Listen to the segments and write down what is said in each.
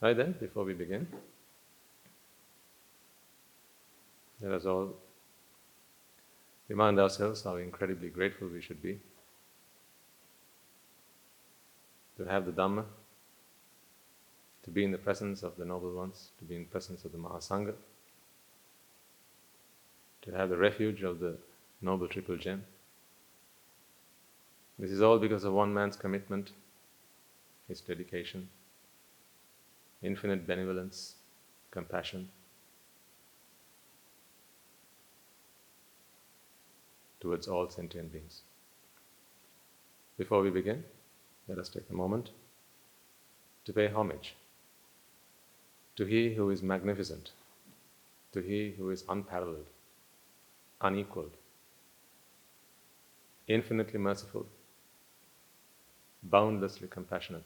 Right then, before we begin, let us all remind ourselves how incredibly grateful we should be to have the Dhamma, to be in the presence of the Noble Ones, to be in the presence of the Mahasangha, to have the refuge of the Noble Triple Gem. This is all because of one man's commitment, his dedication, infinite benevolence, compassion towards all sentient beings. Before we begin, let us take a moment to pay homage to He who is magnificent, to He who is unparalleled, unequaled, infinitely merciful, boundlessly compassionate,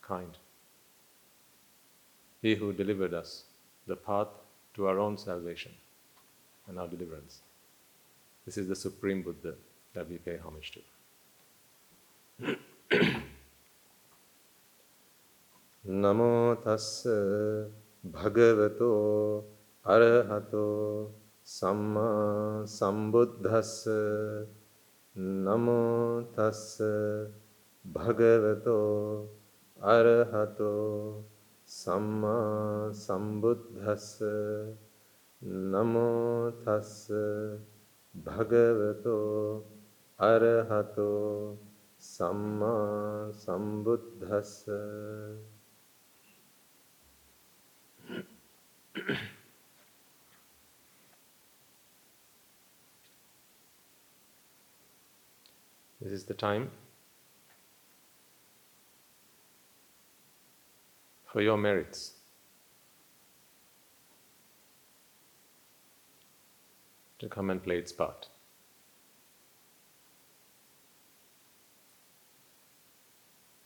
kind. He who delivered us the path to our own salvation and our deliverance. This is the Supreme Buddha that we pay homage to. නමෝ තස්ස භගවතෝ අරහතෝ සම්මා සම්බුද්දස්ස නමෝ තස්ස භගවතෝ අරහතෝ සම්මා සම්බුද්දස්ස නමෝ තස්ස භගවතෝ අරහතෝ සම්මා සම්බුද්දස්ස this is the time for your merits. To come and play its part.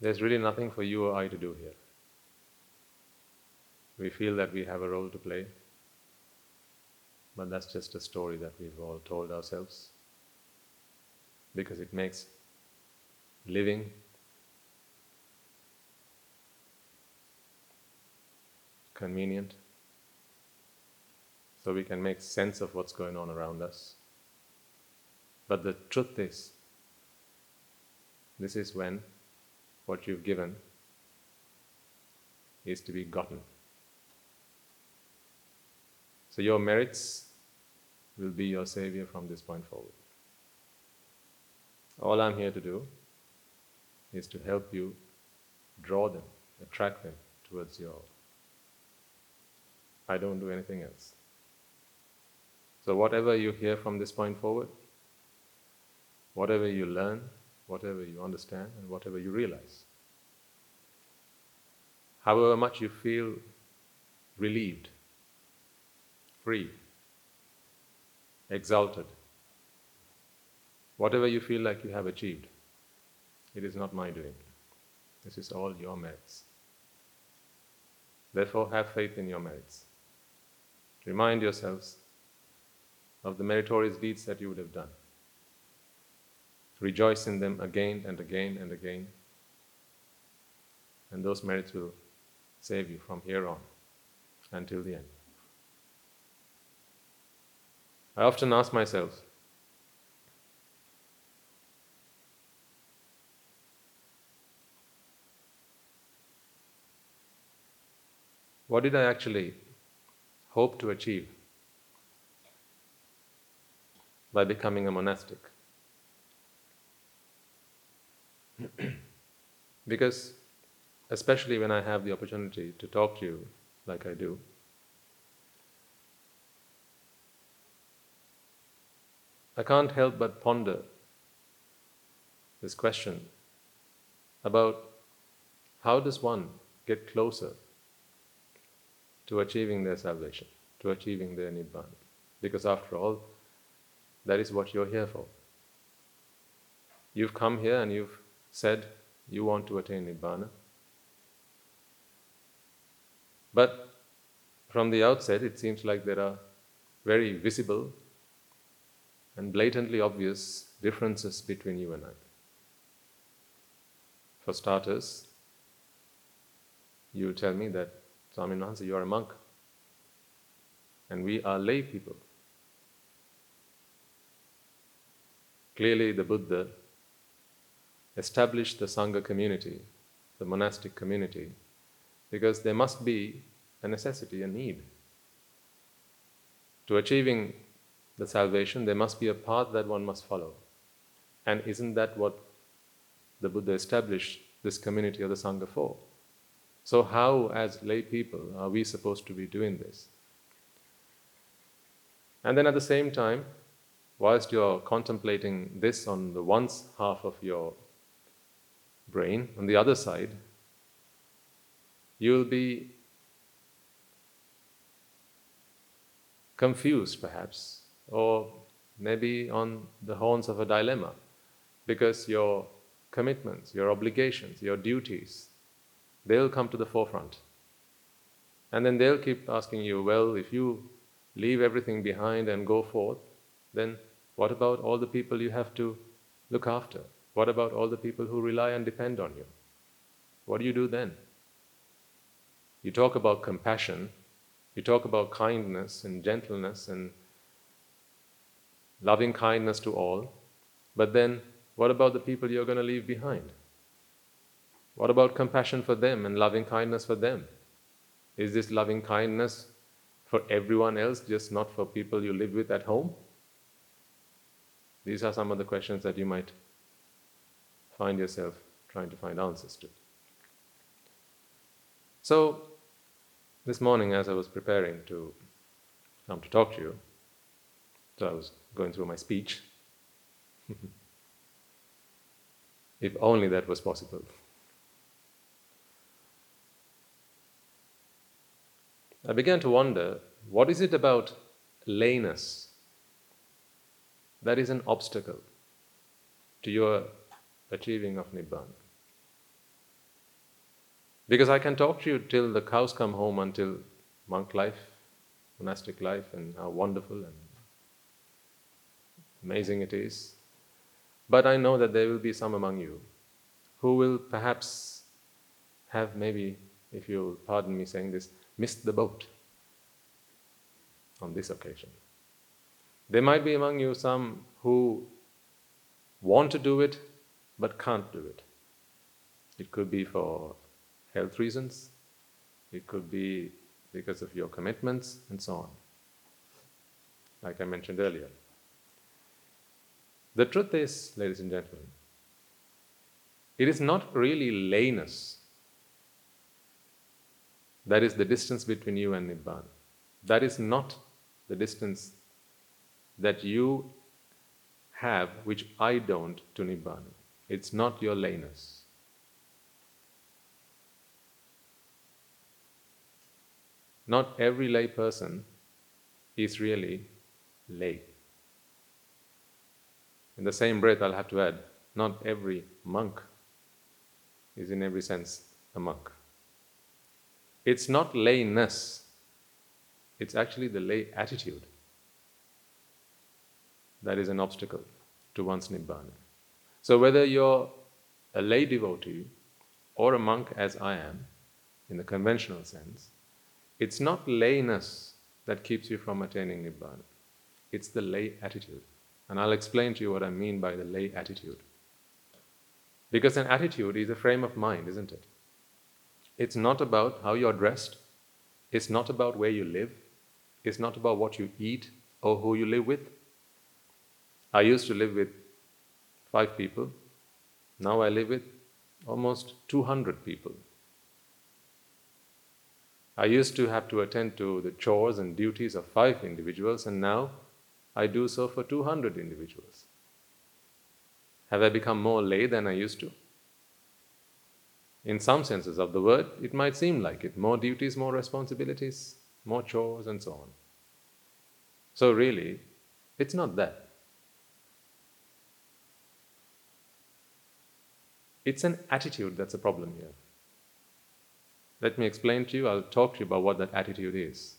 There's really nothing for you or I to do here. We feel that we have a role to play, but that's just a story that we've all told ourselves because it makes living convenient so we can make sense of what's going on around us. But the truth is, this is when what you've given is to be gotten. So your merits will be your savior from this point forward. All I'm here to do is to help you draw them, attract them towards your. I don't do anything else. So, whatever you hear from this point forward, whatever you learn, whatever you understand, and whatever you realize, however much you feel relieved, free, exalted, whatever you feel like you have achieved, it is not my doing. This is all your merits. Therefore, have faith in your merits. Remind yourselves of the meritorious deeds that you would have done. Rejoice in them again and again and again. And those merits will save you from here on until the end. I often ask myself, what did I actually hope to achieve by becoming a monastic? because, especially when I have the opportunity to talk to you like I do, I can't help but ponder this question about how does one get closer to achieving their salvation, to achieving their Nibbana. Because after all, that is what you're here for. You've come here and you've said you want to attain Nibbana. But from the outset, it seems like there are very visible and blatantly obvious differences between you and I. For starters, you tell me that Swami Nahansa, you are a monk. And we are lay people. Clearly, the Buddha established the Sangha community, the monastic community, because there must be a necessity, a need. To achieving the salvation, there must be a path that one must follow. And isn't that what the Buddha established this community of the Sangha for? So, how, as lay people, are we supposed to be doing this? And then at the same time, whilst you're contemplating this on the one half of your brain, on the other side, you'll be confused perhaps, or maybe on the horns of a dilemma, because your commitments, your obligations, your duties, they'll come to the forefront. And then they'll keep asking you, well, if you leave everything behind and go forth, then what about all the people you have to look after? What about all the people who rely and depend on you? What do you do then? You talk about compassion, you talk about kindness and gentleness and loving kindness to all, but then what about the people you're going to leave behind? What about compassion for them and loving kindness for them? Is this loving kindness for everyone else, just not for people you live with at home? These are some of the questions that you might find yourself trying to find answers to. So, this morning, as I was preparing to come to talk to you, so I was going through my speech. if only that was possible. I began to wonder what is it about layness that is an obstacle to your achieving of Nibbana? Because I can talk to you till the cows come home until monk life, monastic life, and how wonderful and amazing it is. But I know that there will be some among you who will perhaps have maybe, if you'll pardon me saying this, missed the boat on this occasion. There might be among you some who want to do it but can't do it. It could be for health reasons, it could be because of your commitments, and so on. Like I mentioned earlier. The truth is, ladies and gentlemen, it is not really layness that is the distance between you and Nibbana. That is not the distance that you have, which I don't, to Nibbana. It's not your layness. Not every lay person is really lay. In the same breath, I'll have to add, not every monk is in every sense a monk. It's not layness, it's actually the lay attitude that is an obstacle to one's nibbana. So, whether you're a lay devotee or a monk, as I am, in the conventional sense, it's not layness that keeps you from attaining nibbana, it's the lay attitude. And I'll explain to you what I mean by the lay attitude. Because an attitude is a frame of mind, isn't it? It's not about how you're dressed. It's not about where you live. It's not about what you eat or who you live with. I used to live with five people. Now I live with almost 200 people. I used to have to attend to the chores and duties of five individuals, and now I do so for 200 individuals. Have I become more lay than I used to? In some senses of the word, it might seem like it more duties, more responsibilities, more chores, and so on. So, really, it's not that. It's an attitude that's a problem here. Let me explain to you, I'll talk to you about what that attitude is.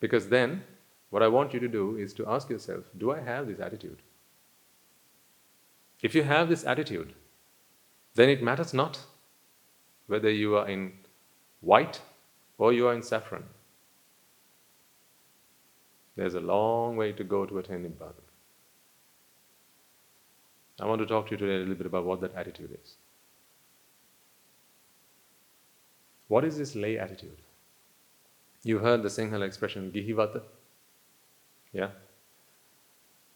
Because then, what I want you to do is to ask yourself do I have this attitude? If you have this attitude, then it matters not whether you are in white or you are in saffron. There's a long way to go to attain Nibbana. I want to talk to you today a little bit about what that attitude is. What is this lay attitude? You heard the Sinhala expression gihivata? Yeah?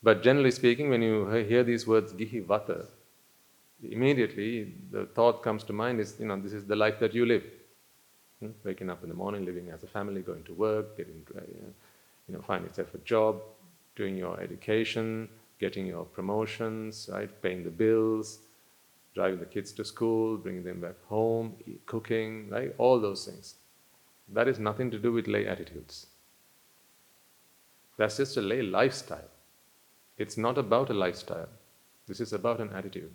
But generally speaking, when you hear these words gihivata, immediately the thought comes to mind is, you know, this is the life that you live. Hmm? Waking up in the morning, living as a family, going to work, getting, you know, finding yourself a job, doing your education, getting your promotions, right, paying the bills, driving the kids to school, bringing them back home, cooking, right? All those things. That is nothing to do with lay attitudes. That's just a lay lifestyle. It's not about a lifestyle. This is about an attitude.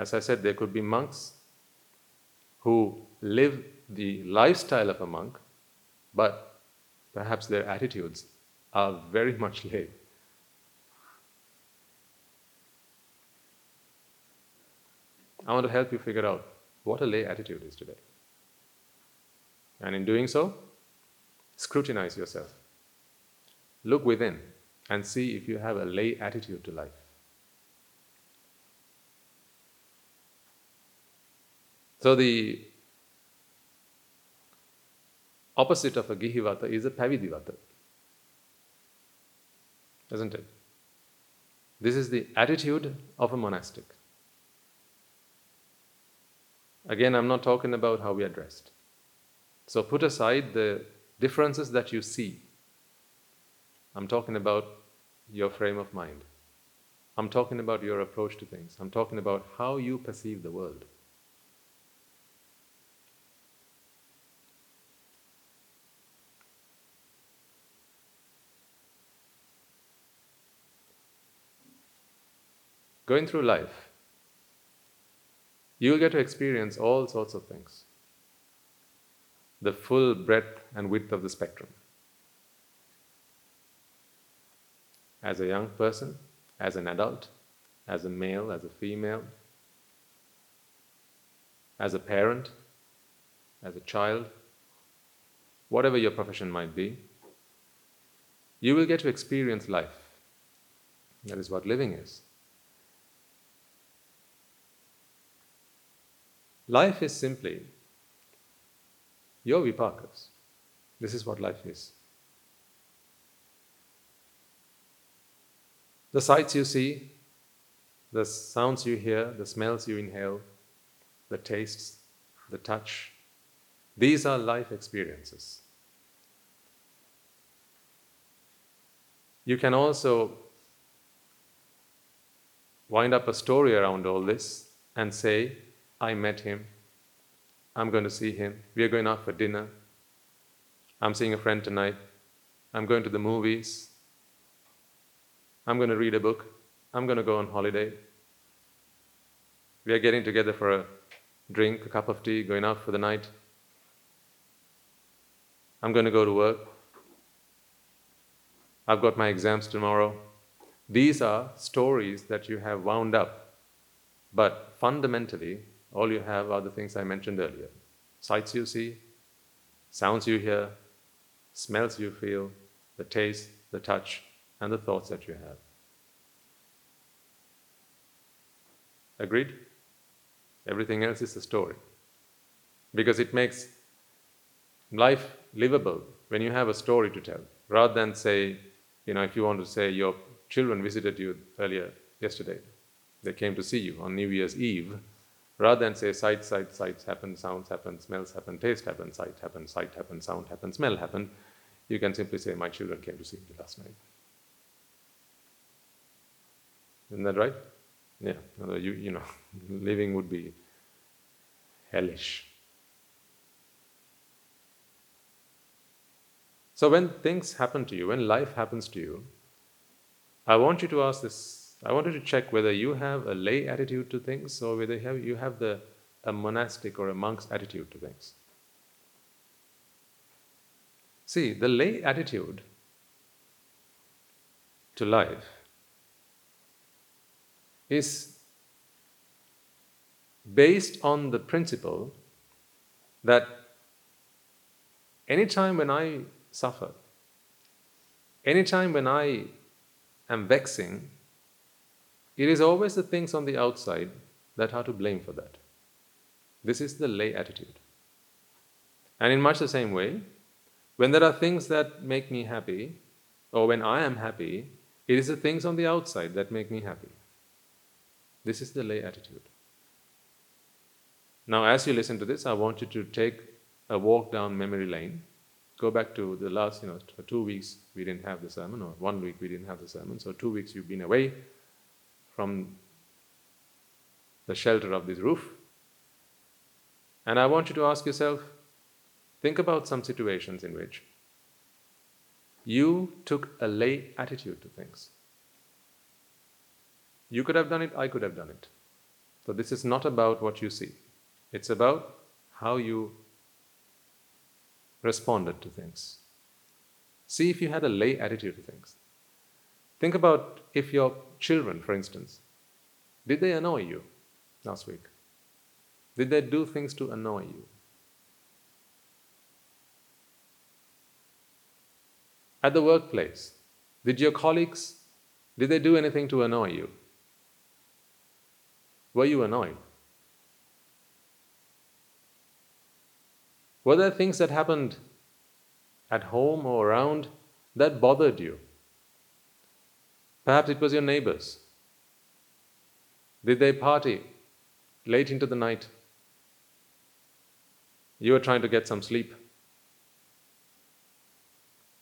As I said, there could be monks who live the lifestyle of a monk, but perhaps their attitudes are very much lay. I want to help you figure out what a lay attitude is today. And in doing so, scrutinize yourself. Look within and see if you have a lay attitude to life. So, the opposite of a gihivata is a pavidivata. Isn't it? This is the attitude of a monastic. Again, I'm not talking about how we are dressed. So put aside the differences that you see. I'm talking about your frame of mind. I'm talking about your approach to things. I'm talking about how you perceive the world. Going through life, you will get to experience all sorts of things. The full breadth and width of the spectrum. As a young person, as an adult, as a male, as a female, as a parent, as a child, whatever your profession might be, you will get to experience life. That is what living is. Life is simply your vipakas. This is what life is. The sights you see, the sounds you hear, the smells you inhale, the tastes, the touch, these are life experiences. You can also wind up a story around all this and say, I met him. I'm going to see him. We are going out for dinner. I'm seeing a friend tonight. I'm going to the movies. I'm going to read a book. I'm going to go on holiday. We are getting together for a drink, a cup of tea, going out for the night. I'm going to go to work. I've got my exams tomorrow. These are stories that you have wound up. But fundamentally, all you have are the things I mentioned earlier sights you see, sounds you hear, smells you feel, the taste, the touch, and the thoughts that you have. Agreed? Everything else is a story. Because it makes life livable when you have a story to tell, rather than say, you know, if you want to say your children visited you earlier yesterday, they came to see you on New Year's Eve, Rather than say sight, sight, sights happen, sounds happen, smells happen, taste happen, sight happen, sight happen, sound happen, smell happen, you can simply say, My children came to see me last night. Isn't that right? Yeah. You, you know, living would be hellish. So when things happen to you, when life happens to you, I want you to ask this I wanted to check whether you have a lay attitude to things or whether you have, you have the, a monastic or a monk's attitude to things. See, the lay attitude to life is based on the principle that anytime when I suffer, anytime when I am vexing, it is always the things on the outside that are to blame for that. This is the lay attitude. And in much the same way, when there are things that make me happy, or when I am happy, it is the things on the outside that make me happy. This is the lay attitude. Now, as you listen to this, I want you to take a walk down memory lane. Go back to the last, you know, two weeks we didn't have the sermon, or one week we didn't have the sermon. So, two weeks you've been away from the shelter of this roof. And I want you to ask yourself think about some situations in which you took a lay attitude to things. You could have done it, I could have done it. So, this is not about what you see, it's about how you responded to things. See if you had a lay attitude to things. Think about if your children, for instance, did they annoy you last week? Did they do things to annoy you? At the workplace, did your colleagues, did they do anything to annoy you? Were you annoyed? Were there things that happened at home or around that bothered you? Perhaps it was your neighbors. Did they party late into the night? You were trying to get some sleep.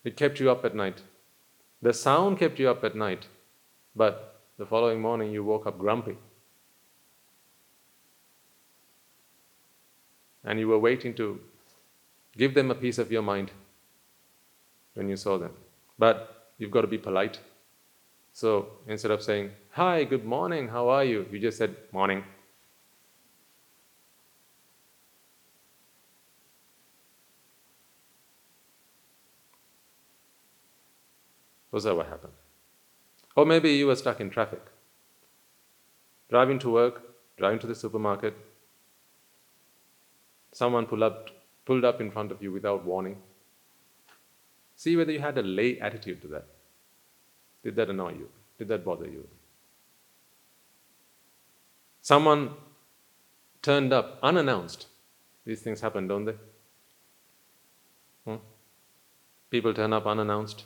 It kept you up at night. The sound kept you up at night, but the following morning you woke up grumpy. And you were waiting to give them a piece of your mind when you saw them. But you've got to be polite. So instead of saying, Hi, good morning, how are you? You just said, Morning. Was that what happened? Or maybe you were stuck in traffic. Driving to work, driving to the supermarket, someone pulled up, pulled up in front of you without warning. See whether you had a lay attitude to that. Did that annoy you? Did that bother you? Someone turned up unannounced. These things happen, don't they? Hmm? People turn up unannounced.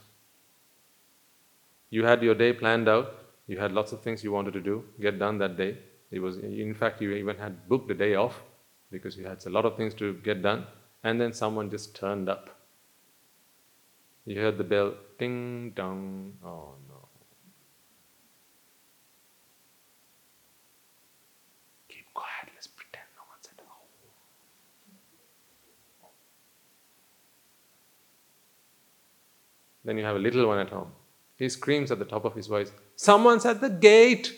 You had your day planned out. You had lots of things you wanted to do, get done that day. It was, in fact, you even had booked the day off because you had a lot of things to get done. And then someone just turned up. You heard the bell, ding dong. Oh no. Keep quiet, let's pretend no one's at home. Then you have a little one at home. He screams at the top of his voice, Someone's at the gate!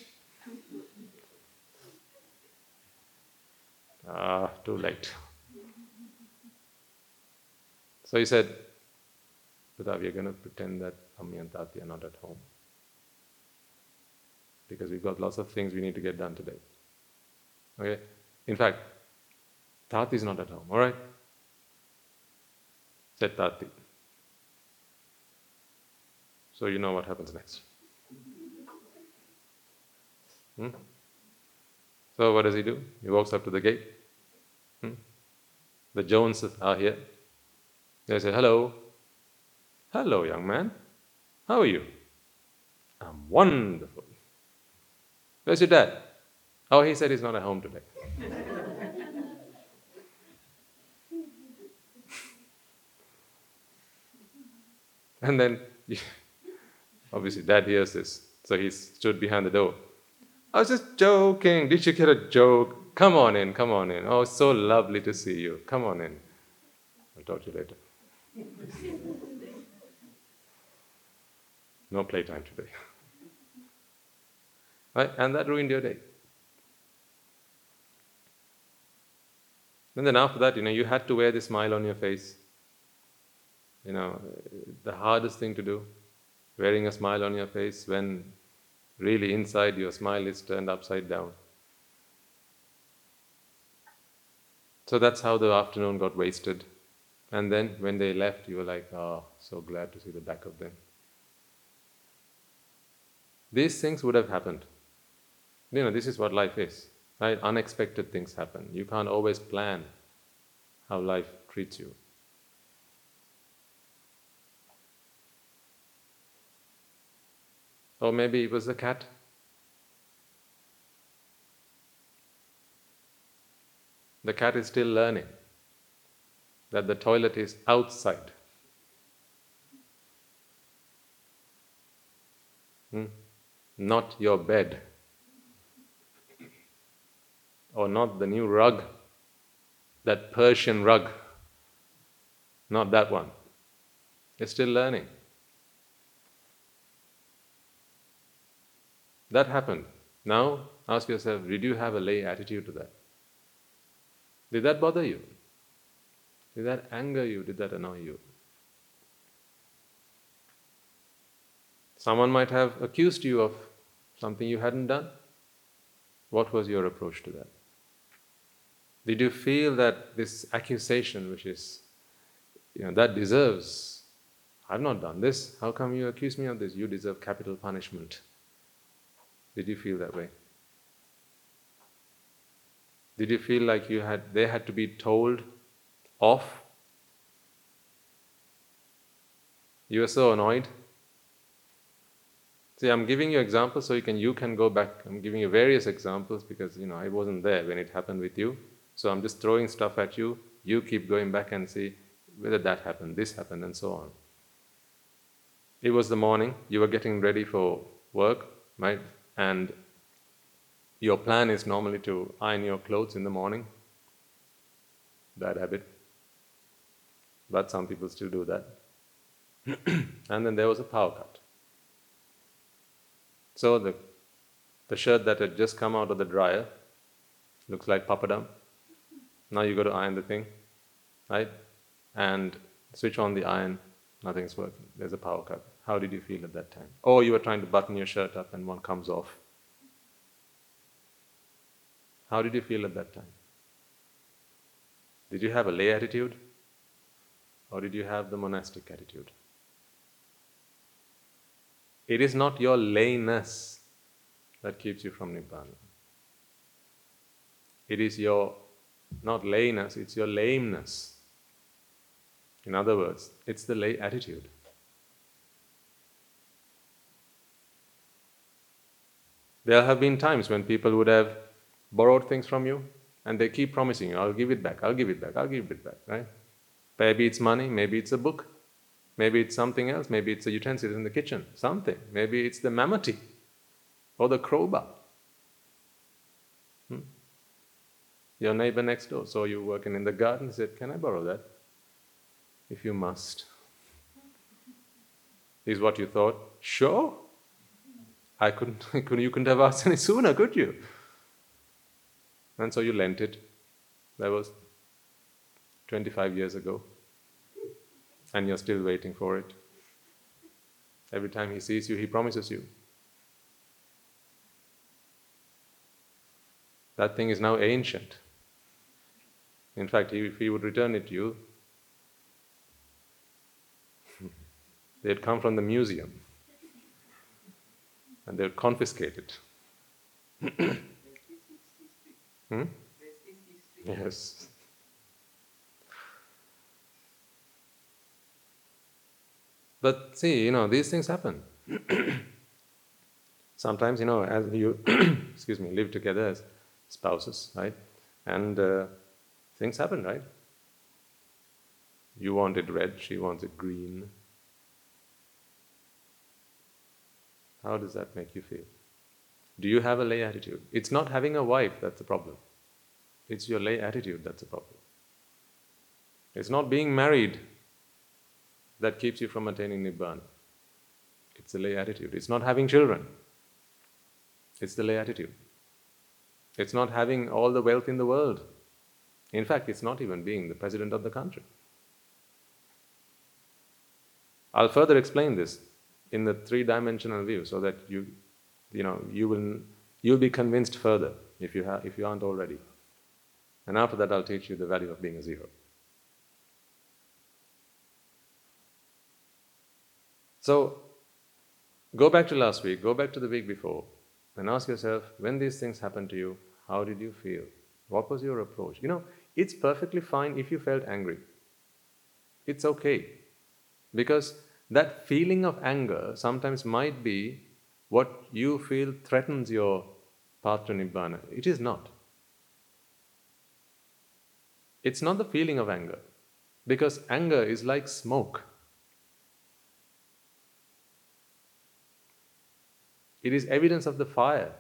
Ah, too late. So he said, Putha, we are going to pretend that Ammi and Tati are not at home. Because we've got lots of things we need to get done today. Okay? In fact, Tati is not at home, alright? Said Tati. So you know what happens next. Hmm? So what does he do? He walks up to the gate. Hmm? The Joneses are here. They say, Hello. Hello, young man. How are you? I'm wonderful. Where's your dad? Oh, he said he's not at home today. and then Obviously, dad hears this, so he stood behind the door. I was just joking. Did you get a joke? Come on in, come on in. Oh, so lovely to see you. Come on in. I'll talk to you later. no playtime today. right? And that ruined your day. And then after that, you know, you had to wear the smile on your face. You know, the hardest thing to do wearing a smile on your face when really inside your smile is turned upside down. So that's how the afternoon got wasted. And then when they left, you were like, oh, so glad to see the back of them. These things would have happened. You know, this is what life is. Right? Unexpected things happen. You can't always plan how life treats you. Or maybe it was the cat. The cat is still learning that the toilet is outside. Hmm? Not your bed. Or not the new rug, that Persian rug. Not that one. It's still learning. That happened. Now ask yourself did you have a lay attitude to that? Did that bother you? Did that anger you? Did that annoy you? Someone might have accused you of something you hadn't done. What was your approach to that? Did you feel that this accusation, which is, you know, that deserves, I've not done this, how come you accuse me of this? You deserve capital punishment. Did you feel that way? Did you feel like you had they had to be told off? You were so annoyed. See, I'm giving you examples so you can you can go back. I'm giving you various examples because you know I wasn't there when it happened with you. So I'm just throwing stuff at you. You keep going back and see whether that happened, this happened, and so on. It was the morning, you were getting ready for work, right? And your plan is normally to iron your clothes in the morning. Bad habit. But some people still do that. and then there was a power cut. So the, the shirt that had just come out of the dryer looks like papadam. Now you got to iron the thing, right? And switch on the iron, nothing's working. There's a power cut. How did you feel at that time? Or you were trying to button your shirt up and one comes off. How did you feel at that time? Did you have a lay attitude? Or did you have the monastic attitude? It is not your layness that keeps you from Nibbana. It is your, not layness, it's your lameness. In other words, it's the lay attitude. There have been times when people would have borrowed things from you and they keep promising you, I'll give it back, I'll give it back, I'll give it back, right? Maybe it's money, maybe it's a book, maybe it's something else, maybe it's a utensil in the kitchen, something. Maybe it's the mamati or the crowbar. Hmm? Your neighbor next door saw you working in the garden, said, Can I borrow that? If you must. Is what you thought? Sure. I couldn't, you couldn't have asked any sooner, could you? And so you lent it. That was 25 years ago. And you're still waiting for it. Every time he sees you, he promises you. That thing is now ancient. In fact, if he would return it to you, they'd come from the museum and they'd confiscate it. hmm? Yes. But see, you know, these things happen. Sometimes, you know, as you, excuse me, live together as spouses, right? And uh, things happen, right? You want it red, she wants it green. How does that make you feel? Do you have a lay attitude? It's not having a wife that's the problem. It's your lay attitude that's the problem. It's not being married that keeps you from attaining Nibbana. It's the lay attitude. It's not having children. It's the lay attitude. It's not having all the wealth in the world. In fact, it's not even being the president of the country. I'll further explain this in the three-dimensional view so that you, you know, you will, you'll be convinced further if you, have, if you aren't already. And after that, I'll teach you the value of being a zero. So, go back to last week, go back to the week before, and ask yourself when these things happened to you, how did you feel? What was your approach? You know, it's perfectly fine if you felt angry. It's okay. Because that feeling of anger sometimes might be what you feel threatens your path to Nibbana. It is not. It's not the feeling of anger, because anger is like smoke. It is evidence of the fire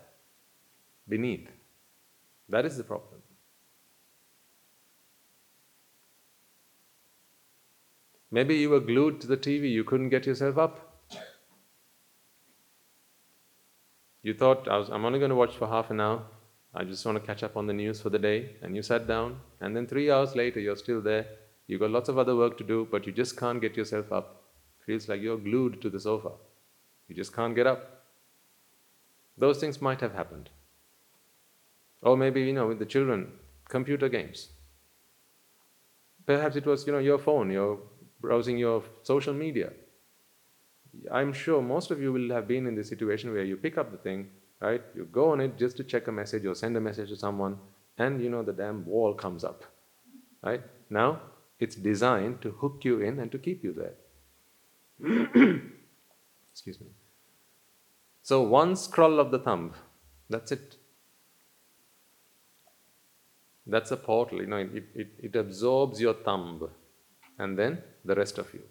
beneath. That is the problem. Maybe you were glued to the TV, you couldn't get yourself up. You thought, I am only going to watch for half an hour, I just want to catch up on the news for the day, and you sat down, and then three hours later, you're still there. You've got lots of other work to do, but you just can't get yourself up. Feels like you're glued to the sofa. You just can't get up. Those things might have happened. Or maybe, you know, with the children, computer games. Perhaps it was, you know, your phone, you're browsing your social media. I'm sure most of you will have been in this situation where you pick up the thing, right? You go on it just to check a message or send a message to someone, and you know the damn wall comes up, right? Now, it's designed to hook you in and to keep you there. Excuse me. So, one scroll of the thumb, that's it. That's a portal, you know, it, it, it absorbs your thumb and then the rest of you.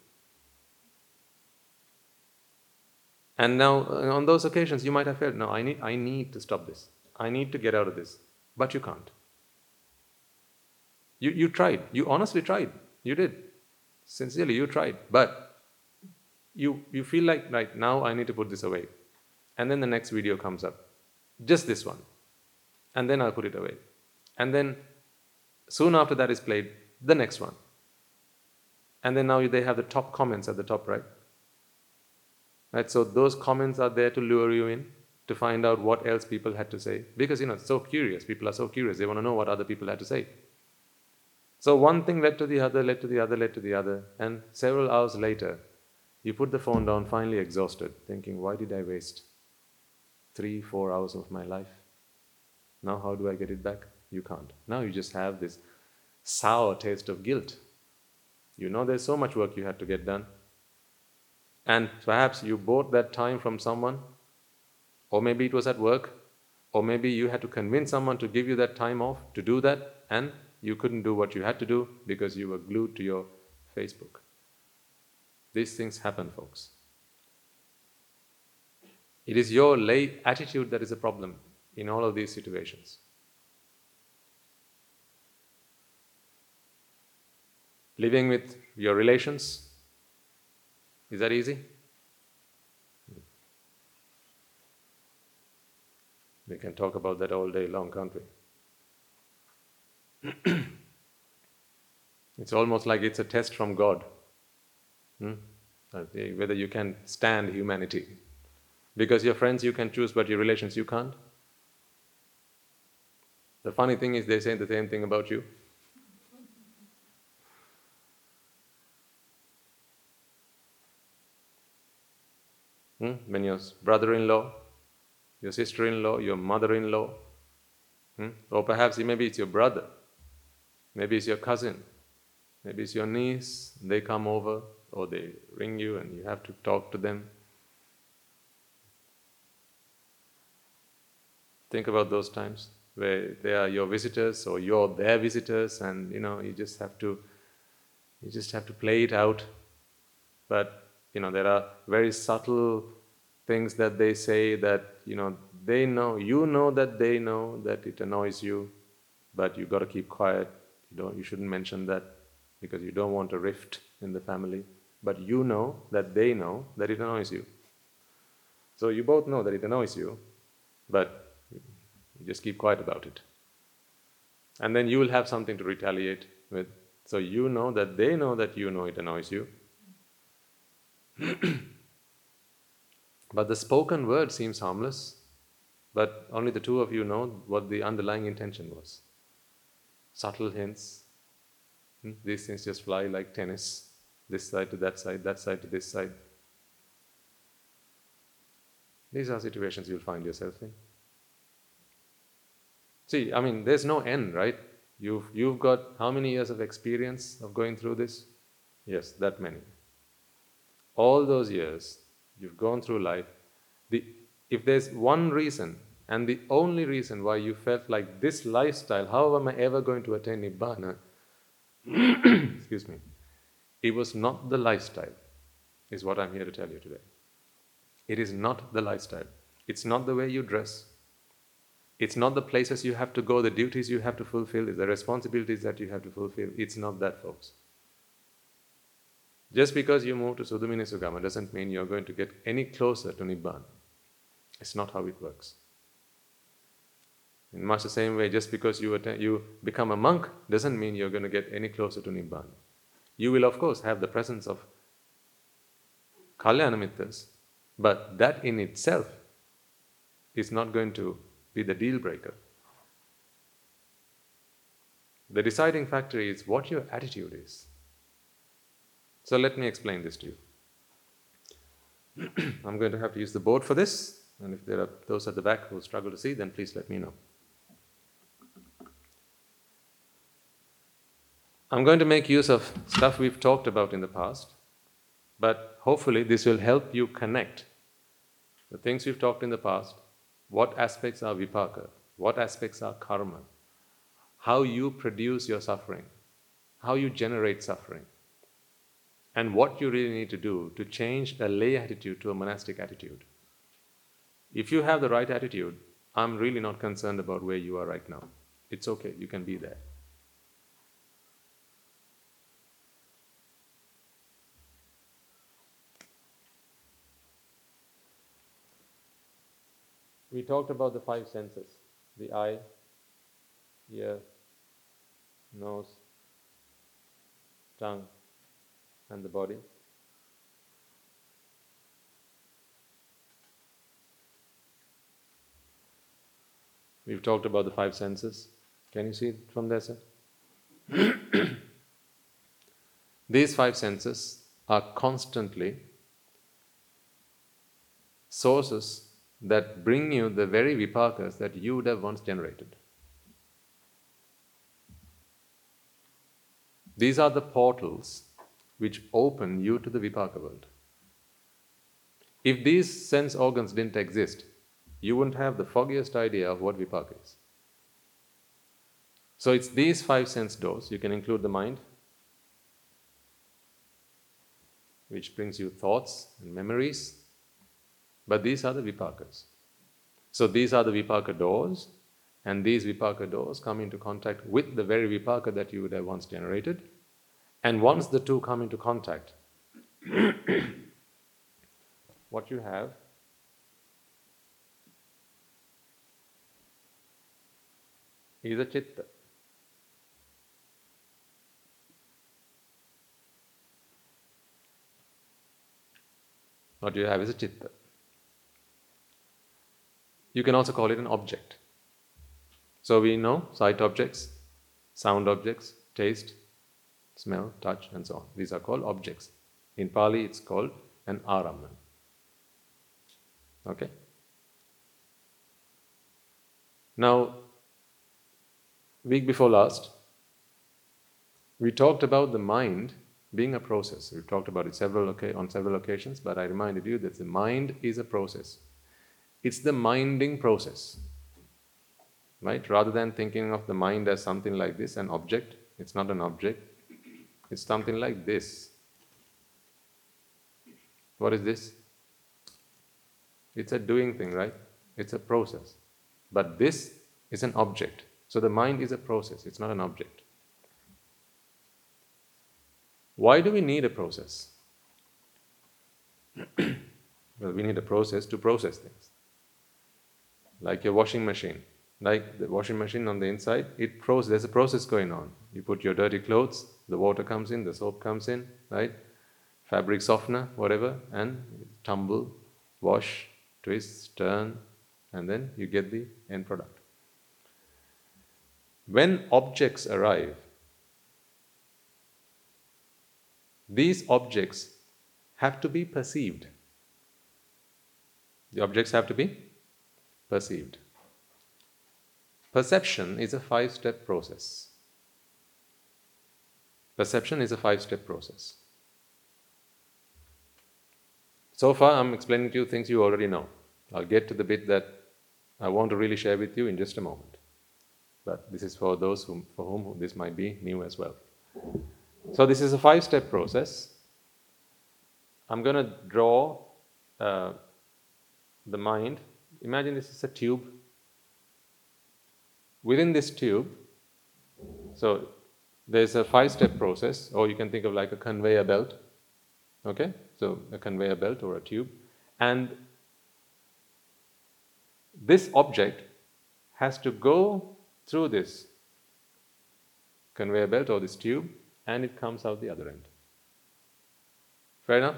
And now, uh, on those occasions, you might have felt, no, I need, I need to stop this. I need to get out of this. But you can't. You, you tried. You honestly tried. You did. Sincerely, you tried. But you, you feel like, right, now I need to put this away. And then the next video comes up. Just this one. And then I'll put it away. And then soon after that is played, the next one. And then now they have the top comments at the top right. Right? So those comments are there to lure you in, to find out what else people had to say. Because you know, it's so curious. People are so curious. They want to know what other people had to say. So one thing led to the other, led to the other, led to the other. And several hours later, you put the phone down, finally exhausted, thinking, why did I waste three, four hours of my life? Now, how do I get it back? You can't. Now you just have this sour taste of guilt. You know there's so much work you had to get done. And perhaps you bought that time from someone, or maybe it was at work, or maybe you had to convince someone to give you that time off to do that, and you couldn't do what you had to do because you were glued to your Facebook. These things happen, folks. It is your lay attitude that is a problem in all of these situations. Living with your relations, is that easy? We can talk about that all day long, can't we? it's almost like it's a test from God. Hmm? Whether you can stand humanity. Because your friends you can choose, but your relations you can't. The funny thing is, they say the same thing about you. Hmm? When your brother in law, your sister in law, your mother in law, hmm? or perhaps maybe it's your brother, maybe it's your cousin, maybe it's your niece, they come over or they ring you and you have to talk to them. Think about those times where they are your visitors or you're their visitors and you know you just have to you just have to play it out. But you know there are very subtle things that they say that you know they know you know that they know that it annoys you but you got to keep quiet. You don't you shouldn't mention that because you don't want a rift in the family but you know that they know that it annoys you. So you both know that it annoys you but you just keep quiet about it and then you will have something to retaliate with so you know that they know that you know it annoys you but the spoken word seems harmless, but only the two of you know what the underlying intention was. Subtle hints. Hmm? These things just fly like tennis, this side to that side, that side to this side. These are situations you'll find yourself in. See, I mean, there's no end, right? You've, you've got how many years of experience of going through this? Yes, that many. All those years, you've gone through life. The, if there's one reason, and the only reason why you felt like this lifestyle, how am I ever going to attain Nibbana? Excuse me. It was not the lifestyle, is what I'm here to tell you today. It is not the lifestyle. It's not the way you dress. It's not the places you have to go, the duties you have to fulfill, the responsibilities that you have to fulfill. It's not that, folks. Just because you move to Sudamini Sugama doesn't mean you're going to get any closer to Nibbana. It's not how it works. In much the same way, just because you, you become a monk doesn't mean you're going to get any closer to Nibbana. You will, of course, have the presence of Kalyanamittras, but that in itself is not going to be the deal breaker. The deciding factor is what your attitude is. So let me explain this to you. I'm going to have to use the board for this, and if there are those at the back who struggle to see, then please let me know. I'm going to make use of stuff we've talked about in the past, but hopefully this will help you connect the things we've talked in the past what aspects are vipaka, what aspects are karma, how you produce your suffering, how you generate suffering, and what you really need to do to change a lay attitude to a monastic attitude. If you have the right attitude, I'm really not concerned about where you are right now. It's okay, you can be there. We talked about the five senses the eye, ear, nose, tongue, and the body. We've talked about the five senses. Can you see it from there, sir? These five senses are constantly sources that bring you the very vipakas that you would have once generated. These are the portals which open you to the vipaka world. If these sense organs didn't exist, you wouldn't have the foggiest idea of what vipaka is. So it's these five sense doors. You can include the mind, which brings you thoughts and memories, but these are the vipakas. So these are the vipaka doors, and these vipaka doors come into contact with the very vipaka that you would have once generated. And once the two come into contact, what you have is a chitta. What you have is a chitta. You can also call it an object. So we know sight objects, sound objects, taste, smell, touch, and so on. These are called objects. In Pali, it's called an araman. Okay? Now, week before last, we talked about the mind being a process. We've talked about it several on several occasions, but I reminded you that the mind is a process. It's the minding process. Right? Rather than thinking of the mind as something like this, an object, it's not an object. It's something like this. What is this? It's a doing thing, right? It's a process. But this is an object. So the mind is a process, it's not an object. Why do we need a process? well, we need a process to process things like your washing machine. Like the washing machine on the inside, it process, there's a process going on. You put your dirty clothes, the water comes in, the soap comes in, right? Fabric softener, whatever, and tumble, wash, twist, turn, and then you get the end product. When objects arrive, these objects have to be perceived. The objects have to be perceived. Perception is a five step process. Perception is a five step process. So far, I'm explaining to you things you already know. I'll get to the bit that I want to really share with you in just a moment. But this is for those whom, for whom this might be new as well. So, this is a five step process. I'm going to draw uh, the mind. Imagine this is a tube. Within this tube, so there's a five step process, or you can think of like a conveyor belt. Okay? So, a conveyor belt or a tube. And this object has to go through this conveyor belt or this tube and it comes out the other end. Fair enough?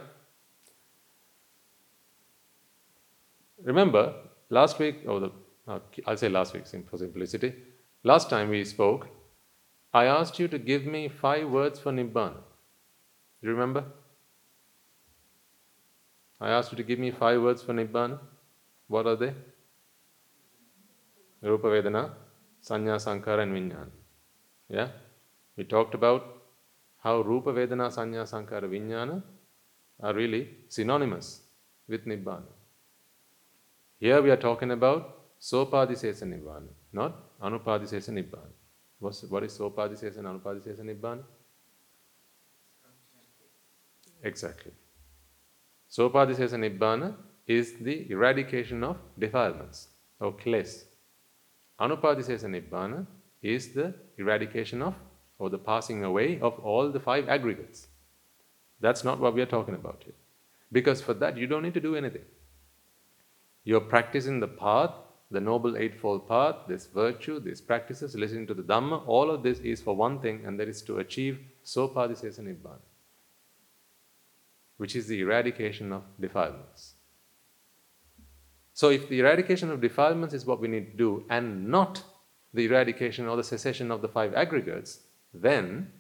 Remember, last week, or the, uh, I'll say last week for simplicity, last time we spoke, I asked you to give me five words for Nibbana. You remember? I asked you to give me five words for Nibbana. What are they? Rupa Vedana, Sanya Sankara, and Vijnana. Yeah? We talked about how Rupa Vedana, Sanya Sankara, Vijnana are really synonymous with Nibbana. Here we are talking about Sopadisesa Nibbana, not Anupadisesa Nibbana. What's, what is Sopadisesa and Anupadisesa Nibbana? Exactly. Sopadisesa Nibbana is the eradication of defilements or kles. Anupadisesa Nibbana is the eradication of or the passing away of all the five aggregates. That's not what we are talking about here. Because for that, you don't need to do anything. You're practicing the path, the Noble Eightfold Path, this virtue, these practices, listening to the Dhamma, all of this is for one thing, and that is to achieve Sopadisesa Nibbana, which is the eradication of defilements. So, if the eradication of defilements is what we need to do, and not the eradication or the cessation of the five aggregates, then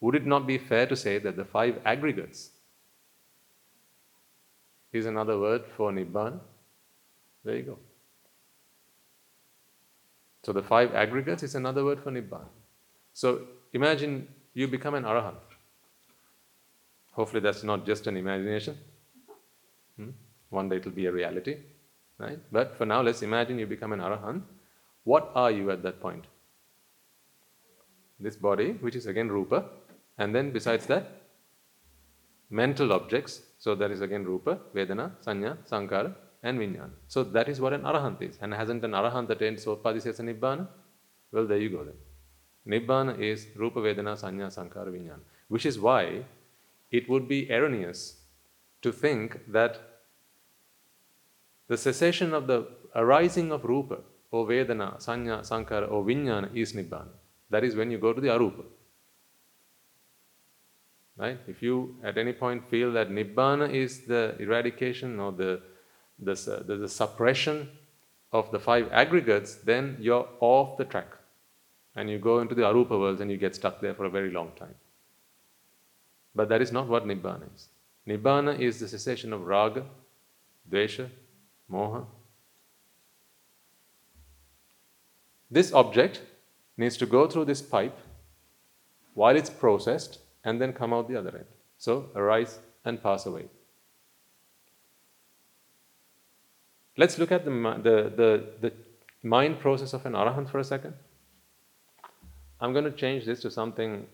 would it not be fair to say that the five aggregates is another word for Nibbana? There you go. So the five aggregates is another word for Nibbana. So imagine you become an Arahant. Hopefully that's not just an imagination. Hmm? One day it will be a reality. Right? But for now, let's imagine you become an Arahant. What are you at that point? This body, which is again Rupa, and then besides that, mental objects. So that is again Rupa, Vedana, Sanya, Sankara, and Vijnana. So that is what an Arahant is. And hasn't an Arahant attained Sopadisesa Nibbana? Well, there you go then. Nibbana is Rupa Vedana Sanya Sankara Vijnana. Which is why it would be erroneous to think that the cessation of the arising of Rupa or Vedana, Sanya, Sankara or Vijnana is Nibbana. That is when you go to the Arupa. Right? If you at any point feel that Nibbana is the eradication or the this, uh, the, the suppression of the five aggregates, then you're off the track. And you go into the arupa worlds and you get stuck there for a very long time. But that is not what Nibbana is. Nibbana is the cessation of raga, dvesha, moha. This object needs to go through this pipe while it's processed and then come out the other end. So arise and pass away. Let's look at the, the, the, the mind process of an arahant for a second. I'm going to change this to something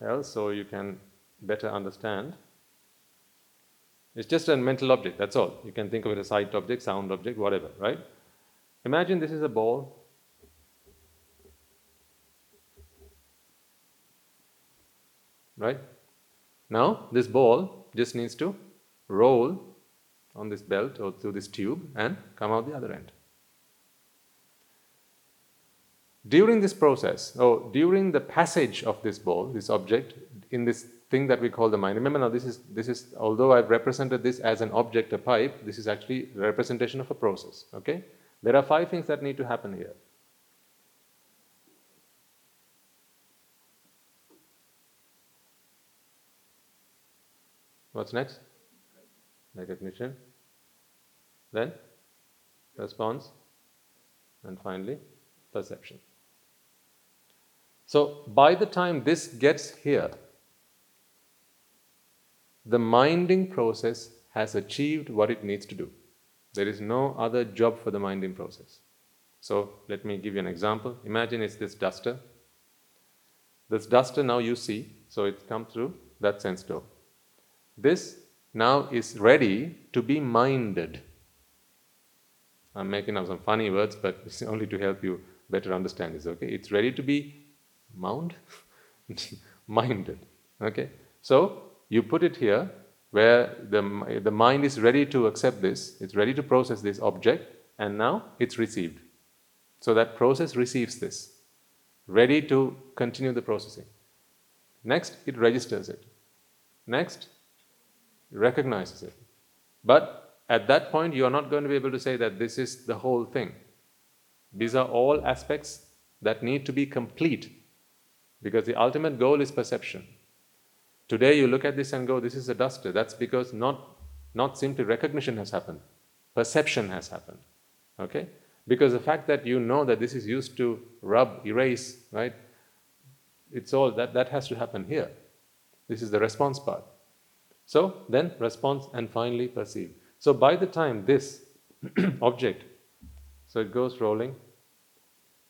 else so you can better understand. It's just a mental object, that's all. You can think of it as sight object, sound object, whatever, right? Imagine this is a ball. Right? Now, this ball just needs to roll on this belt or through this tube and come out the other end. During this process, or during the passage of this ball, this object, in this thing that we call the mind. Remember now, this is this is although I've represented this as an object, a pipe, this is actually representation of a process. Okay? There are five things that need to happen here. What's next? Recognition, then response, and finally perception. So by the time this gets here, the minding process has achieved what it needs to do. There is no other job for the minding process. So let me give you an example. Imagine it's this duster. This duster now you see, so it's come through that sense door. This now is ready to be minded. I'm making up some funny words, but it's only to help you better understand this, okay? It's ready to be mound, minded, okay? So you put it here where the, the mind is ready to accept this, it's ready to process this object, and now it's received. So that process receives this, ready to continue the processing. Next, it registers it. Next, recognizes it. But at that point, you are not going to be able to say that this is the whole thing. These are all aspects that need to be complete because the ultimate goal is perception. Today, you look at this and go, This is a duster. That's because not, not simply recognition has happened, perception has happened. Okay? Because the fact that you know that this is used to rub, erase, right? It's all that, that has to happen here. This is the response part. So then response and finally perceive. So by the time this object, so it goes rolling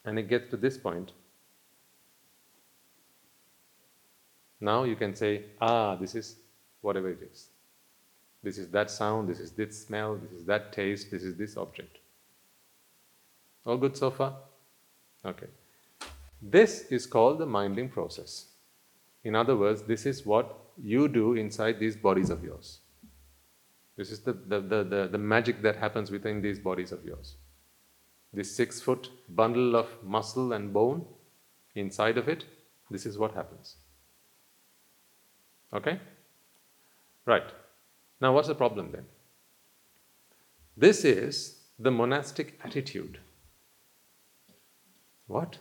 and it gets to this point, now you can say, ah, this is whatever it is. This is that sound, this is this smell, this is that taste, this is this object. All good so far? Okay. This is called the minding process. In other words, this is what you do inside these bodies of yours. This is the, the, the, the, the magic that happens within these bodies of yours. This six foot bundle of muscle and bone, inside of it, this is what happens. Okay? Right. Now, what's the problem then? This is the monastic attitude. What?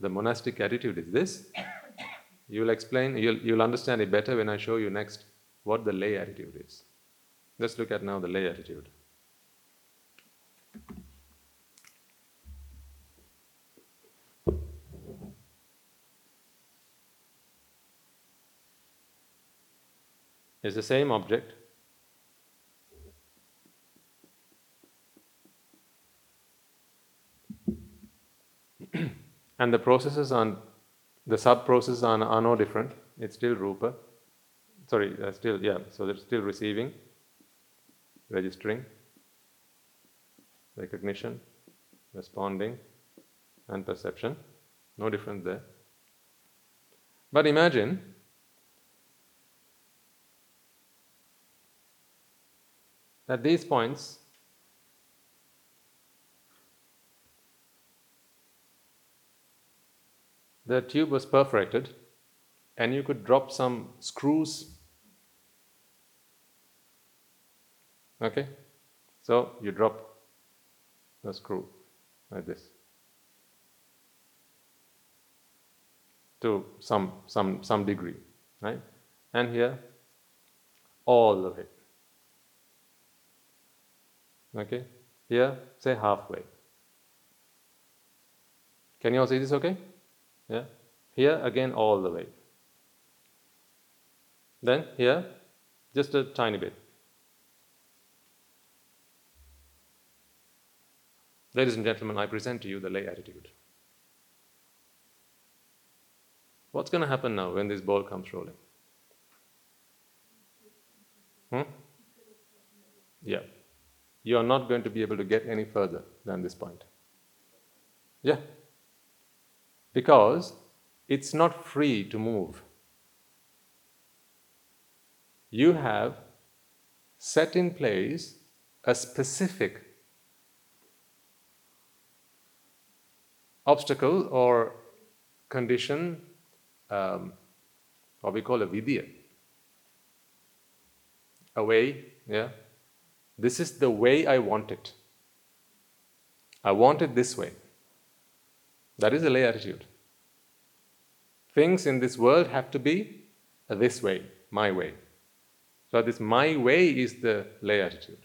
The monastic attitude is this? You'll explain, you'll, you'll understand it better when I show you next what the lay attitude is. Let's look at now the lay attitude. It's the same object. and the processes are the sub processes are, are no different. It's still Rupa. Sorry, uh, still, yeah, so they're still receiving, registering, recognition, responding, and perception. No difference there. But imagine that these points the tube was perforated and you could drop some screws. Okay? So you drop the screw like this to some some some degree, right? And here all of it. Okay? Here, say halfway. Can you all see this okay? Yeah? Here again all the way. Then here just a tiny bit. Ladies and gentlemen, I present to you the lay attitude. What's going to happen now when this ball comes rolling? Hmm? Yeah. You are not going to be able to get any further than this point. Yeah because it's not free to move. You have set in place a specific obstacle or condition, um, what we call a vidya, a way, yeah. This is the way I want it. I want it this way. That is a lay attitude. Things in this world have to be uh, this way, my way. So, this my way is the lay attitude.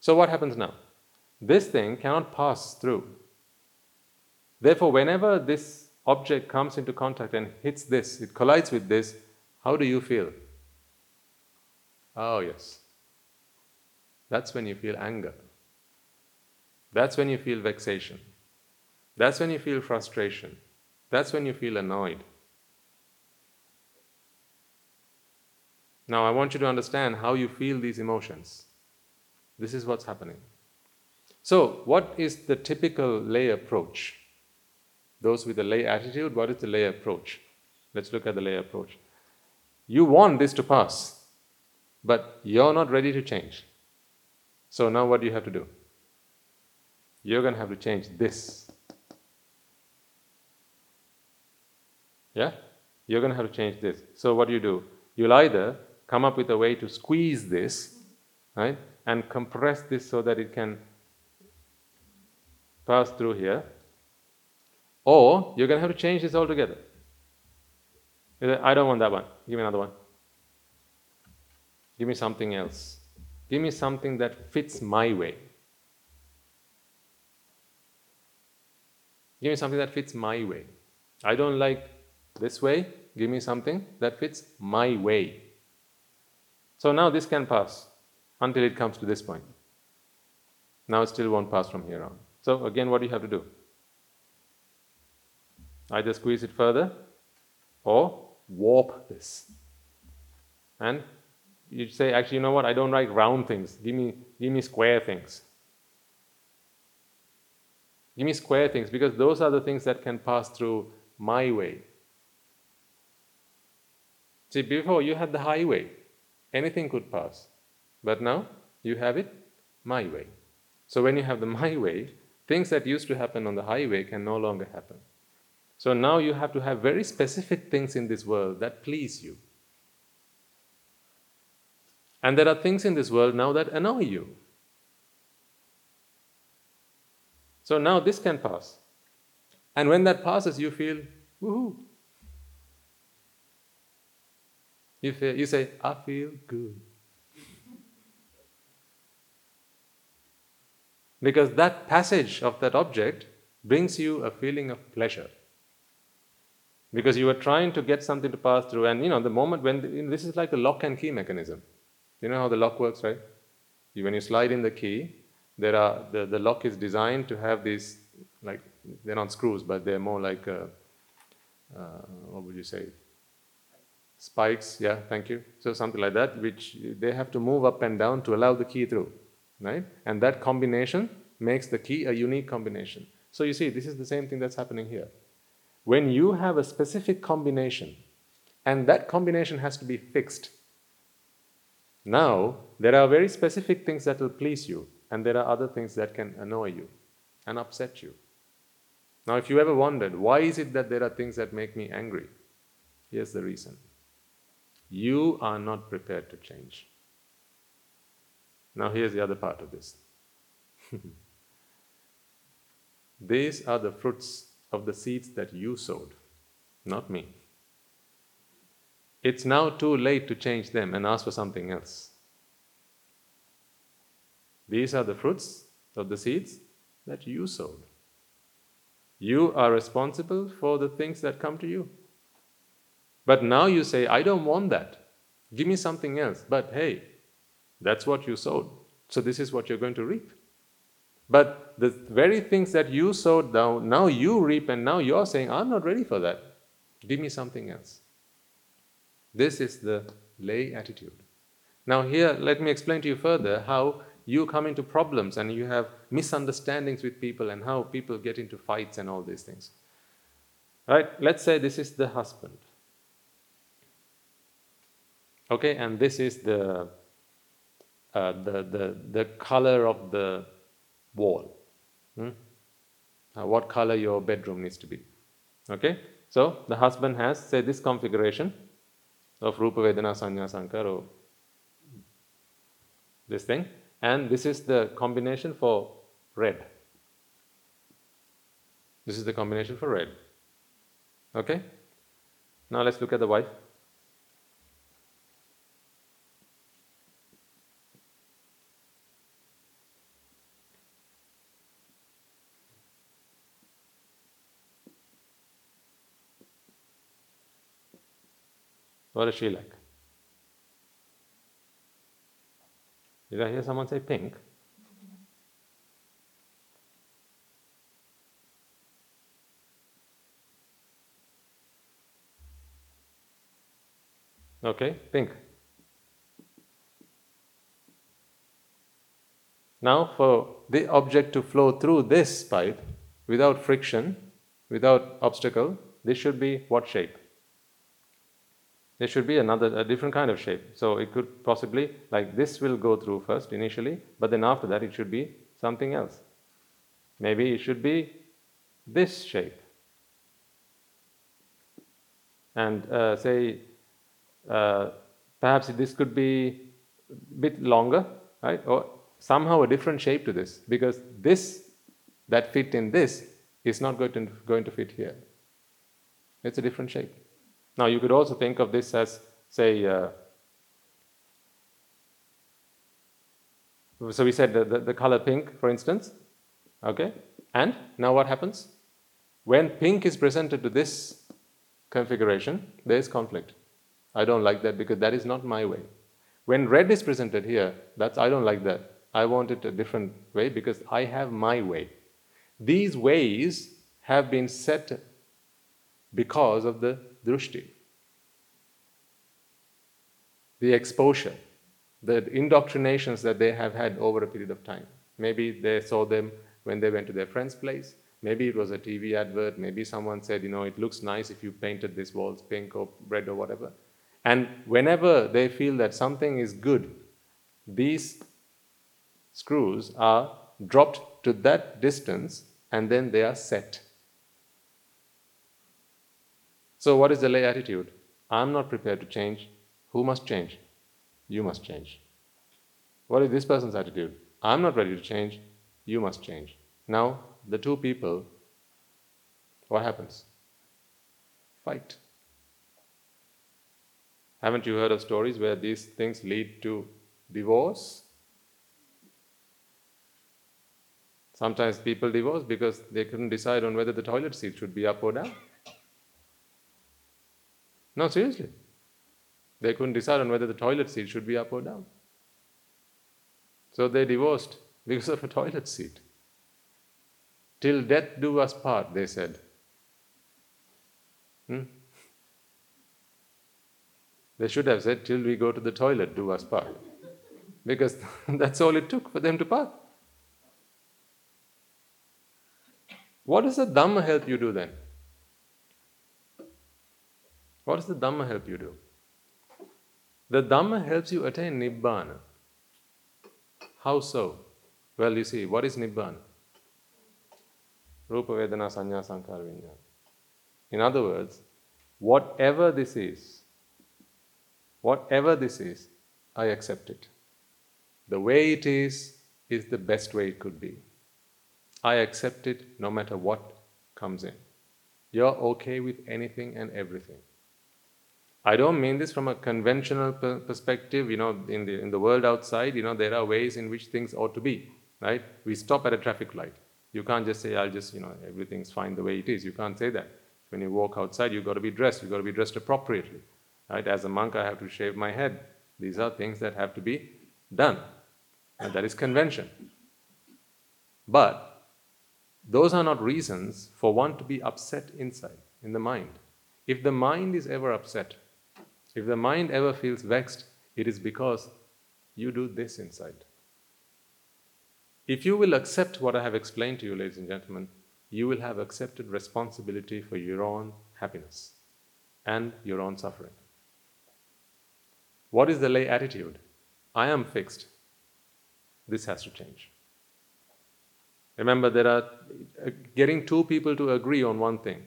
So, what happens now? This thing cannot pass through. Therefore, whenever this object comes into contact and hits this, it collides with this, how do you feel? Oh, yes. That's when you feel anger. That's when you feel vexation. That's when you feel frustration. That's when you feel annoyed. Now, I want you to understand how you feel these emotions. This is what's happening. So, what is the typical lay approach? Those with the lay attitude, what is the lay approach? Let's look at the lay approach. You want this to pass, but you're not ready to change. So, now what do you have to do? You're going to have to change this. Yeah? You're going to have to change this. So, what do you do? You'll either come up with a way to squeeze this, right, and compress this so that it can pass through here, or you're going to have to change this altogether. I don't want that one. Give me another one. Give me something else. Give me something that fits my way. Give me something that fits my way. I don't like this way. Give me something that fits my way. So now this can pass until it comes to this point. Now it still won't pass from here on. So again, what do you have to do? Either squeeze it further or warp this. And you say, actually, you know what? I don't like round things. Give me, give me square things. Give me square things because those are the things that can pass through my way. See, before you had the highway, anything could pass. But now you have it my way. So when you have the my way, things that used to happen on the highway can no longer happen. So now you have to have very specific things in this world that please you. And there are things in this world now that annoy you. So now this can pass. And when that passes, you feel, woohoo. You, feel, you say, I feel good. because that passage of that object brings you a feeling of pleasure. Because you are trying to get something to pass through, and you know, the moment when the, this is like a lock and key mechanism. You know how the lock works, right? When you slide in the key, there are the, the lock is designed to have these like they're not screws, but they're more like uh, what would you say? Spikes, yeah, thank you. So something like that, which they have to move up and down to allow the key through, right? And that combination makes the key a unique combination. So you see, this is the same thing that's happening here. When you have a specific combination, and that combination has to be fixed, now, there are very specific things that will please you, and there are other things that can annoy you and upset you. Now, if you ever wondered, why is it that there are things that make me angry? Here's the reason you are not prepared to change. Now, here's the other part of this. These are the fruits of the seeds that you sowed, not me. It's now too late to change them and ask for something else. These are the fruits of the seeds that you sowed. You are responsible for the things that come to you. But now you say, I don't want that. Give me something else. But hey, that's what you sowed. So this is what you're going to reap. But the very things that you sowed down, now you reap, and now you're saying, I'm not ready for that. Give me something else. This is the lay attitude. Now, here, let me explain to you further how you come into problems and you have misunderstandings with people and how people get into fights and all these things. Right? Let's say this is the husband. Okay, and this is the, uh, the, the, the color of the wall. Hmm? Uh, what color your bedroom needs to be. Okay, so the husband has, say, this configuration of Rupa Vedana Sanya Sankara or this thing. And this is the combination for red. This is the combination for red. Okay? Now let's look at the wife. What is she like? Did I hear someone say pink? Okay, pink. Now, for the object to flow through this pipe without friction, without obstacle, this should be what shape? There should be another, a different kind of shape. So it could possibly, like this will go through first initially, but then after that it should be something else. Maybe it should be this shape. And uh, say, uh, perhaps this could be a bit longer, right? Or somehow a different shape to this, because this that fit in this is not going to, going to fit here. It's a different shape. Now, you could also think of this as, say, uh, so we said the, the, the, color pink, for instance, okay? And now what happens? When pink is presented to this configuration, there is conflict. I don't like that because that is not my way. When red is presented here, that's I don't like that. I want it a different way because I have my way. These ways have been set because of the drushti. The exposure, the indoctrinations that they have had over a period of time. Maybe they saw them when they went to their friend's place. Maybe it was a TV advert. Maybe someone said, you know, it looks nice if you painted these walls pink or red or whatever. And whenever they feel that something is good, these screws are dropped to that distance and then they are set. So, what is the lay attitude? I'm not prepared to change. Who must change? You must change. What is this person's attitude? I'm not ready to change. You must change. Now, the two people, what happens? Fight. Haven't you heard of stories where these things lead to divorce? Sometimes people divorce because they couldn't decide on whether the toilet seat should be up or down. No, seriously. They couldn't decide on whether the toilet seat should be up or down. So they divorced because of a toilet seat. Till death do us part, they said. Hmm? They should have said, till we go to the toilet, do us part. Because that's all it took for them to part. What does the Dhamma help you do then? What does the Dhamma help you do? The Dhamma helps you attain Nibbana. How so? Well, you see, what is Nibbana? Rupa Vedana Sanya Sankhara Vinyana. In other words, whatever this is, whatever this is, I accept it. The way it is, is the best way it could be. I accept it no matter what comes in. You're okay with anything and everything. I don't mean this from a conventional per- perspective. You know, in the in the world outside, you know, there are ways in which things ought to be. Right? We stop at a traffic light. You can't just say, "I'll just," you know, everything's fine the way it is. You can't say that. When you walk outside, you've got to be dressed. You've got to be dressed appropriately. Right? As a monk, I have to shave my head. These are things that have to be done, and that is convention. But those are not reasons for one to be upset inside, in the mind. If the mind is ever upset, if the mind ever feels vexed, it is because you do this inside. If you will accept what I have explained to you, ladies and gentlemen, you will have accepted responsibility for your own happiness and your own suffering. What is the lay attitude? I am fixed. This has to change. Remember, there are uh, getting two people to agree on one thing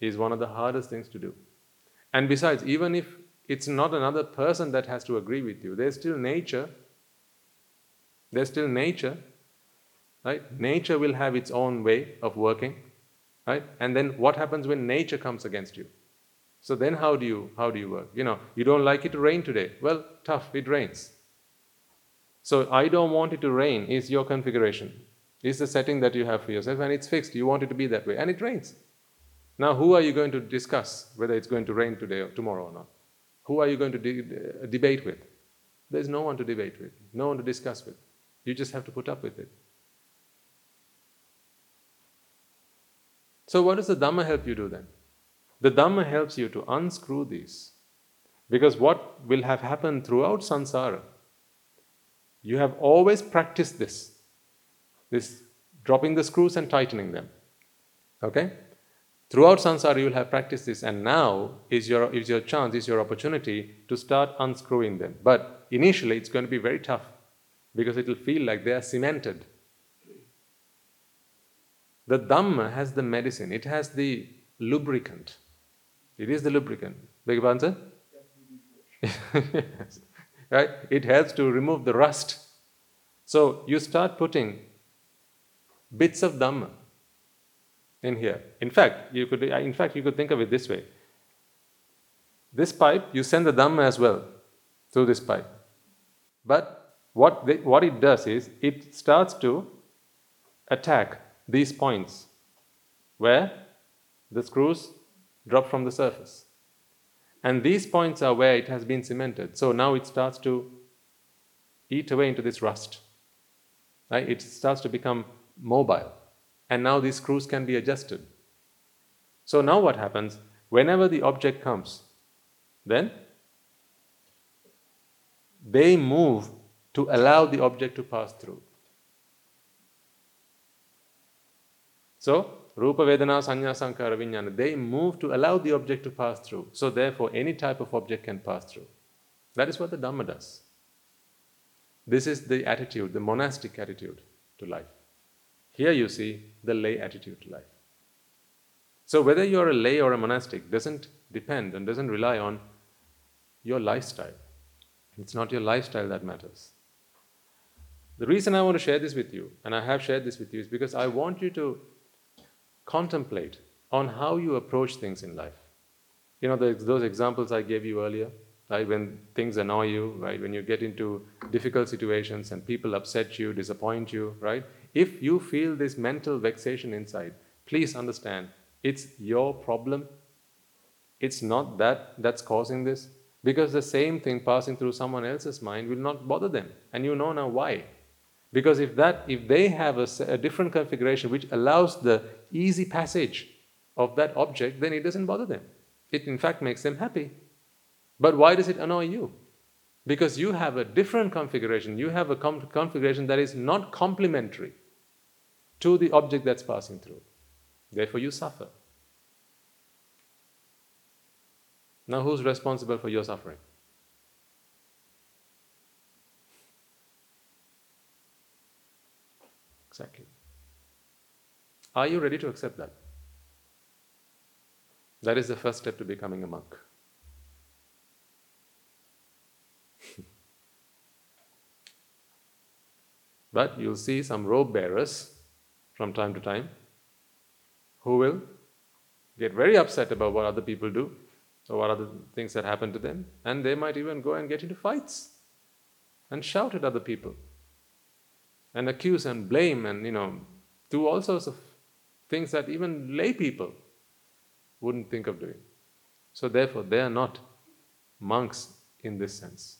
is one of the hardest things to do. And besides, even if it's not another person that has to agree with you, there's still nature. There's still nature, right? Nature will have its own way of working, right? And then what happens when nature comes against you? So then how do you how do you work? You know, you don't like it to rain today. Well, tough, it rains. So I don't want it to rain is your configuration. Is the setting that you have for yourself and it's fixed. You want it to be that way and it rains. Now, who are you going to discuss whether it's going to rain today or tomorrow or not? Who are you going to de- uh, debate with? There's no one to debate with, no one to discuss with. You just have to put up with it. So, what does the Dhamma help you do then? The Dhamma helps you to unscrew these. Because what will have happened throughout samsara, you have always practiced this this dropping the screws and tightening them. Okay? Throughout samsara, you will have practiced this, and now is your, is your chance, is your opportunity to start unscrewing them. But initially, it's going to be very tough because it will feel like they are cemented. The Dhamma has the medicine, it has the lubricant. It is the lubricant. Beg your yes. Right? It helps to remove the rust. So you start putting bits of Dhamma in here. In fact, you could, uh, in fact, you could think of it this way. This pipe, you send the Dhamma as well through this pipe. But what, what it does is, it starts to attack these points where the screws drop from the surface. And these points are where it has been cemented. So now it starts to eat away into this rust. Right? It starts to become mobile. And now these screws can be adjusted. So now what happens? Whenever the object comes, then they move to allow the object to pass through. So, Rupa Vedana Sanya Sankara Vijnana, they move to allow the object to pass through. So, therefore, any type of object can pass through. That is what the Dhamma does. This is the attitude, the monastic attitude to life. Here you see the lay attitude to life. So, whether you're a lay or a monastic doesn't depend and doesn't rely on your lifestyle. It's not your lifestyle that matters. The reason I want to share this with you, and I have shared this with you, is because I want you to contemplate on how you approach things in life. You know, those examples I gave you earlier, right? When things annoy you, right? When you get into difficult situations and people upset you, disappoint you, right? If you feel this mental vexation inside, please understand it's your problem. It's not that that's causing this. Because the same thing passing through someone else's mind will not bother them. And you know now why. Because if that if they have a, a different configuration which allows the easy passage of that object, then it doesn't bother them. It in fact makes them happy. But why does it annoy you? Because you have a different configuration. You have a com- configuration that is not complementary to the object that's passing through. Therefore, you suffer. Now, who's responsible for your suffering? Exactly. Are you ready to accept that? That is the first step to becoming a monk. but you'll see some robe bearers from time to time who will get very upset about what other people do or what other things that happen to them, and they might even go and get into fights and shout at other people and accuse and blame and you know do all sorts of things that even lay people wouldn't think of doing. So therefore they are not monks in this sense.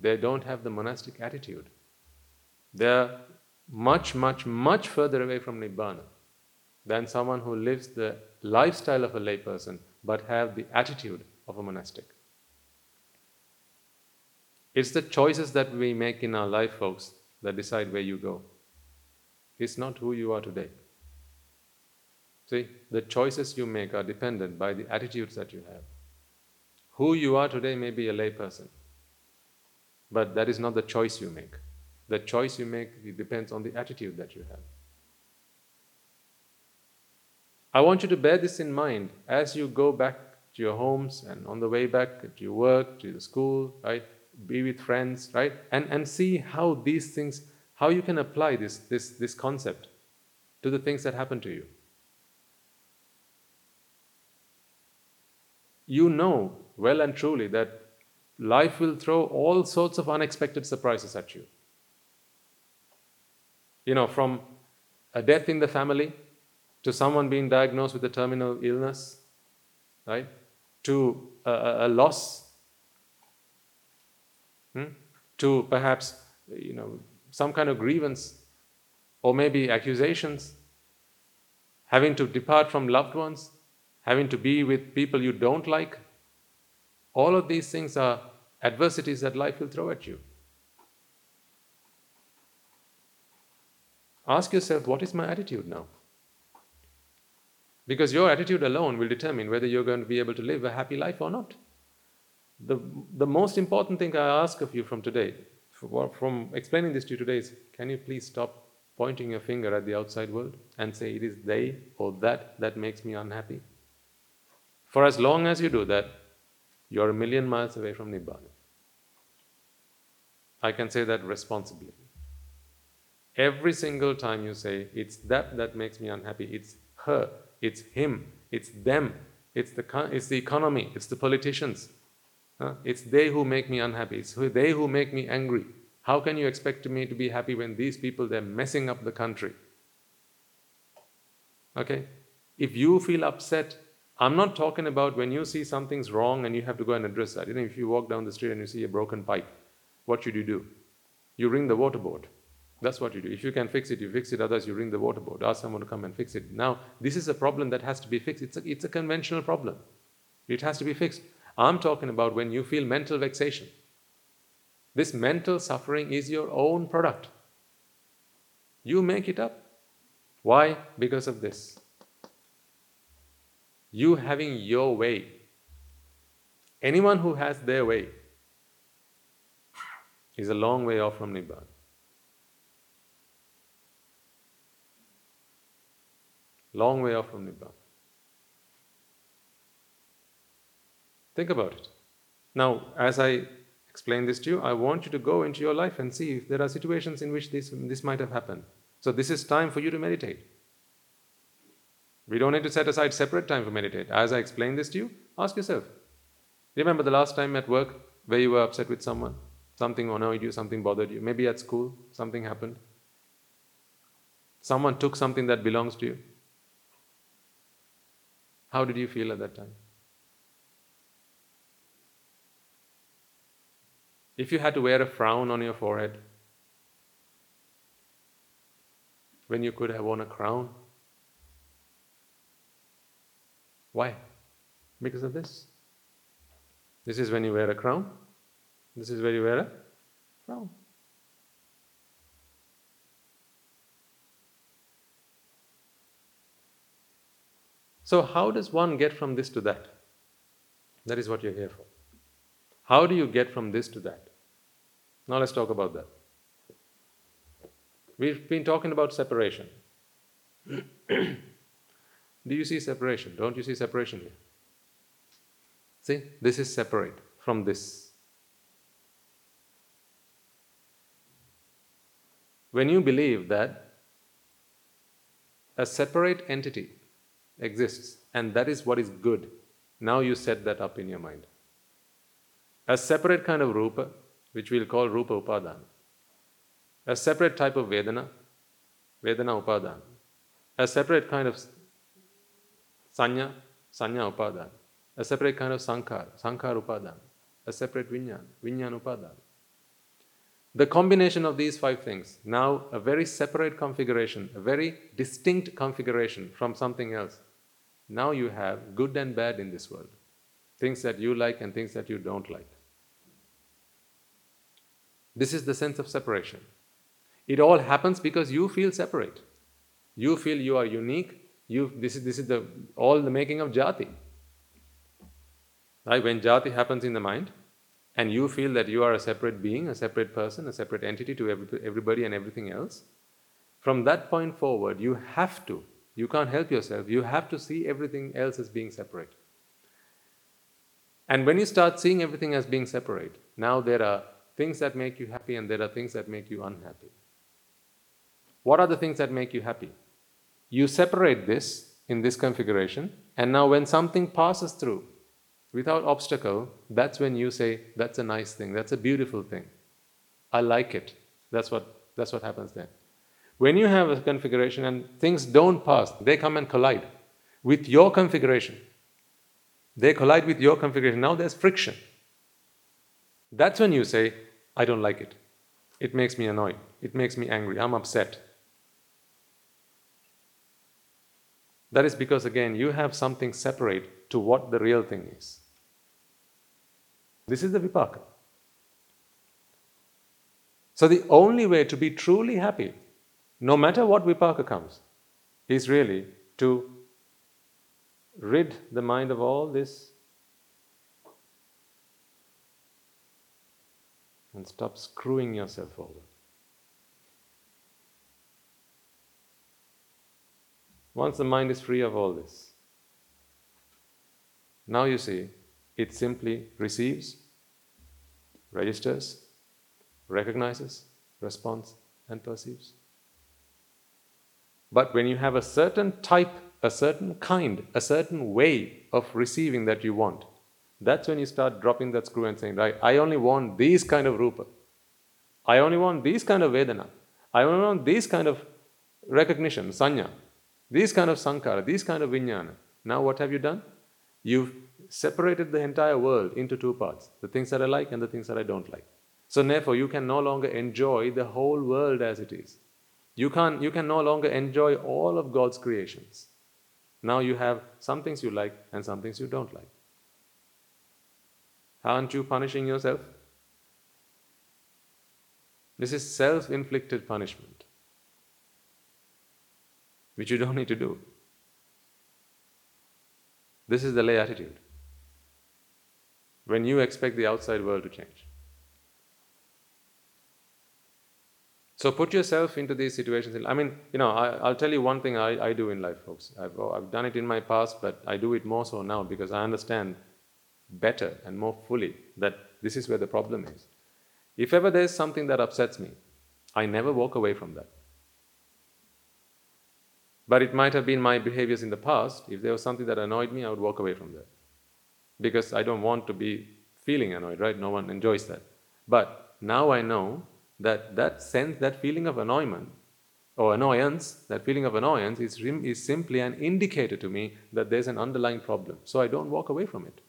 They don't have the monastic attitude. They are much, much, much further away from Nibbana than someone who lives the lifestyle of a layperson but have the attitude of a monastic. It's the choices that we make in our life, folks, that decide where you go. It's not who you are today. See, the choices you make are dependent by the attitudes that you have. Who you are today may be a layperson, but that is not the choice you make. The choice you make it depends on the attitude that you have. I want you to bear this in mind as you go back to your homes and on the way back to your work, to the school, right? Be with friends, right? And, and see how these things, how you can apply this, this, this concept to the things that happen to you. You know well and truly that life will throw all sorts of unexpected surprises at you you know, from a death in the family to someone being diagnosed with a terminal illness, right? To a, a loss hmm? to perhaps, you know, some kind of grievance or maybe accusations, having to depart from loved ones, having to be with people you don't like. All of these things are adversities that life will throw at you. Ask yourself, what is my attitude now? Because your attitude alone will determine whether you're going to be able to live a happy life or not. The, the most important thing I ask of you from today, from explaining this to you today, is can you please stop pointing your finger at the outside world and say it is they or that that makes me unhappy? For as long as you do that, you're a million miles away from Nibbana. I can say that responsibly. Every single time you say, it's that that makes me unhappy, it's her, it's him, it's them, it's the, it's the economy, it's the politicians, it's they who make me unhappy, it's they who make me angry. How can you expect me to be happy when these people, they're messing up the country? Okay? If you feel upset, I'm not talking about when you see something's wrong and you have to go and address that. You know, if you walk down the street and you see a broken pipe, what should you do? You ring the water board. That's what you do. If you can fix it, you fix it. Otherwise, you ring the water board. Ask someone to come and fix it. Now, this is a problem that has to be fixed. It's a, it's a conventional problem. It has to be fixed. I'm talking about when you feel mental vexation. This mental suffering is your own product. You make it up. Why? Because of this. You having your way. Anyone who has their way is a long way off from Nibbana. Long way off from Nibbana. Think about it. Now, as I explain this to you, I want you to go into your life and see if there are situations in which this, this might have happened. So, this is time for you to meditate. We don't need to set aside separate time for meditate. As I explain this to you, ask yourself. Remember the last time at work where you were upset with someone? Something annoyed you, something bothered you. Maybe at school, something happened. Someone took something that belongs to you. How did you feel at that time? If you had to wear a frown on your forehead, when you could have worn a crown, why? Because of this. This is when you wear a crown, this is where you wear a crown. So, how does one get from this to that? That is what you're here for. How do you get from this to that? Now, let's talk about that. We've been talking about separation. do you see separation? Don't you see separation here? See, this is separate from this. When you believe that a separate entity exists, and that is what is good. Now you set that up in your mind. A separate kind of rupa, which we'll call rupa upadana. A separate type of vedana, vedana upadana. A separate kind of sanya, sanya upadana. A separate kind of sankhar, sankhar upadana. A separate vinyan, vinyan upadana. The combination of these five things, now a very separate configuration, a very distinct configuration from something else. Now you have good and bad in this world. Things that you like and things that you don't like. This is the sense of separation. It all happens because you feel separate. You feel you are unique. You, this is, this is the, all the making of jati. Right? When jati happens in the mind, and you feel that you are a separate being, a separate person, a separate entity to every, everybody and everything else, from that point forward, you have to, you can't help yourself, you have to see everything else as being separate. And when you start seeing everything as being separate, now there are things that make you happy and there are things that make you unhappy. What are the things that make you happy? You separate this in this configuration, and now when something passes through, without obstacle, that's when you say, that's a nice thing, that's a beautiful thing. I like it. That's what, that's what happens then. When you have a configuration and things don't pass, they come and collide with your configuration. They collide with your configuration. Now there's friction. That's when you say, I don't like it. It makes me annoyed. It makes me angry. I'm upset. That is because, again, you have something separate to what the real thing is. This is the vipaka. So, the only way to be truly happy, no matter what vipaka comes, is really to rid the mind of all this and stop screwing yourself over. Once the mind is free of all this, now you see, it simply receives, registers, recognizes, responds, and perceives. But when you have a certain type, a certain kind, a certain way of receiving that you want, that's when you start dropping that screw and saying, right, I only want these kind of rupa. I only want these kind of vedana. I only want these kind of recognition, sanya. These kind of sankara, these kind of vijnana. Now what have you done? You've separated the entire world into two parts the things that I like and the things that I don't like. So, therefore, you can no longer enjoy the whole world as it is. You, can't, you can no longer enjoy all of God's creations. Now you have some things you like and some things you don't like. Aren't you punishing yourself? This is self inflicted punishment, which you don't need to do. This is the lay attitude. When you expect the outside world to change. So put yourself into these situations. I mean, you know, I, will tell you one thing I, I do in life, folks. I've, I've done it in my past, but I do it more so now because I understand better and more fully that this is where the problem is. If ever there's something that upsets me, I never walk away from that. But it might have been my behaviors in the past. If there was something that annoyed me, I would walk away from that. Because I don't want to be feeling annoyed, right? No one enjoys that. But now I know that that sense, that feeling of annoyance or annoyance, that feeling of annoyance is, is simply an indicator to me that there's an underlying problem. So I don't walk away from it.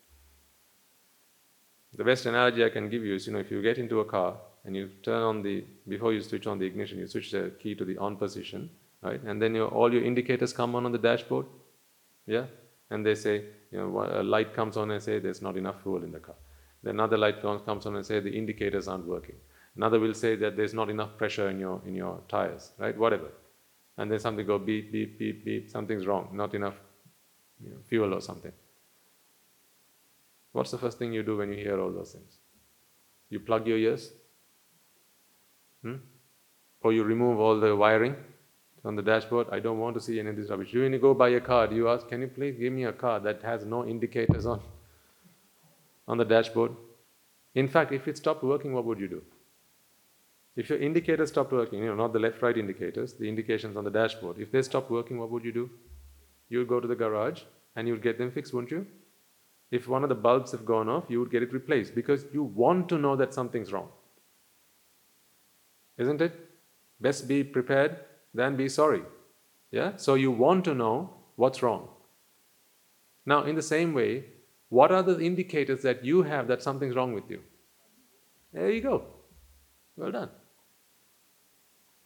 The best analogy I can give you is, you know, if you get into a car and you turn on the, before you switch on the ignition, you switch the key to the on position, right? And then your, all your indicators come on on the dashboard, yeah? And they say, you know, a light comes on and say there's not enough fuel in the car. Then another light comes on and say the indicators aren't working. Another will say that there's not enough pressure in your in your tires, right? Whatever. And then something go beep beep beep beep. Something's wrong. Not enough you know, fuel or something. What's the first thing you do when you hear all those things? You plug your ears? Hmm? Or you remove all the wiring on the dashboard? I don't want to see any of this rubbish. When you go buy a car, you ask, can you please give me a car that has no indicators on, on the dashboard? In fact, if it stopped working, what would you do? If your indicators stopped working, you know, not the left right indicators, the indications on the dashboard, if they stopped working, what would you do? You would go to the garage and you would get them fixed, wouldn't you? if one of the bulbs have gone off, you would get it replaced because you want to know that something's wrong. Isn't it? Best be prepared than be sorry. Yeah? So you want to know what's wrong. Now, in the same way, what are the indicators that you have that something's wrong with you? There you go. Well done.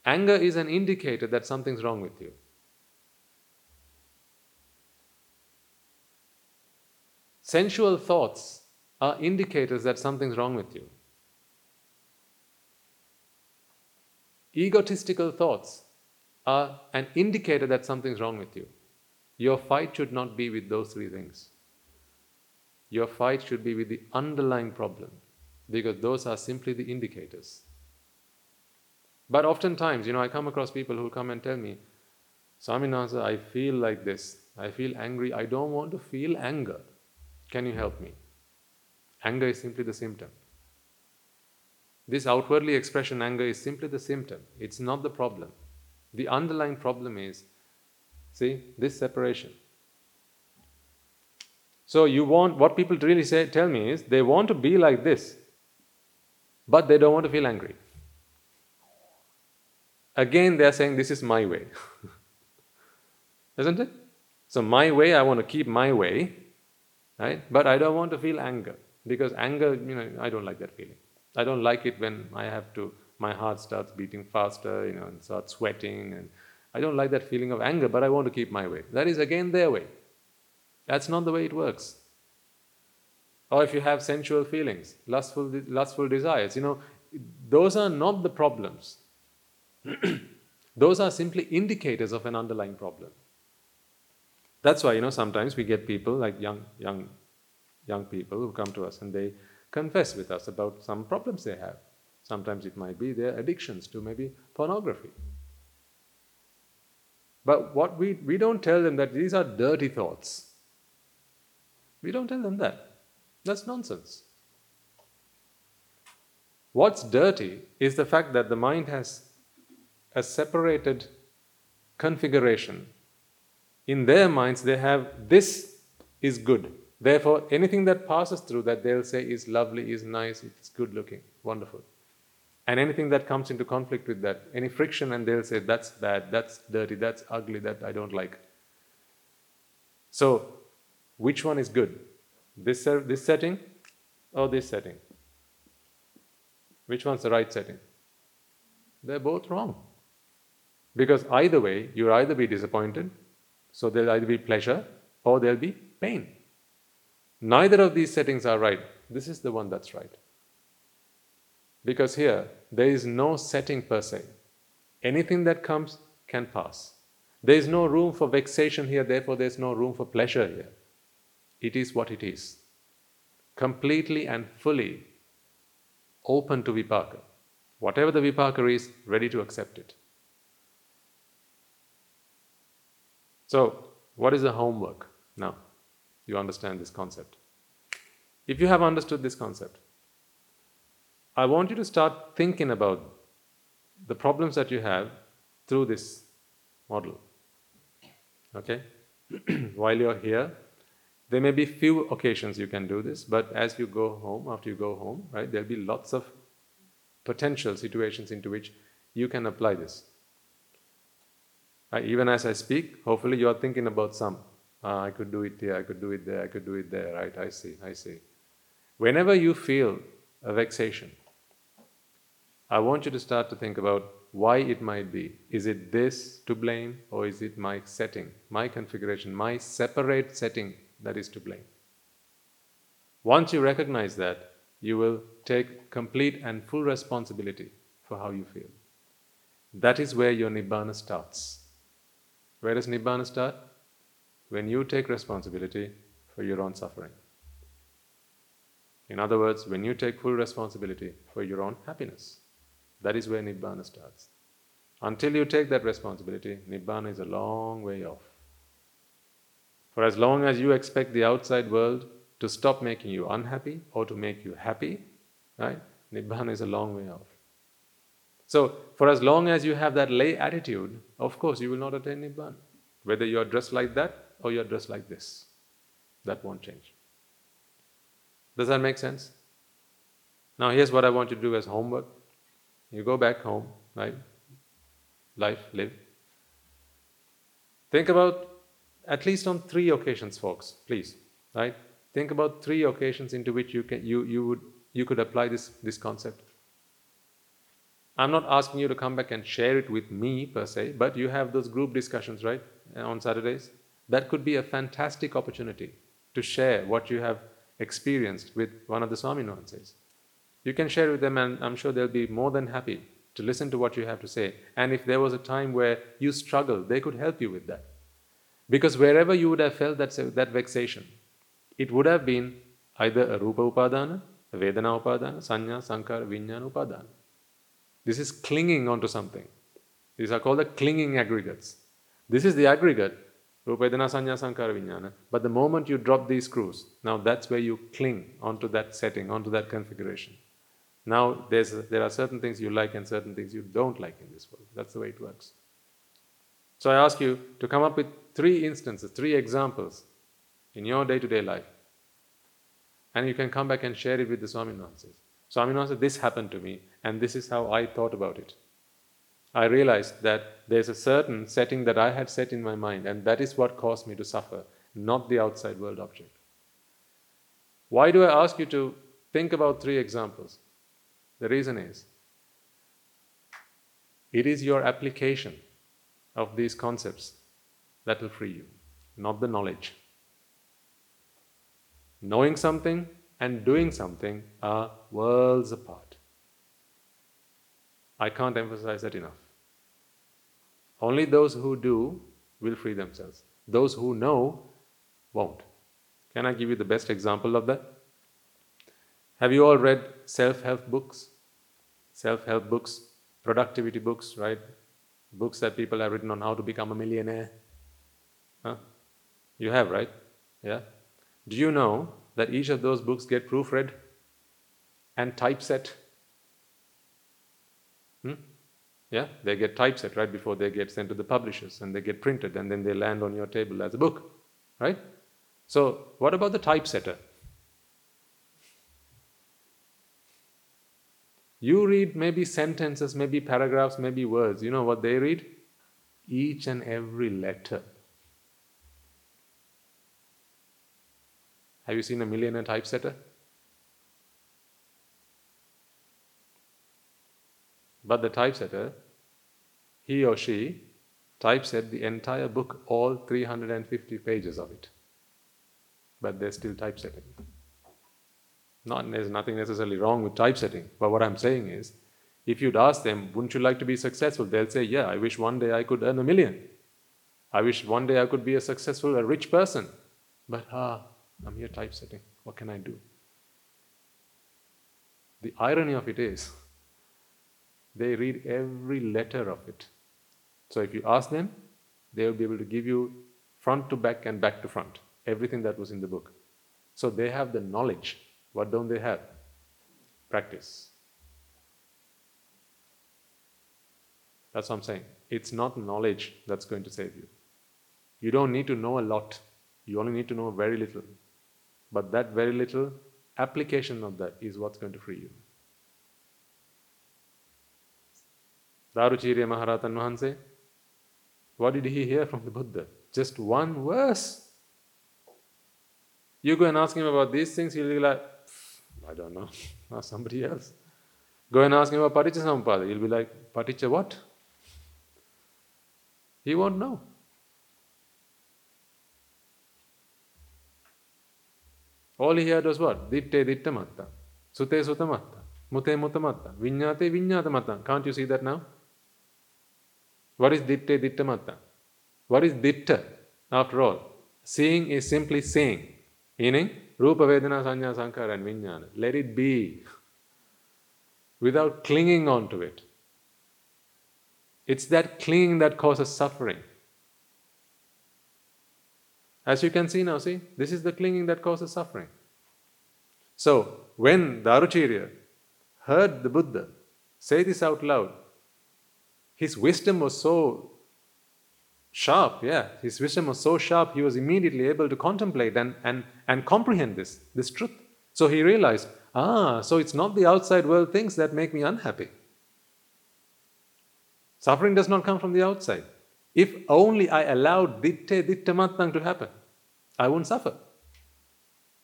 Anger is an indicator that something's wrong with you. Sensual thoughts are indicators that something's wrong with you. Egotistical thoughts an indicator that something's wrong with you. Your fight should not be with those three things. Your fight should be with the underlying problem because those are simply the indicators. But oftentimes, you know, I come across people who come and tell me, Swaminatha, I feel like this. I feel angry. I don't want to feel anger. Can you help me? Anger is simply the symptom. This outwardly expression anger is simply the symptom. It's not the problem. The underlying problem is, see, this separation. So you want what people really say tell me is they want to be like this, but they don't want to feel angry. Again, they are saying this is my way. Isn't it? So my way, I want to keep my way, right? But I don't want to feel anger because anger, you know, I don't like that feeling. I don't like it when I have to, my heart starts beating faster, you know, and starts sweating. And I don't like that feeling of anger, but I want to keep my way. That is again their way. That's not the way it works. Or if you have sensual feelings, lustful, lustful desires, you know, those are not the problems. those are simply indicators of an underlying problem. That's why, you know, sometimes we get people like young, young, young people who come to us and they confess with us about some problems they have. Sometimes it might be their addictions to maybe pornography. But what we, we don't tell them that these are dirty thoughts. We don't tell them that. That's nonsense. What's dirty is the fact that the mind has a separated configuration. In their minds, they have this is good. Therefore, anything that passes through that they'll say is lovely, is nice, it's good looking, wonderful. And anything that comes into conflict with that, any friction, and they'll say that's bad, that's dirty, that's ugly, that I don't like. So, which one is good? This, this setting or this setting? Which one's the right setting? They're both wrong. Because either way, you'll either be disappointed, so there'll either be pleasure or there'll be pain. Neither of these settings are right. This is the one that's right. Because here, there is no setting per se. Anything that comes can pass. There is no room for vexation here, therefore, there's no room for pleasure here. It is what it is. Completely and fully open to vipaka. Whatever the vipaka is, ready to accept it. So, what is the homework now? you understand this concept. If you have understood this concept, I want you to start thinking about the problems that you have through this model. Okay? While you're here, there may be few occasions you can do this, but as you go home, after you go home, right, there'll be lots of potential situations into which you can apply this. even as I speak, hopefully you are thinking about some. Ah, I could do it here, I could do it there, I could do it there, right? I see, I see. Whenever you feel a vexation, I want you to start to think about why it might be. Is it this to blame, or is it my setting, my configuration, my separate setting that is to blame? Once you recognize that, you will take complete and full responsibility for how you feel. That is where your Nibbana starts. Where does Nibbana start? when you take responsibility for your own suffering. In other words, when you take full responsibility for your own happiness, that is where Nibbana starts. Until you take that responsibility, Nibbana is a long way off. For as long as you expect the outside world to stop making you unhappy or to make you happy, right? Nibbana is a long way off. So, for as long as you have that lay attitude, of course you will not attain Nibbana. Whether you are dressed like that or you're dressed like this. That won't change. Does that make sense? Now, here's what I want you to do as homework. You go back home, right? Life, live. Think about at least on three occasions, folks, please, right? Think about three occasions into which you can you you would you could apply this this concept. I'm not asking you to come back and share it with me per se, but you have those group discussions, right, on Saturdays that could be a fantastic opportunity to share what you have experienced with one of the Swami nuances. You can share with them, and I'm sure they'll be more than happy to listen to what you have to say. And if there was a time where you struggled, they could help you with that. Because wherever you would have felt that, that vexation, it would have been either a Rupa Upadana, a Vedana Upadana, Sanya, Sankara, Vijnana Upadana. This is clinging onto something. These are called the clinging aggregates. This is the aggregate Rupadana Sanya Sankara Vijnana. But the moment you drop these screws, now that's where you cling onto that setting, onto that configuration. Now there's, there are certain things you like and certain things you don't like in this world. That's the way it works. So I ask you to come up with three instances, three examples in your day to day life. And you can come back and share it with the Swami Swaminatha. Swami said, This happened to me, and this is how I thought about it. I realized that there's a certain setting that I had set in my mind, and that is what caused me to suffer, not the outside world object. Why do I ask you to think about three examples? The reason is it is your application of these concepts that will free you, not the knowledge. Knowing something and doing something are worlds apart. I can't emphasize that enough. Only those who do will free themselves. Those who know won't. Can I give you the best example of that? Have you all read self help books? Self help books, productivity books, right? Books that people have written on how to become a millionaire. Huh? You have, right? Yeah? Do you know that each of those books get proofread and typeset? Hmm? Yeah, they get typeset right before they get sent to the publishers and they get printed and then they land on your table as a book, right? So, what about the typesetter? You read maybe sentences, maybe paragraphs, maybe words. You know what they read? Each and every letter. Have you seen a millionaire typesetter? But the typesetter, he or she typeset the entire book, all 350 pages of it. But they're still typesetting. Not, there's nothing necessarily wrong with typesetting, but what I'm saying is, if you'd ask them, wouldn't you like to be successful? They'll say, yeah, I wish one day I could earn a million. I wish one day I could be a successful, a rich person. But ah, I'm here typesetting. What can I do? The irony of it is, they read every letter of it. So if you ask them, they will be able to give you front to back and back to front, everything that was in the book. So they have the knowledge. What don't they have? Practice. That's what I'm saying. It's not knowledge that's going to save you. You don't need to know a lot. You only need to know very little. But that very little application of that is what's going to free you. Daruchirya Maharatan Vahanse, what did he hear from the Buddha? Just one verse. You go and ask him about these things, he'll be like, I don't know, ask somebody else. Go and ask him about Paticca Samuppada, he'll be like, Paticca what? He won't know. All he heard was what? Ditte ditta matta. Sute sutta matta. Mute mutta matta. Vinyate vinyata matta. Can't you see that now? What is ditte ditta matta? What is ditta after all? Seeing is simply seeing. Meaning, Rupa Vedana Sanya Sankara and Vijnana. Let it be. Without clinging on to it. It's that clinging that causes suffering. As you can see now, see, this is the clinging that causes suffering. So, when Daruchirya heard the Buddha say this out loud, his wisdom was so sharp, yeah, his wisdom was so sharp, he was immediately able to contemplate and, and, and comprehend this, this truth. So he realized, ah, so it's not the outside world things that make me unhappy. Suffering does not come from the outside. If only I allowed ditte ditta matang to happen, I won't suffer.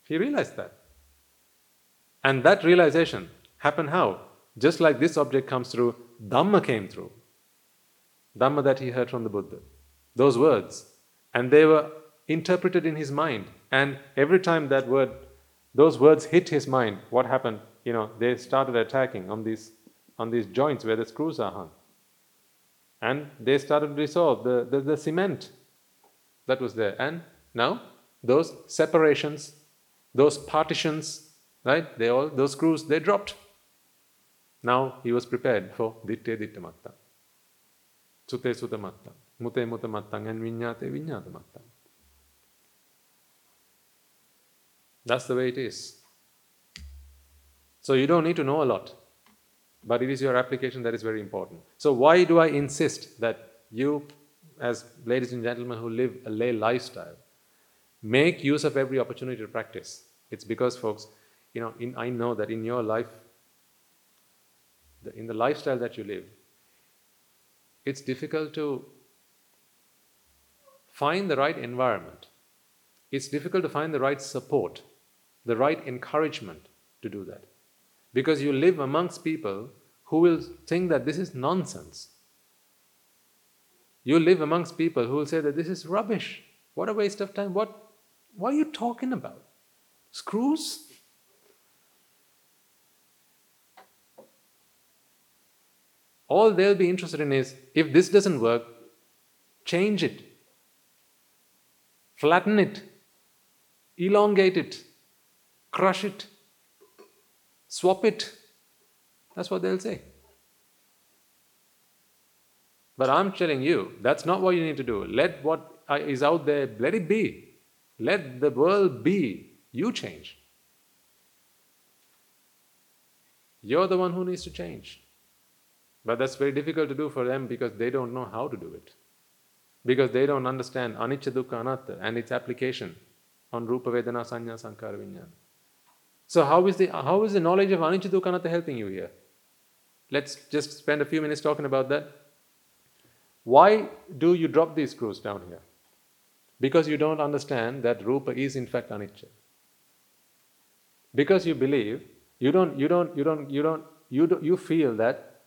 He realized that. And that realization happened how? Just like this object comes through, Dhamma came through. Dhamma that he heard from the Buddha. Those words. And they were interpreted in his mind. And every time that word, those words hit his mind, what happened? You know, they started attacking on these, on these joints where the screws are hung. And they started to dissolve the, the, the cement that was there. And now, those separations, those partitions, right, they all, those screws, they dropped. Now he was prepared for ditte ditta matta. Sute sutta mute mute mattang, and vinyate vinyata mattang. That's the way it is. So you don't need to know a lot, but it is your application that is very important. So why do I insist that you, as ladies and gentlemen who live a lay lifestyle, make use of every opportunity to practice? It's because, folks, you know, in, I know that in your life, in the lifestyle that you live, it's difficult to find the right environment. It's difficult to find the right support, the right encouragement to do that. Because you live amongst people who will think that this is nonsense. You live amongst people who will say that this is rubbish. What a waste of time. What, what are you talking about? Screws? All they'll be interested in is if this doesn't work, change it, flatten it, elongate it, crush it, swap it. That's what they'll say. But I'm telling you, that's not what you need to do. Let what uh, is out there, let it be. Let the world be. You change. You're the one who needs to change. But that's very difficult to do for them because they don't know how to do it. Because they don't understand anicca dukkha anatta and its application on rupa vedana sanya sankhara vijnana. So how is the how is the knowledge of anicca dukkha anatta helping you here? Let's just spend a few minutes talking about that. Why do you drop these screws down here? Because you don't understand that rupa is in fact anicca. Because you believe, you don't, you don't, you don't, you don't, you, do, you feel that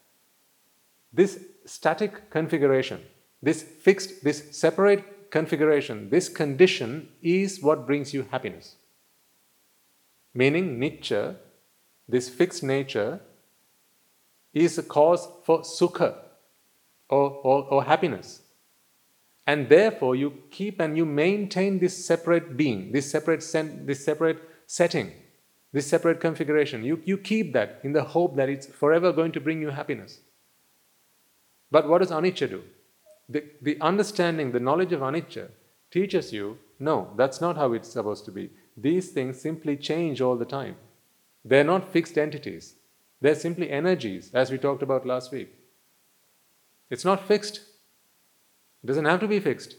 this static configuration, this fixed, this separate configuration, this condition is what brings you happiness. Meaning, nature, this fixed nature, is a cause for sukha or, or, or happiness. And therefore, you keep and you maintain this separate being, this separate, sen- this separate setting, this separate configuration. You, you keep that in the hope that it's forever going to bring you happiness. But what does anicca do? The, the understanding, the knowledge of anicca teaches you no, that's not how it's supposed to be. These things simply change all the time. They're not fixed entities, they're simply energies, as we talked about last week. It's not fixed, it doesn't have to be fixed.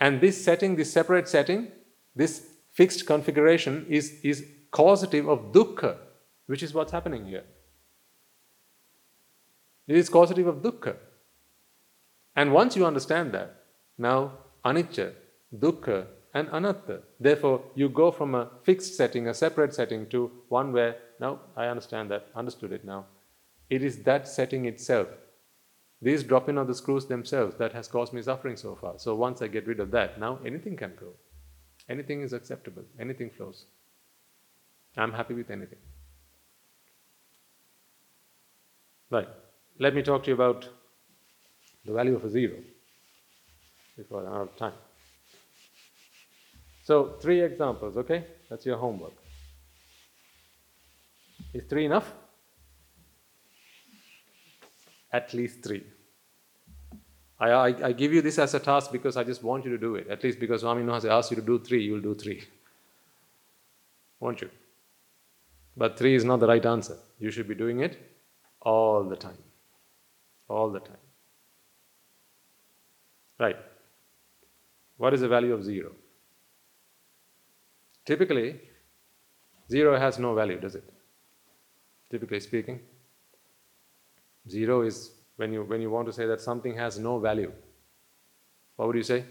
And this setting, this separate setting, this fixed configuration is, is causative of dukkha, which is what's happening here. It is causative of dukkha. And once you understand that, now anicca, dukkha, and anatta. Therefore, you go from a fixed setting, a separate setting, to one where, now I understand that, understood it now. It is that setting itself, these dropping of the screws themselves, that has caused me suffering so far. So once I get rid of that, now anything can go. Anything is acceptable, anything flows. I'm happy with anything. Right. Let me talk to you about the value of a zero before out of time. So, three examples, okay? That's your homework. Is three enough? At least three. I, I, I, give you this as a task because I just want you to do it. At least because Swami has asked you to do three, you'll do three. Won't you? But three is not the right answer. You should be doing it all the time all the time. Right. What is the value of zero? Typically, zero has no value, does it? Typically speaking, zero is when you when you want to say that something has no value. What would you say?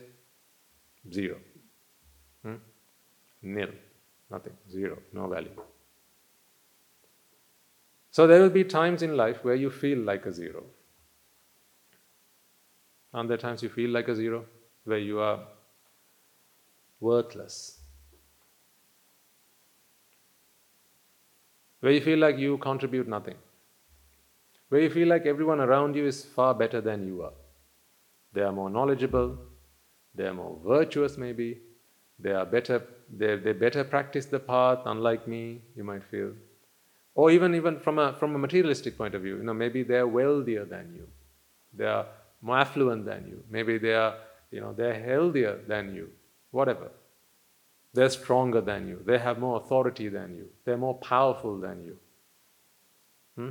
Zero. Hmm? Nil. Nothing. Zero. No value. So there will be times in life where you feel like a zero. Aren't there times you feel like a zero, where you are worthless? Where you feel like you contribute nothing? Where you feel like everyone around you is far better than you are? They are more knowledgeable, they are more virtuous, maybe, they are better, they, they better practice the path, unlike me, you might feel. Or even, even from, a, from a materialistic point of view, you know, maybe they are wealthier than you. They are more affluent than you. Maybe they are, you know, they're healthier than you. Whatever. They're stronger than you. They have more authority than you. They're more powerful than you. Hmm?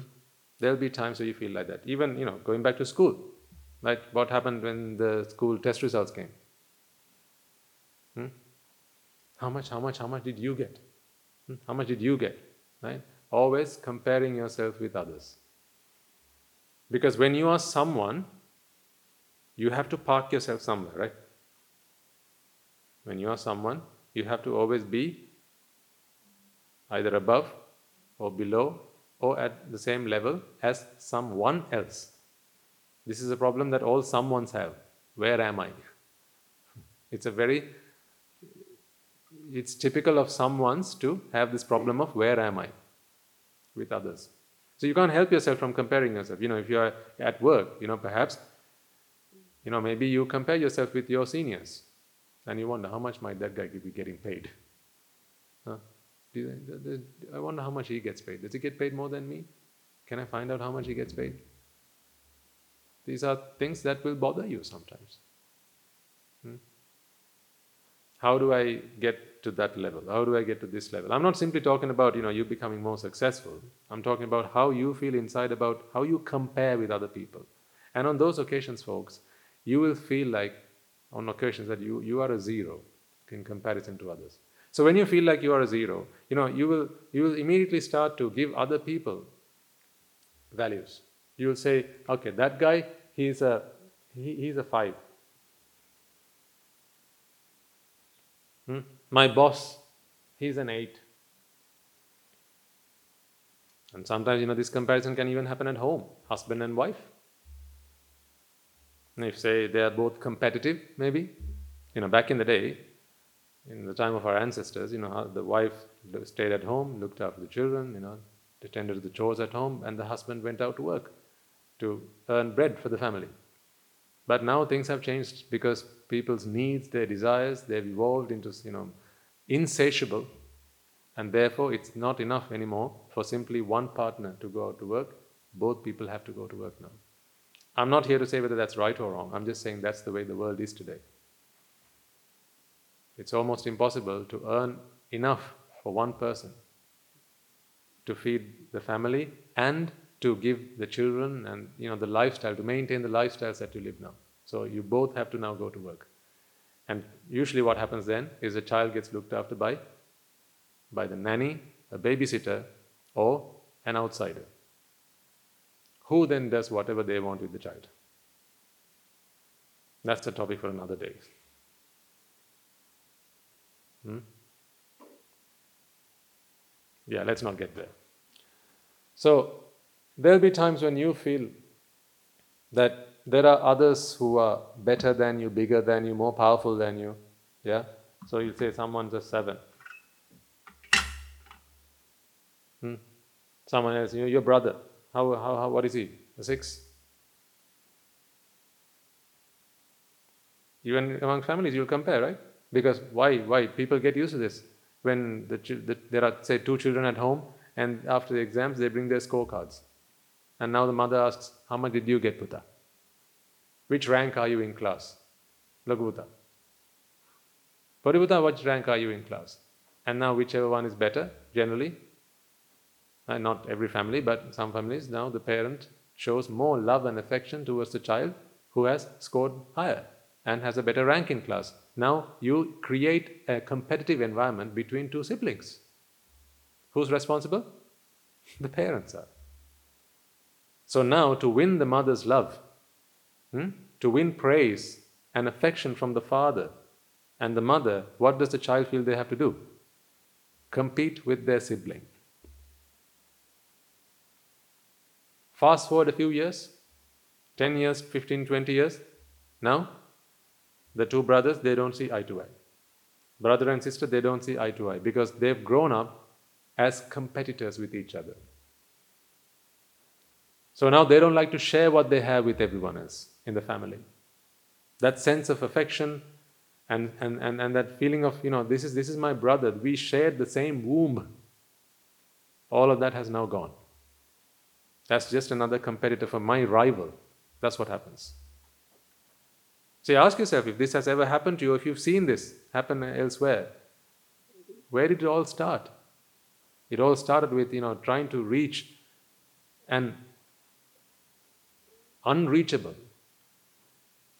There'll be times where you feel like that. Even, you know, going back to school. Right? What happened when the school test results came? Hmm? How much, how much, how much did you get? Hmm? How much did you get? Right? Always comparing yourself with others. Because when you are someone, you have to park yourself somewhere, right? When you are someone, you have to always be either above or below or at the same level as someone else. This is a problem that all someones have. Where am I? It's a very, it's typical of someone's to have this problem of where am I with others. So you can't help yourself from comparing yourself. You know, if you are at work, you know, perhaps, you know, maybe you compare yourself with your seniors and you wonder how much might that guy be getting paid? Huh? I wonder how much he gets paid. Does he get paid more than me? Can I find out how much he gets paid? These are things that will bother you sometimes. Hmm? How do I get to that level? How do I get to this level? I'm not simply talking about you know you becoming more successful. I'm talking about how you feel inside about how you compare with other people. And on those occasions, folks, you will feel like on occasions that you, you are a zero in comparison to others. So when you feel like you are a zero, you know, you will you will immediately start to give other people values. You will say, okay, that guy, he's a he, he's a five. Hmm? My boss, he's an eight. And sometimes, you know, this comparison can even happen at home, husband and wife. And if say they are both competitive, maybe, you know, back in the day, in the time of our ancestors, you know, the wife stayed at home, looked after the children, you know, attended to the chores at home, and the husband went out to work to earn bread for the family. But now things have changed because people's needs, their desires, they've evolved into, you know, insatiable, and therefore it's not enough anymore for simply one partner to go out to work. Both people have to go to work now. I'm not here to say whether that's right or wrong. I'm just saying that's the way the world is today. It's almost impossible to earn enough for one person to feed the family and to give the children and you know the lifestyle to maintain the lifestyles that you live now so you both have to now go to work and usually what happens then is the child gets looked after by by the nanny a babysitter or an outsider who then does whatever they want with the child that's the topic for another day hmm? yeah let's not get there so There'll be times when you feel that there are others who are better than you, bigger than you, more powerful than you. Yeah? So you'll say someone's a seven. Hmm? Someone else, you know, your brother. How, how, how, what is he? A six? Even among families, you'll compare, right? Because why? Why? People get used to this. When the, the, there are, say, two children at home, and after the exams, they bring their scorecards. And now the mother asks, How much did you get, Putha? Which rank are you in class? Laghuta. Pariputa, which rank are you in class? And now whichever one is better, generally, uh, not every family, but some families, now the parent shows more love and affection towards the child who has scored higher and has a better rank in class. Now you create a competitive environment between two siblings. Who's responsible? The parents are. So now, to win the mother's love, hmm, to win praise and affection from the father and the mother, what does the child feel they have to do? Compete with their sibling. Fast forward a few years 10 years, 15, 20 years. Now, the two brothers, they don't see eye to eye. Brother and sister, they don't see eye to eye because they've grown up as competitors with each other. So now they don't like to share what they have with everyone else in the family. That sense of affection and, and, and, and that feeling of, you know, this is, this is my brother, we shared the same womb. All of that has now gone. That's just another competitor for my rival. That's what happens. So ask yourself if this has ever happened to you, if you've seen this happen elsewhere. Where did it all start? It all started with, you know, trying to reach an unreachable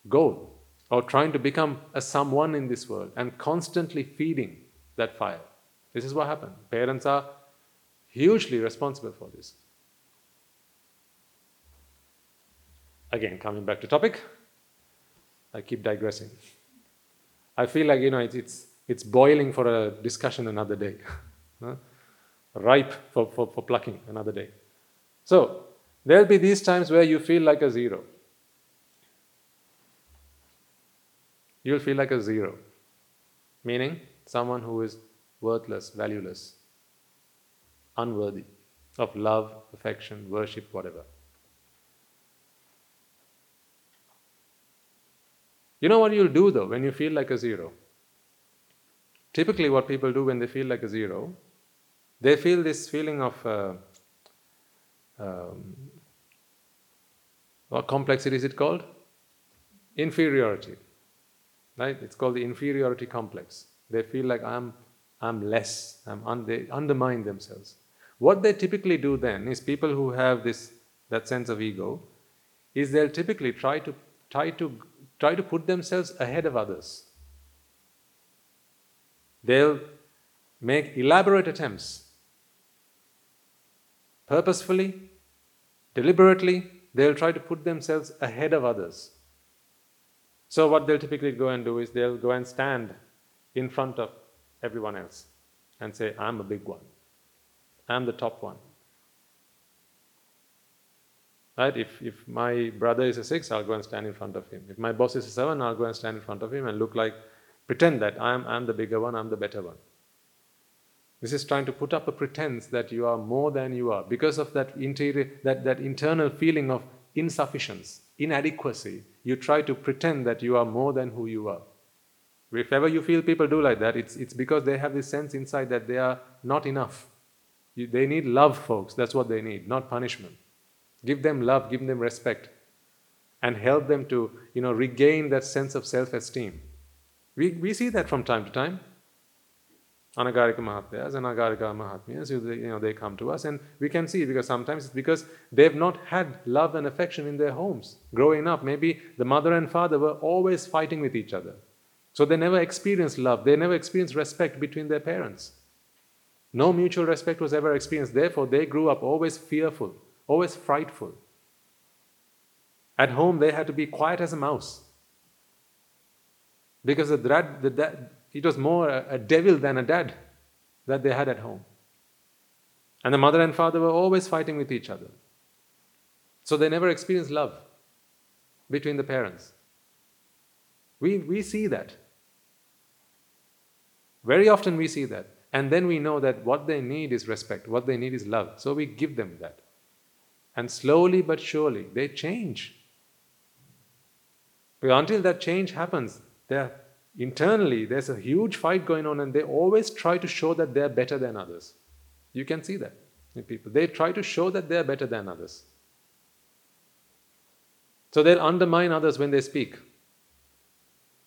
goal or trying to become a someone in this world and constantly feeding that fire. This is what happened. Parents are hugely responsible for this. Again, coming back to topic, I keep digressing. I feel like you know it's it's, it's boiling for a discussion another day. ripe for, for, for plucking another day. So, there'll be these times where you feel like a zero. You'll feel like a zero, meaning someone who is worthless, valueless, unworthy of love, affection, worship, whatever. You know what you'll do though when you feel like a zero? Typically, what people do when they feel like a zero, they feel this feeling of uh, um, what complexity is it called? Inferiority. Right? It's called the inferiority complex. They feel like I'm, I'm less. I'm un- they undermine themselves. What they typically do then is people who have this that sense of ego, is they'll typically try to try to try to put themselves ahead of others. They'll make elaborate attempts. Purposefully, deliberately, they'll try to put themselves ahead of others. So, what they'll typically go and do is they'll go and stand in front of everyone else and say, I'm a big one, I'm the top one. Right? If, if my brother is a six, I'll go and stand in front of him. If my boss is a seven, I'll go and stand in front of him and look like, pretend that I'm, I'm the bigger one, I'm the better one. This is trying to put up a pretense that you are more than you are because of that, interior, that, that internal feeling of insufficiency, inadequacy. You try to pretend that you are more than who you are. If ever you feel people do like that, it's, it's because they have this sense inside that they are not enough. You, they need love, folks. That's what they need, not punishment. Give them love, give them respect, and help them to you know, regain that sense of self esteem. We, we see that from time to time. Anagarika Mahatmyas and Mahatmyas, you know, they come to us and we can see because sometimes it's because they've not had love and affection in their homes. Growing up, maybe the mother and father were always fighting with each other. So they never experienced love, they never experienced respect between their parents. No mutual respect was ever experienced. Therefore, they grew up always fearful, always frightful. At home, they had to be quiet as a mouse. Because the dad, the dad, it was more a, devil than a dad that they had at home. And the mother and father were always fighting with each other. So they never experienced love between the parents. We, we see that. Very often we see that. And then we know that what they need is respect, what they need is love. So we give them that. And slowly but surely, they change. But until that change happens, they're internally there's a huge fight going on and they always try to show that they're better than others. You can see that in people. They try to show that they're better than others. So they'll undermine others when they speak.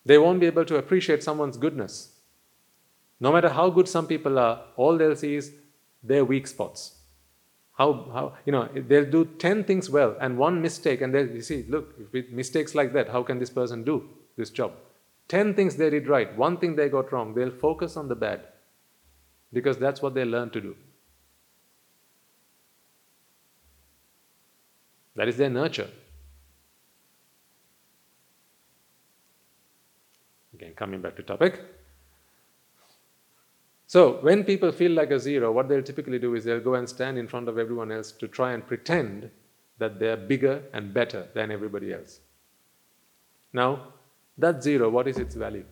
They won't be able to appreciate someone's goodness. No matter how good some people are all they'll see is their weak spots how, how you know they'll do 10 things well and one mistake and they'll you see look with mistakes like that how can this person do this job 10 things they did right, one thing they got wrong, they'll focus on the bad because that's what they learn to do. That is their nurture. Again, coming back to topic. So, when people feel like a zero, what they'll typically do is they'll go and stand in front of everyone else to try and pretend that they're bigger and better than everybody else. Now, that zero, what is its value?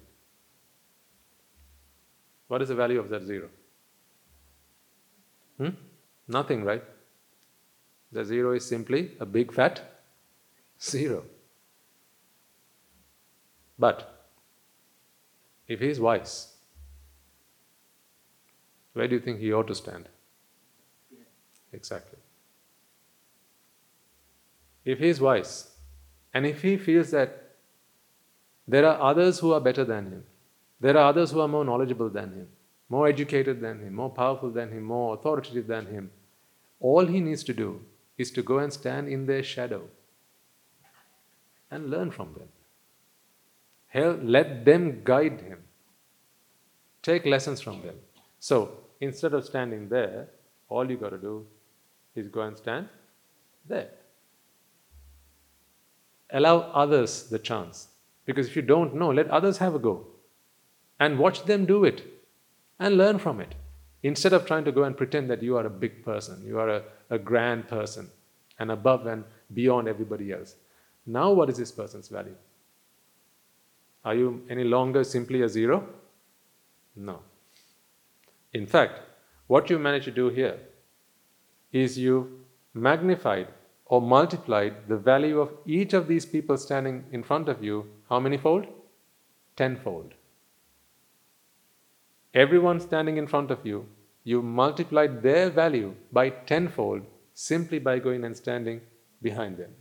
What is the value of that zero? Hmm? Nothing, right? The zero is simply a big fat zero. But if he is wise, where do you think he ought to stand? Exactly. If he is wise, and if he feels that there are others who are better than him. There are others who are more knowledgeable than him, more educated than him, more powerful than him, more authoritative than him. All he needs to do is to go and stand in their shadow and learn from them. Hell, let them guide him. Take lessons from them. So, instead of standing there, all you got to do is go and stand there. Allow others the chance because if you don't know, let others have a go and watch them do it and learn from it. Instead of trying to go and pretend that you are a big person, you are a, a grand person, and above and beyond everybody else. Now, what is this person's value? Are you any longer simply a zero? No. In fact, what you managed to do here is you magnified or multiplied the value of each of these people standing in front of you, how many fold? Tenfold. Everyone standing in front of you, you multiplied their value by tenfold simply by going and standing behind them.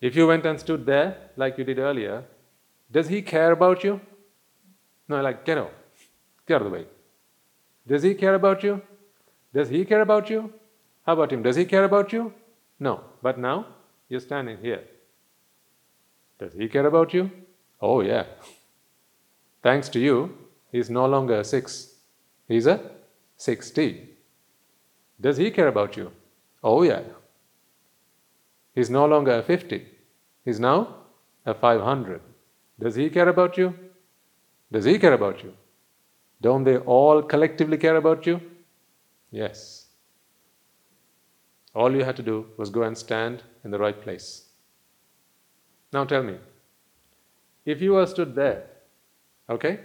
If you went and stood there like you did earlier, does he care about you? No, like, get out of the way. Does he care about you? Does he care about you? How about him? Does he care about you? No. But now you're standing here. Does he care about you? Oh, yeah. Thanks to you, he's no longer a six. He's a 60. Does he care about you? Oh, yeah. He's no longer a 50. He's now a 500. Does he care about you? Does he care about you? Don't they all collectively care about you? Yes. All you had to do was go and stand in the right place. Now tell me, if you were stood there, okay,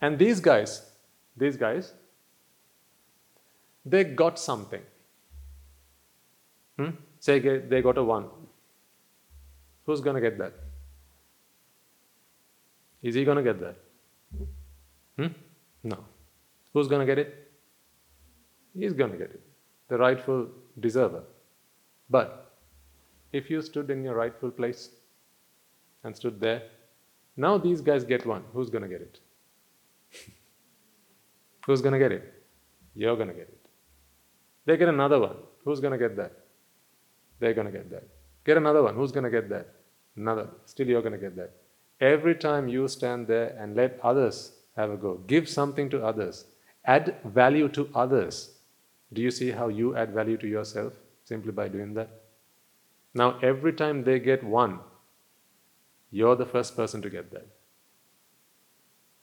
and these guys, these guys, they got something. Hmm? Say they got a one. Who's going to get that? Is he going to get that? Hmm? No. Who's going to get it? He's going to get it. The rightful deserver. But if you stood in your rightful place and stood there, now these guys get one. Who's going to get it? Who's going to get it? You're going to get it. They get another one. Who's going to get that? They're going to get that. Get another one. Who's going to get that? Another. Still, you're going to get that. Every time you stand there and let others have a go, give something to others, add value to others. Do you see how you add value to yourself simply by doing that? Now, every time they get one, you're the first person to get that.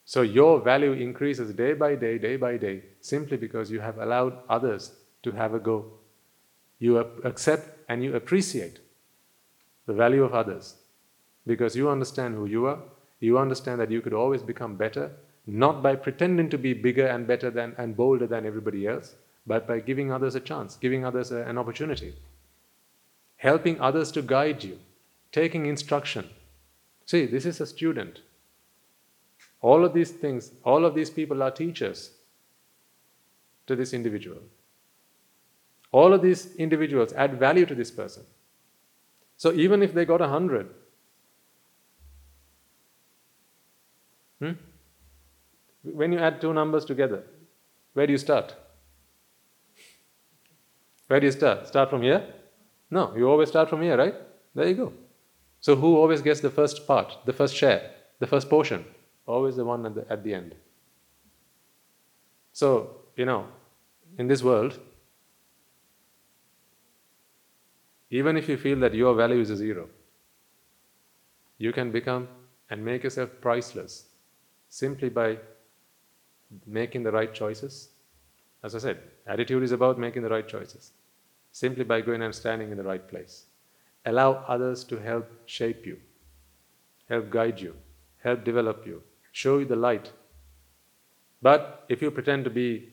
So your value increases day by day, day by day, simply because you have allowed others to have a go. You accept and you appreciate the value of others because you understand who you are. You understand that you could always become better, not by pretending to be bigger and better than and bolder than everybody else, but by giving others a chance, giving others a, an opportunity, helping others to guide you, taking instruction. See, this is a student. All of these things, all of these people are teachers to this individual. All of these individuals add value to this person. So even if they got a hundred, hmm? When you add two numbers together, where do you start? Where do you start? Start from here? No, you always start from here, right? There you go. So who always gets the first part, the first share, the first portion? Always the one at the, at the end. So, you know, in this world, Even if you feel that your value is zero, you can become and make yourself priceless simply by making the right choices. As I said, attitude is about making the right choices. Simply by going and standing in the right place. Allow others to help shape you, help guide you, help develop you, show you the light. But if you pretend to be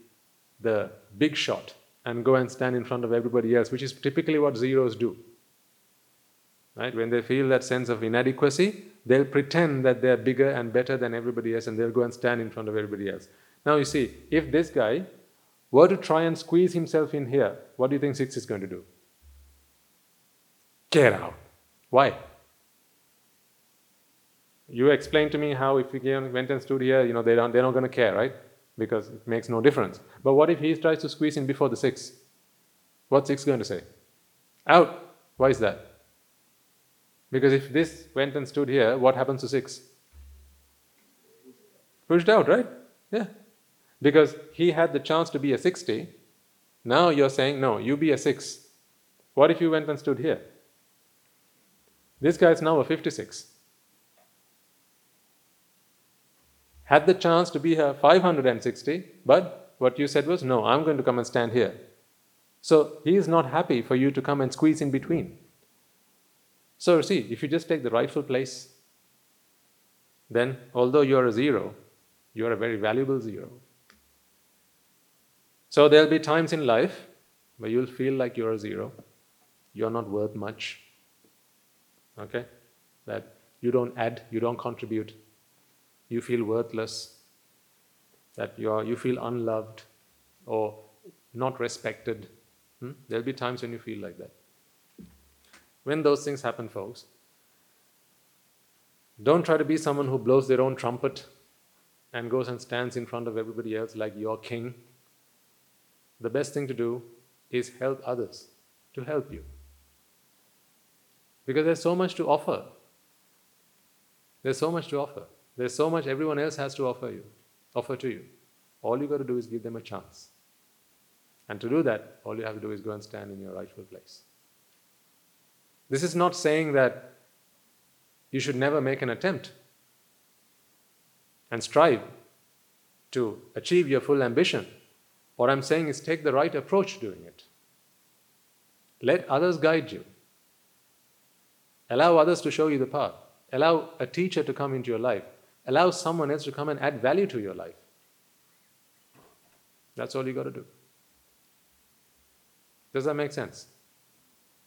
the big shot, and go and stand in front of everybody else, which is typically what zeros do. Right? When they feel that sense of inadequacy, they'll pretend that they're bigger and better than everybody else and they'll go and stand in front of everybody else. Now you see, if this guy were to try and squeeze himself in here, what do you think six is going to do? Get out. Why? You explain to me how if we went and stood here, you know, they don't, they're not going to care, right? because it makes no difference. But what if he tries to squeeze in before the six? What's six going to say? Out. Why is that? Because if this went and stood here, what happens to six? Pushed out, right? Yeah. Because he had the chance to be a 60. Now you're saying, no, you be a 6. What if you went and stood here? This guy is now a 56. had the chance to be a 560, but what you said was, no, I'm going to come and stand here. So he is not happy for you to come and squeeze in between. So, see, if you just take the rightful place, then although you are a zero, you are a very valuable zero. So, there'll be times in life where you'll feel like you're a zero, you're not worth much. Okay? That you don't add, you don't contribute, you feel worthless, that you, are, you feel unloved or not respected. Hmm? There'll be times when you feel like that. When those things happen, folks, don't try to be someone who blows their own trumpet and goes and stands in front of everybody else like you're king. The best thing to do is help others to help you. Because there's so much to offer. There's so much to offer. There's so much everyone else has to offer you, offer to you. All you've got to do is give them a chance. And to do that, all you have to do is go and stand in your rightful place. This is not saying that you should never make an attempt and strive to achieve your full ambition. What I'm saying is take the right approach doing it. Let others guide you. Allow others to show you the path. Allow a teacher to come into your life. Allow someone else to come and add value to your life. That's all you got to do. Does that make sense?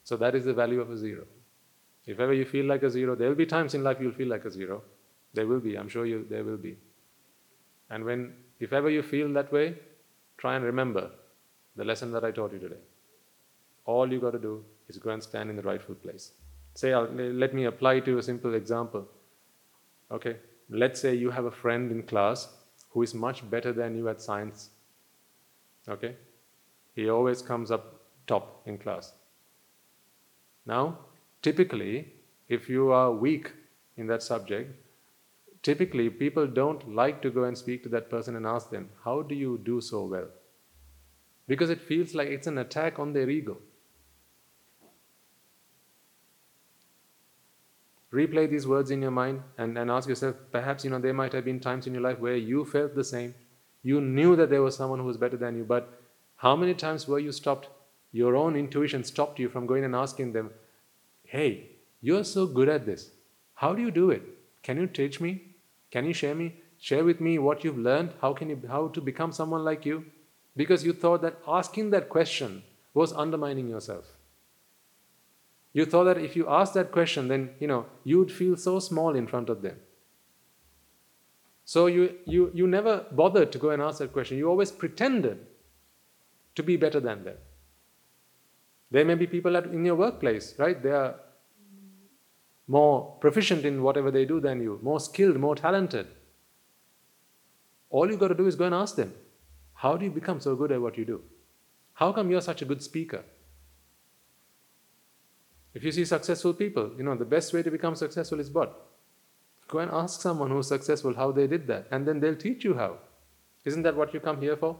So that is the value of a zero. If ever you feel like a zero, there will be times in life you'll feel like a zero. There will be, I'm sure you there will be. And when if ever you feel that way, try and remember the lesson that I taught you today. All you got to do is go and stand in the rightful place. Say, let me apply to a simple example. Okay, let's say you have a friend in class who is much better than you at science. Okay, he always comes up top in class. Now, typically, if you are weak in that subject, typically people don't like to go and speak to that person and ask them, How do you do so well? Because it feels like it's an attack on their ego. Replay these words in your mind and, and ask yourself, perhaps you know there might have been times in your life where you felt the same. You knew that there was someone who was better than you, but how many times were you stopped your own intuition stopped you from going and asking them, Hey, you're so good at this. How do you do it? Can you teach me? Can you share me? Share with me what you've learned? How can you how to become someone like you? Because you thought that asking that question was undermining yourself. You thought that if you asked that question, then you know you'd feel so small in front of them. So you, you, you never bothered to go and ask that question. You always pretended to be better than them. There may be people at, in your workplace, right? They are more proficient in whatever they do than you, more skilled, more talented. All you got to do is go and ask them, how do you become so good at what you do? How come you're such a good speaker? If you see successful people, you know, the best way to become successful is what? Go and ask someone who's successful how they did that, and then they'll teach you how. Isn't that what you come here for?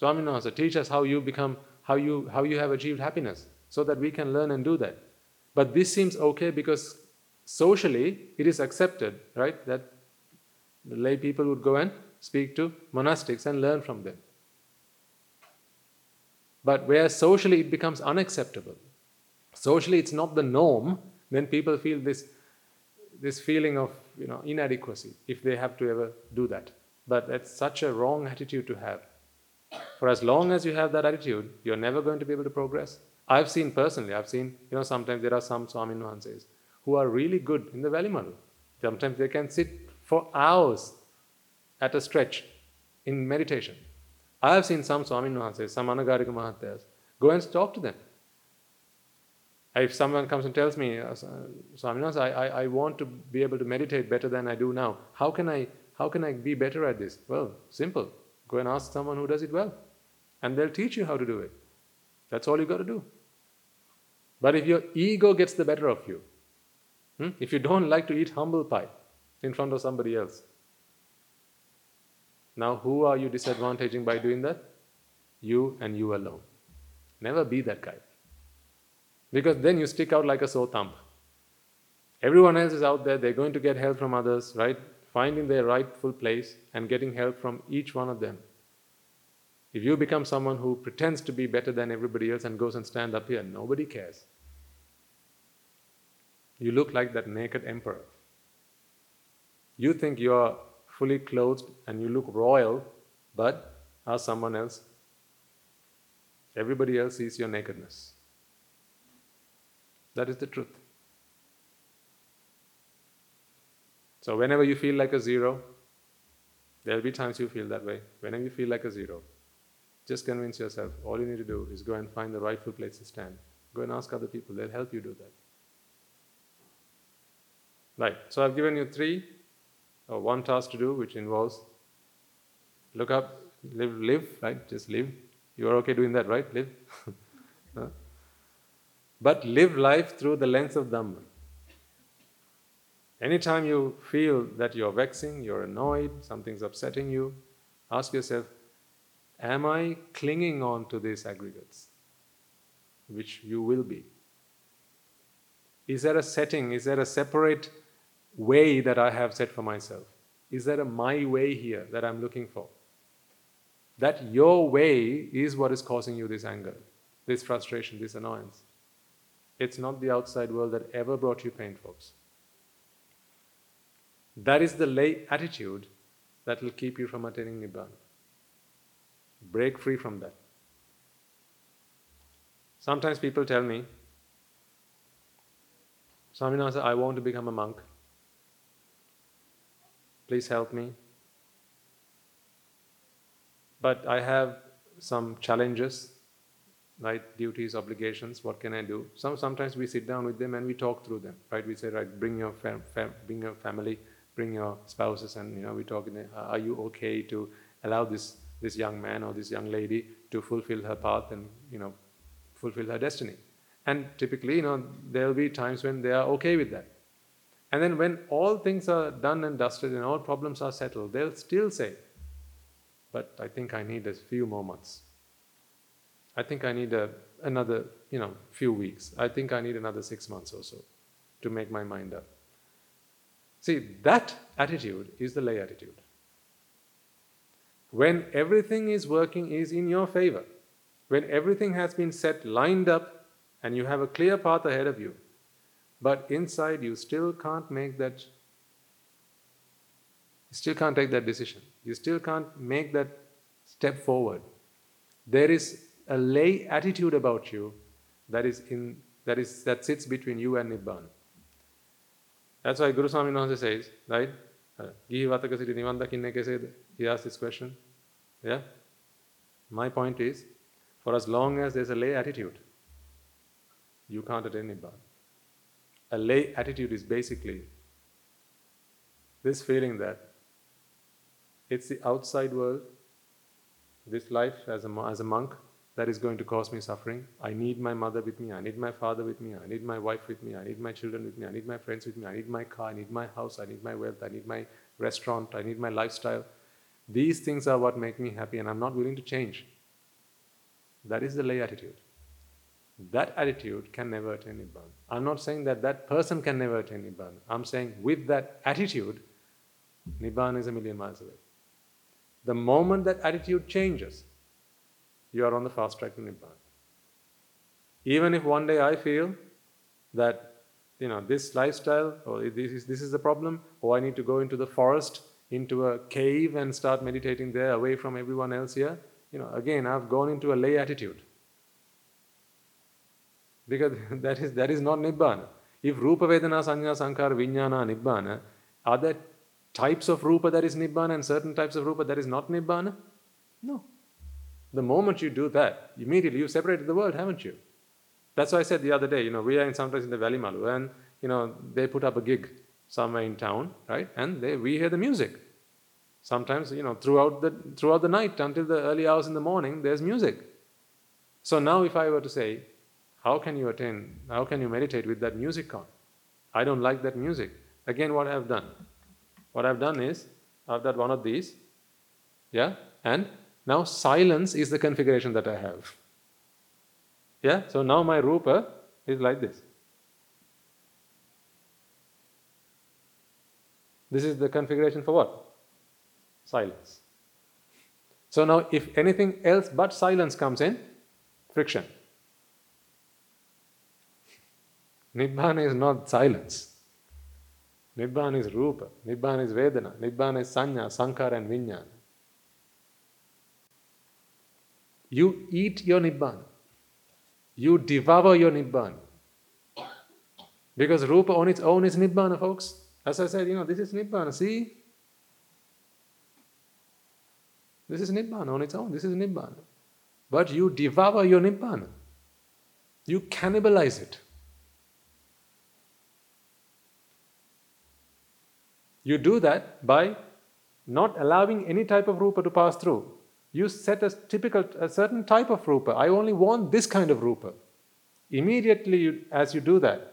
Swaminasa, teach us how you become how you, how you have achieved happiness so that we can learn and do that. But this seems okay because socially it is accepted, right? That lay people would go and speak to monastics and learn from them. But where socially it becomes unacceptable, socially it's not the norm, then people feel this, this feeling of you know, inadequacy if they have to ever do that. But that's such a wrong attitude to have. For as long as you have that attitude, you're never going to be able to progress. I've seen personally, I've seen, you know, sometimes there are some Swamin Wahanses who are really good in the Välimallu. Sometimes they can sit for hours at a stretch in meditation. I have seen some Swamin Wahanses, some Anagarika Mahatyas, go and talk to them. If someone comes and tells me, uh, Swamin I, I, I want to be able to meditate better than I do now, how can I, how can I be better at this? Well, simple. Go and ask someone who does it well, and they'll teach you how to do it. That's all you've got to do. But if your ego gets the better of you, hmm, if you don't like to eat humble pie in front of somebody else, now who are you disadvantaging by doing that? You and you alone. Never be that guy. Because then you stick out like a sore thumb. Everyone else is out there, they're going to get help from others, right? finding their rightful place and getting help from each one of them. If you become someone who pretends to be better than everybody else and goes and stand up here, nobody cares. You look like that naked emperor. You think you're fully clothed and you look royal, but as someone else, everybody else sees your nakedness. That is the truth. So, whenever you feel like a zero, there'll be times you feel that way. Whenever you feel like a zero, just convince yourself all you need to do is go and find the rightful place to stand. Go and ask other people, they'll help you do that. Right, so I've given you three or one task to do, which involves look up, live, live, right? Just live. You are okay doing that, right? Live. but live life through the lens of Dhamma. Anytime you feel that you're vexing, you're annoyed, something's upsetting you, ask yourself, am I clinging on to these aggregates? Which you will be. Is there a setting, is there a separate way that I have set for myself? Is there a my way here that I'm looking for? That your way is what is causing you this anger, this frustration, this annoyance. It's not the outside world that ever brought you pain, folks. That is the lay attitude that will keep you from attaining Nibbana. Break free from that. Sometimes people tell me, Swaminatha, I want to become a monk. Please help me. But I have some challenges, right? Duties, obligations. What can I do? Some, sometimes we sit down with them and we talk through them, right? We say, right, bring your, fam- fam- bring your family, bring your spouses, and you know, we talk. Are you okay to allow this this young man or this young lady to fulfill her path and you know, fulfill her destiny? And typically, you know, there will be times when they are okay with that. And then when all things are done and dusted and all problems are settled, they'll still say, but I think I need a few more months. I think I need a, another, you know, few weeks. I think I need another six months or so to make my mind up. See, that attitude is the lay attitude When everything is working is in your favor, when everything has been set lined up and you have a clear path ahead of you, but inside you still can't make that you still can't take that decision you still can't make that step forward there is a lay attitude about you that is in that is that sits between you and nibbana that's why guru swami Wahanse says right ගිහි වතක සිටි නිවන් දකින්නේ කෙසේද? he asked this question. Yeah? My point is, for as long as there's a lay attitude, you can't attain Nibbana a lay attitude is basically this feeling that it's the outside world, this life as a, as a monk, that is going to cause me suffering. I need my mother with me, I need my father with me, I need my wife with me, I need my children with me, I need my friends with me, I need my car, I need my house, I need my wealth, I need my restaurant, I need my lifestyle. These things are what make me happy, and I'm not willing to change. That is the lay attitude. That attitude can never attain Nibbana. I'm not saying that that person can never attain Nibbana. I'm saying with that attitude, Nibbana is a million miles away. The moment that attitude changes, you are on the fast track to Nibbana. Even if one day I feel that you know this lifestyle or this is, this is the problem, or I need to go into the forest, into a cave and start meditating there away from everyone else here, you know, again I've gone into a lay attitude. Because that is, that is not Nibbana. If Rupa Vedana Sanya Sankhara Vijnana Nibbana, are there types of Rupa that is Nibbana and certain types of Rupa that is not Nibbana? No. The moment you do that, immediately you've separated the world, haven't you? That's why I said the other day, you know, we are in sometimes in the Valley Malu and, you know, they put up a gig somewhere in town, right? And they, we hear the music. Sometimes, you know, throughout the, throughout the night until the early hours in the morning, there's music. So now if I were to say, how can you attain, how can you meditate with that music on? I don't like that music. Again, what I've done? What I've done is, I've got one of these, yeah, and now silence is the configuration that I have. Yeah, so now my rupa is like this. This is the configuration for what? Silence. So now, if anything else but silence comes in, friction. Nibbana is not silence. Nibbana is rupa, Nibbana is vedana, Nibbana is sanya, sankhara, and vijnana. You eat your Nibbana. You devour your Nibbana. Because Rupa on its own is Nibbana, folks. As I said, you know, this is Nibbana. See? This is Nibbana on its own. This is Nibbana. But you devour your Nibbana. You cannibalize it. You do that by not allowing any type of rupa to pass through. You set a typical, a certain type of rupa. I only want this kind of rupa. Immediately, you, as you do that,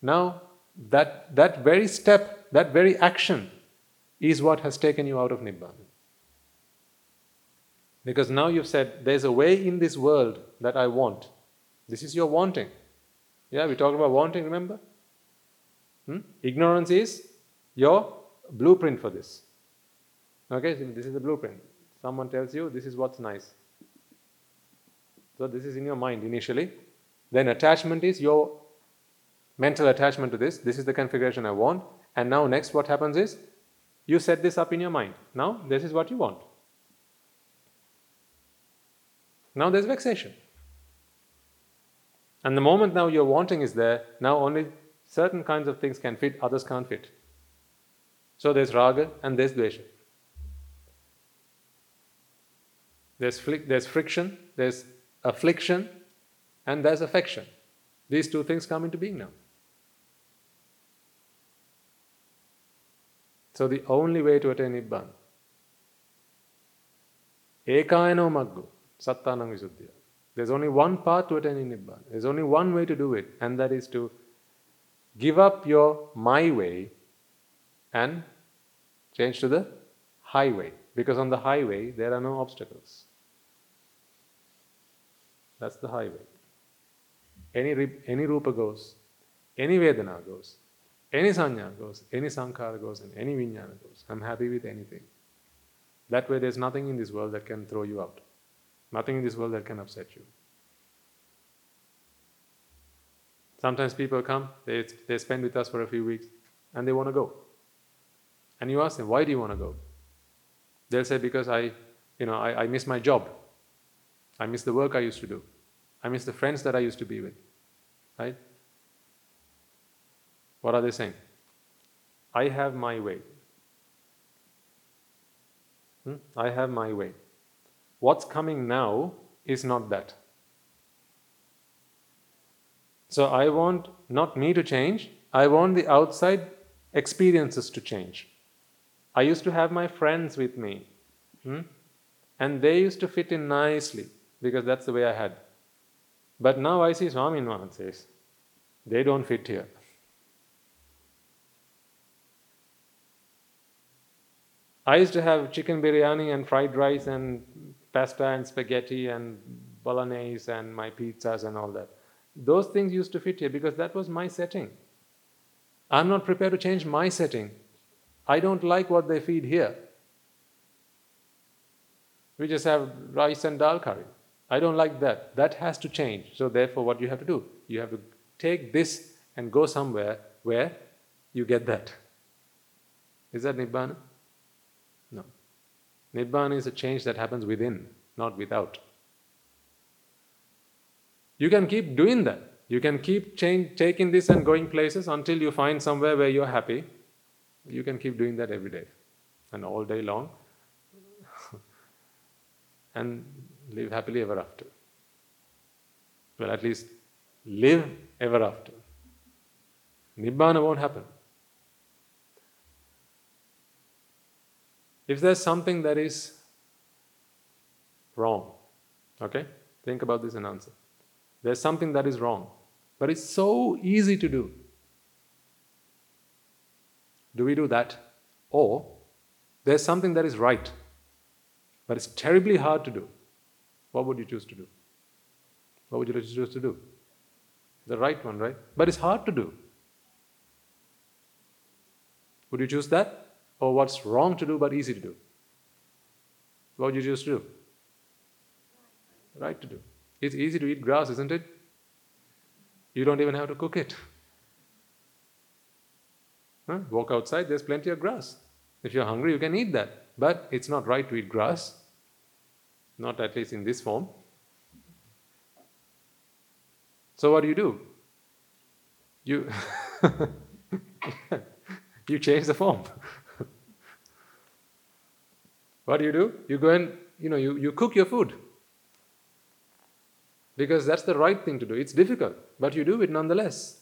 now that, that very step, that very action is what has taken you out of Nibbana. Because now you've said, there's a way in this world that I want. This is your wanting. Yeah, we talked about wanting, remember? Hmm? Ignorance is your blueprint for this. Okay, so this is the blueprint. Someone tells you this is what's nice. So this is in your mind initially. Then attachment is your mental attachment to this. This is the configuration I want. And now next what happens is you set this up in your mind. Now this is what you want. Now there's vexation. And the moment now your wanting is there, now only certain kinds of things can fit, others can't fit. So there's raga and there's dvesha. There's, there's friction, there's affliction, and there's affection. These two things come into being now. So the only way to attain Nibbana, Ekayano Maggo, Sattanang Visuddhiya. There's only one path to attaining Nibbana. There's only one way to do it, and that is to give up your my way and change to the highway. Because on the highway, there are no obstacles. That's the highway. Any, any rupa goes, any vedana goes, any sanya goes, any sankhara goes, and any vijnana goes. I'm happy with anything. That way, there's nothing in this world that can throw you out, nothing in this world that can upset you. Sometimes people come, they, they spend with us for a few weeks, and they want to go. And you ask them, why do you want to go? They'll say, because I, you know, I, I miss my job. I miss the work I used to do. I miss the friends that I used to be with. Right? What are they saying? I have my way. Hmm? I have my way. What's coming now is not that. So I want not me to change, I want the outside experiences to change. I used to have my friends with me, hmm? and they used to fit in nicely because that's the way I had. But now I see Swami says, they don't fit here. I used to have chicken biryani and fried rice and pasta and spaghetti and bolognese and my pizzas and all that. Those things used to fit here because that was my setting. I'm not prepared to change my setting I don't like what they feed here. We just have rice and dal curry. I don't like that. That has to change. So, therefore, what you have to do? You have to take this and go somewhere where you get that. Is that Nibbana? Nibbana is a change that happens within, not without. You can keep doing that. You can keep change, taking this and going places until you find somewhere where you're happy you can keep doing that every day and all day long and live happily ever after. Well, at least live ever after. Nibbana won't happen. If there's something that is wrong, okay, think about this and answer. There's something that is wrong, but it's so easy to do. Do we do that? Or there's something that is right, but it's terribly hard to do. What would you choose to do? What would you choose to do? The right one, right? But it's hard to do. Would you choose that? Or what's wrong to do but easy to do? What would you to do? Right to do. It's easy to eat grass, isn't it? You don't even have to cook it. Huh? Walk outside, there's plenty of grass. If you're hungry, you can eat that. But it's not right to eat grass, not at least in this form. So, what do you do? You, you change the form. What do you do? You go and you know you, you cook your food because that's the right thing to do. It's difficult, but you do it nonetheless.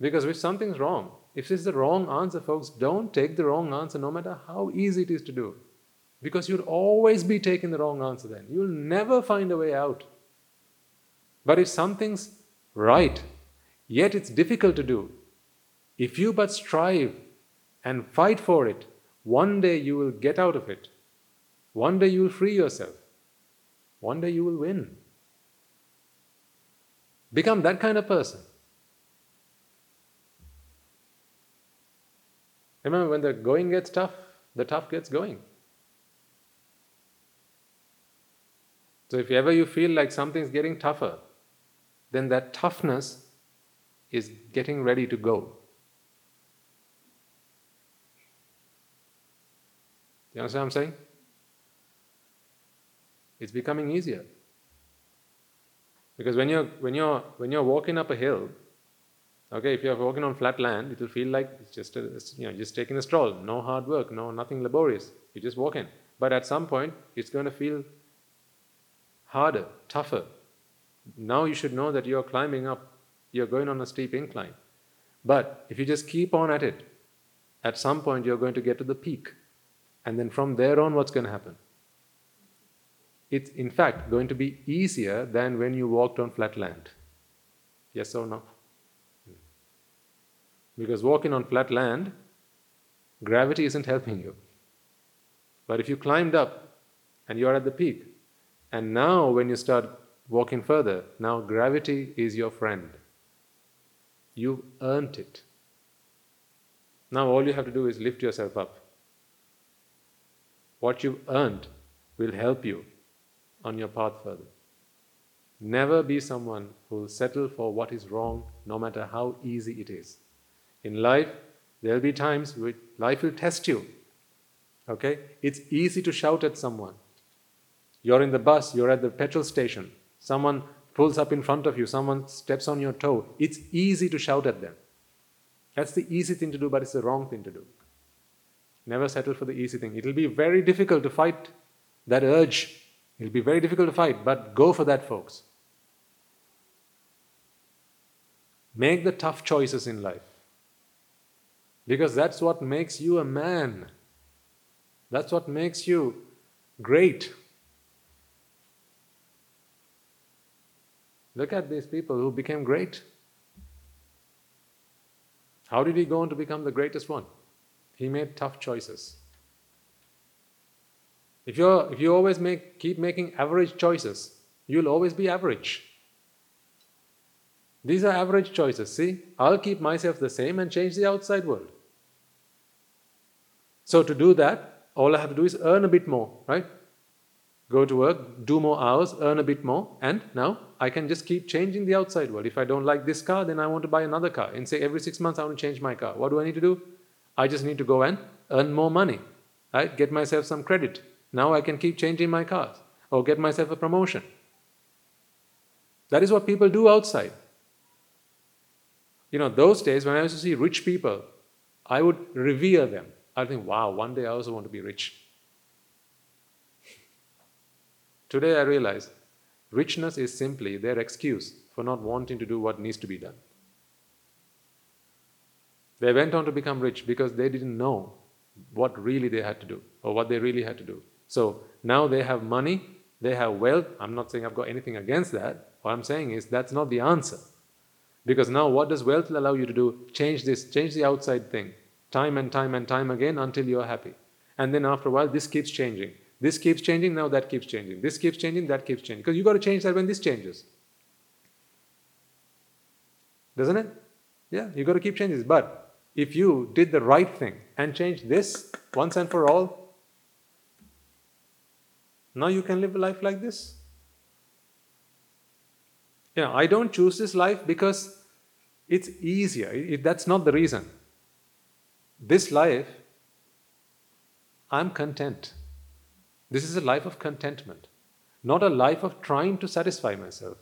Because if something's wrong, if is the wrong answer, folks, don't take the wrong answer no matter how easy it is to do. Because you'll always be taking the wrong answer then. You'll never find a way out. But if something's right, yet it's difficult to do, if you but strive and fight for it, one day you will get out of it. One day you will free yourself. One day you will win. Become that kind of person. Remember, when the going gets tough, the tough gets going. So, if ever you feel like something's getting tougher, then that toughness is getting ready to go. You understand what I'm saying? It's becoming easier. Because when you're, when, you're, when you're walking up a hill, okay, if you're walking on flat land, it will feel like it's just, a, you know, just taking a stroll, no hard work, no nothing laborious. You're just walking. But at some point, it's going to feel harder, tougher. Now you should know that you're climbing up, you're going on a steep incline. But if you just keep on at it, at some point you're going to get to the peak. And then from there on, what's going to happen? It's in fact going to be easier than when you walked on flat land. Yes or no? Hmm. Because walking on flat land, gravity isn't helping you. But if you climbed up and you are at the peak, and now when you start walking further, now gravity is your friend. You've earned it. Now all you have to do is lift yourself up. What you've earned will help you on your path further. Never be someone who will settle for what is wrong, no matter how easy it is. In life, there'll be times which life will test you. Okay? It's easy to shout at someone. You're in the bus, you're at the petrol station, someone pulls up in front of you, someone steps on your toe. It's easy to shout at them. That's the easy thing to do, but it's the wrong thing to do. Never settle for the easy thing. It'll be very difficult to fight that urge It'll be very difficult to fight, but go for that, folks. Make the tough choices in life. Because that's what makes you a man. That's what makes you great. Look at these people who became great. How did he go on to become the greatest one? He made tough choices. If, you're, if you always make, keep making average choices, you'll always be average. These are average choices. See, I'll keep myself the same and change the outside world. So, to do that, all I have to do is earn a bit more, right? Go to work, do more hours, earn a bit more, and now I can just keep changing the outside world. If I don't like this car, then I want to buy another car. And say every six months I want to change my car. What do I need to do? I just need to go and earn more money, right? Get myself some credit. Now I can keep changing my cars or get myself a promotion. That is what people do outside. You know, those days when I used to see rich people, I would revere them. I'd think, wow, one day I also want to be rich. Today I realize richness is simply their excuse for not wanting to do what needs to be done. They went on to become rich because they didn't know what really they had to do or what they really had to do. So now they have money, they have wealth. I'm not saying I've got anything against that. What I'm saying is that's not the answer. Because now what does wealth allow you to do? Change this, change the outside thing, time and time and time again until you're happy. And then after a while, this keeps changing. This keeps changing, now that keeps changing. This keeps changing, that keeps changing. Because you've got to change that when this changes. Doesn't it? Yeah, you've got to keep changing. But if you did the right thing and changed this once and for all, now you can live a life like this. You know, I don't choose this life because it's easier. It, that's not the reason. This life, I'm content. This is a life of contentment, not a life of trying to satisfy myself.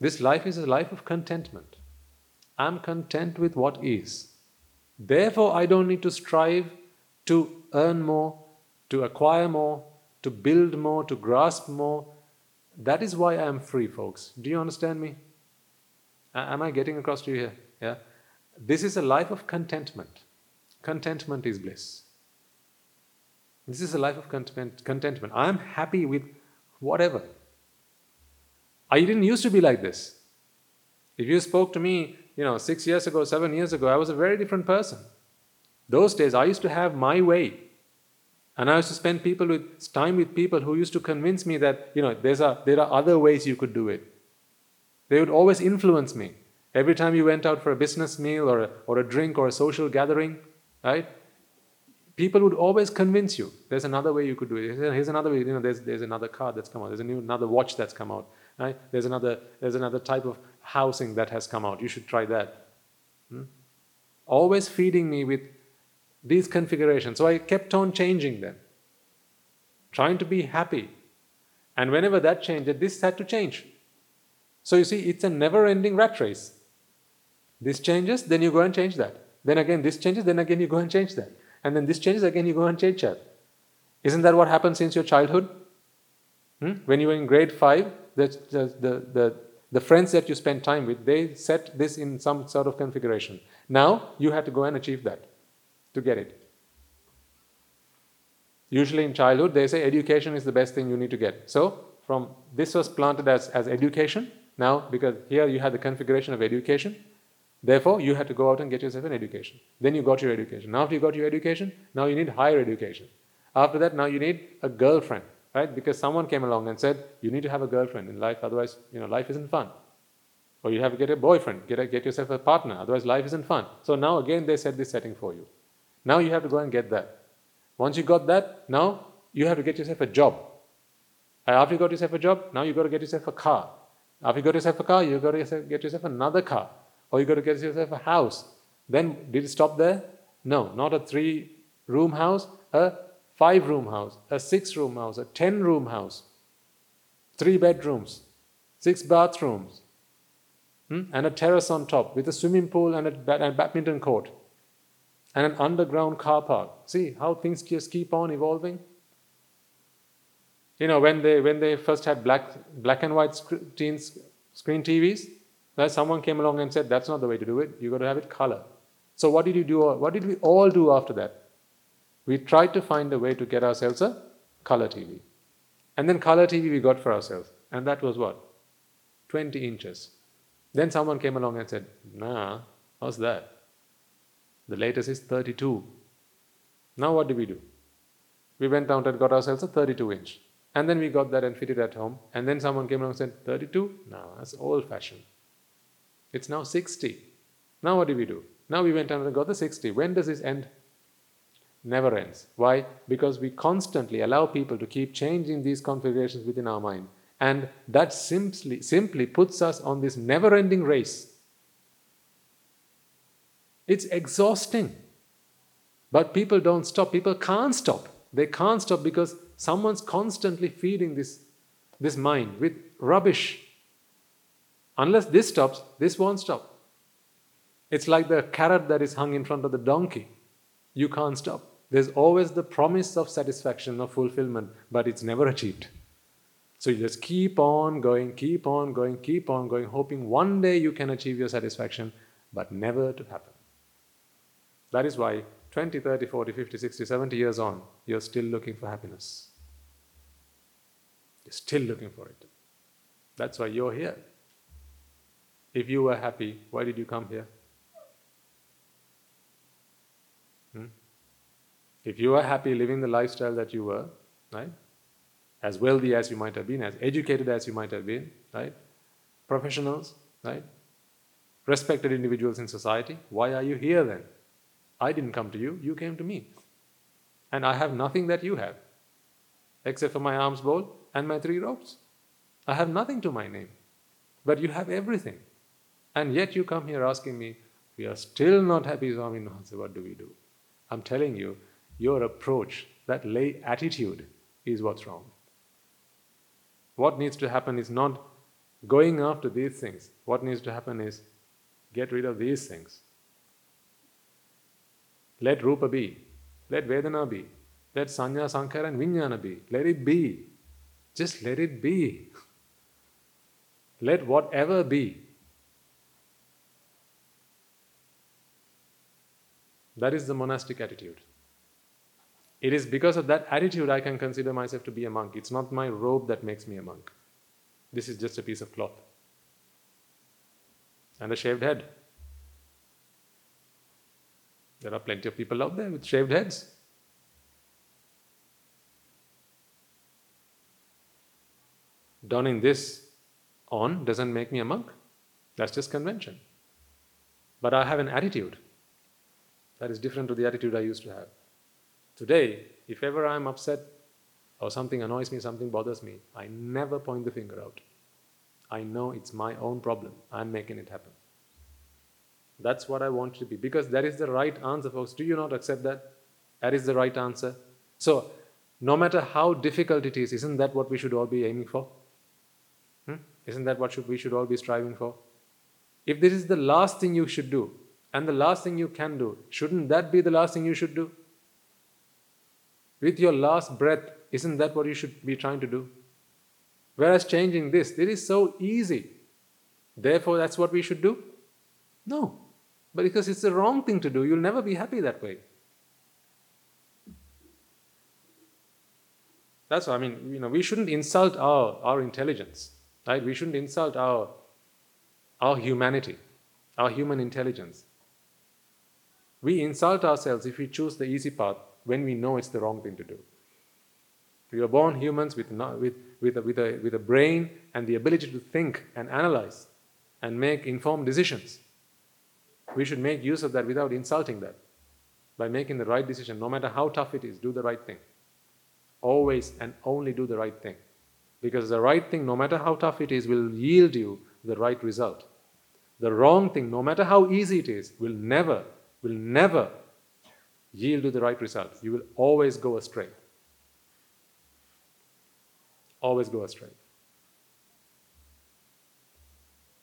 This life is a life of contentment. I'm content with what is. Therefore, I don't need to strive to earn more, to acquire more, to build more, to grasp more. That is why I am free, folks. Do you understand me? Am I getting across to you here? Yeah? This is a life of contentment. Contentment is bliss. This is a life of contentment. Contentment. I am happy with whatever. I didn't used to be like this. If you spoke to me, you know, six years ago, seven years ago, I was a very different person. Those days, I used to have my way. And I used to spend people with time with people who used to convince me that, you know, there's a, there are other ways you could do it. They would always influence me. Every time you went out for a business meal or a, or a drink or a social gathering, right? People would always convince you. There's another way you could do it. Here's another way. You know, there's, there's another car that's come out. There's a new, another watch that's come out. Right? There's another, there's another type of housing that has come out. You should try that. Hmm? Always feeding me with these configurations. So I kept on changing them, trying to be happy. And whenever that changed, this had to change. So you see, it's a never ending rat race. This changes, then you go and change that. Then again, this changes, then again, you go and change that. And then this changes, again, you go and change that. Isn't that what happened since your childhood? Hmm? When you were in grade 5, the, the, the, the, the friends that you spend time with, they set this in some sort of configuration. Now, you have to go and achieve that to get it. Usually in childhood, they say education is the best thing you need to get. So, from this was planted as, as education. Now, because here you had the configuration of education, therefore you had to go out and get yourself an education. Then you got your education. Now, after you got your education, now you need higher education. After that, now you need a girlfriend right? Because someone came along and said, you need to have a girlfriend in life, otherwise, you know, life isn't fun. Or you have to get a boyfriend, get, a, get yourself a partner, otherwise life isn't fun. So now again they set this setting for you. Now you have to go and get that. Once you got that, now you have to get yourself a job. And after you got yourself a job, now you got to get yourself a car. After you got yourself a car, you got to get yourself another car. Or you got to get yourself a house. Then did it stop there? No, not a three room house, a five room house, a six room house, a ten room house, three bedrooms, six bathrooms, hmm? and a terrace on top with a swimming pool and a badminton court and an underground car park. See how things just keep on evolving? You know, when they, when they first had black, black and white screen, screen TVs, someone came along and said, that's not the way to do it. You've got to have it color. So what did you do? Uh, what did we all do after that? we tried to find a way to get ourselves a color TV. And then color TV we got for ourselves. And that was what? 20 inches. Then someone came along and said, nah, how's that? The latest is 32. Now what do we do? We went down and got ourselves a 32 inch. And then we got that and fitted at home. And then someone came along and said, 32? No, that's old fashioned. It's now 60. Now what do we do? Now we went down and got the 60. When does this end? never ends. Why? Because we constantly allow people to keep changing these configurations within our mind. And that simply, simply puts us on this never ending race. It's exhausting. But people don't stop. People can't stop. They can't stop because someone's constantly feeding this, this mind with rubbish. Unless this stops, this won't stop. It's like the carrot that is hung in front of the donkey. You can't stop. There's always the promise of satisfaction, of fulfillment, but it's never achieved. So you just keep on going, keep on going, keep on going, hoping one day you can achieve your satisfaction, but never to happen. That is why 20, 30, 40, 50, 60, 70 years on, you're still looking for happiness. You're still looking for it. That's why you're here. If you were happy, why did you come here? Hmm? If you were happy living the lifestyle that you were, right? As wealthy as you might have been, as educated as you might have been, right? Professionals, right? respected individuals in society. Why are you here then? I didn't come to you, you came to me. And I have nothing that you have, except for my alms bowl and my three robes. I have nothing to my name, but you have everything. And yet you come here asking me, we are still not happy, Swami what do we do? I'm telling you, your approach, that lay attitude, is what's wrong. What needs to happen is not going after these things. What needs to happen is get rid of these things. Let Rupa be. Let Vedana be. Let Sanya, Sankhara, and Vijnana be. Let it be. Just let it be. let whatever be. That is the monastic attitude. It is because of that attitude I can consider myself to be a monk. It's not my robe that makes me a monk. This is just a piece of cloth and a shaved head. There are plenty of people out there with shaved heads. Donning this on doesn't make me a monk. That's just convention. But I have an attitude that is different to the attitude I used to have. Today, if ever I'm upset or something annoys me, something bothers me, I never point the finger out. I know it's my own problem. I'm making it happen. That's what I want to be because that is the right answer, folks. Do you not accept that? That is the right answer. So, no matter how difficult it is, isn't that what we should all be aiming for? Hmm? Isn't that what should, we should all be striving for? If this is the last thing you should do and the last thing you can do, shouldn't that be the last thing you should do? With your last breath, isn't that what you should be trying to do? Whereas changing this, it is so easy. Therefore, that's what we should do? No. But because it's the wrong thing to do, you'll never be happy that way. That's what I mean, you know, we shouldn't insult our, our intelligence, right? We shouldn't insult our, our humanity, our human intelligence. We insult ourselves if we choose the easy path when we know it's the wrong thing to do. We are born humans with, with, with, a, with, a, with a brain and the ability to think and analyze and make informed decisions. We should make use of that without insulting that. By making the right decision, no matter how tough it is, do the right thing. Always and only do the right thing. Because the right thing, no matter how tough it is, will yield you the right result. The wrong thing, no matter how easy it is, will never, will never yield you the right result. You will always go astray. Always go astray.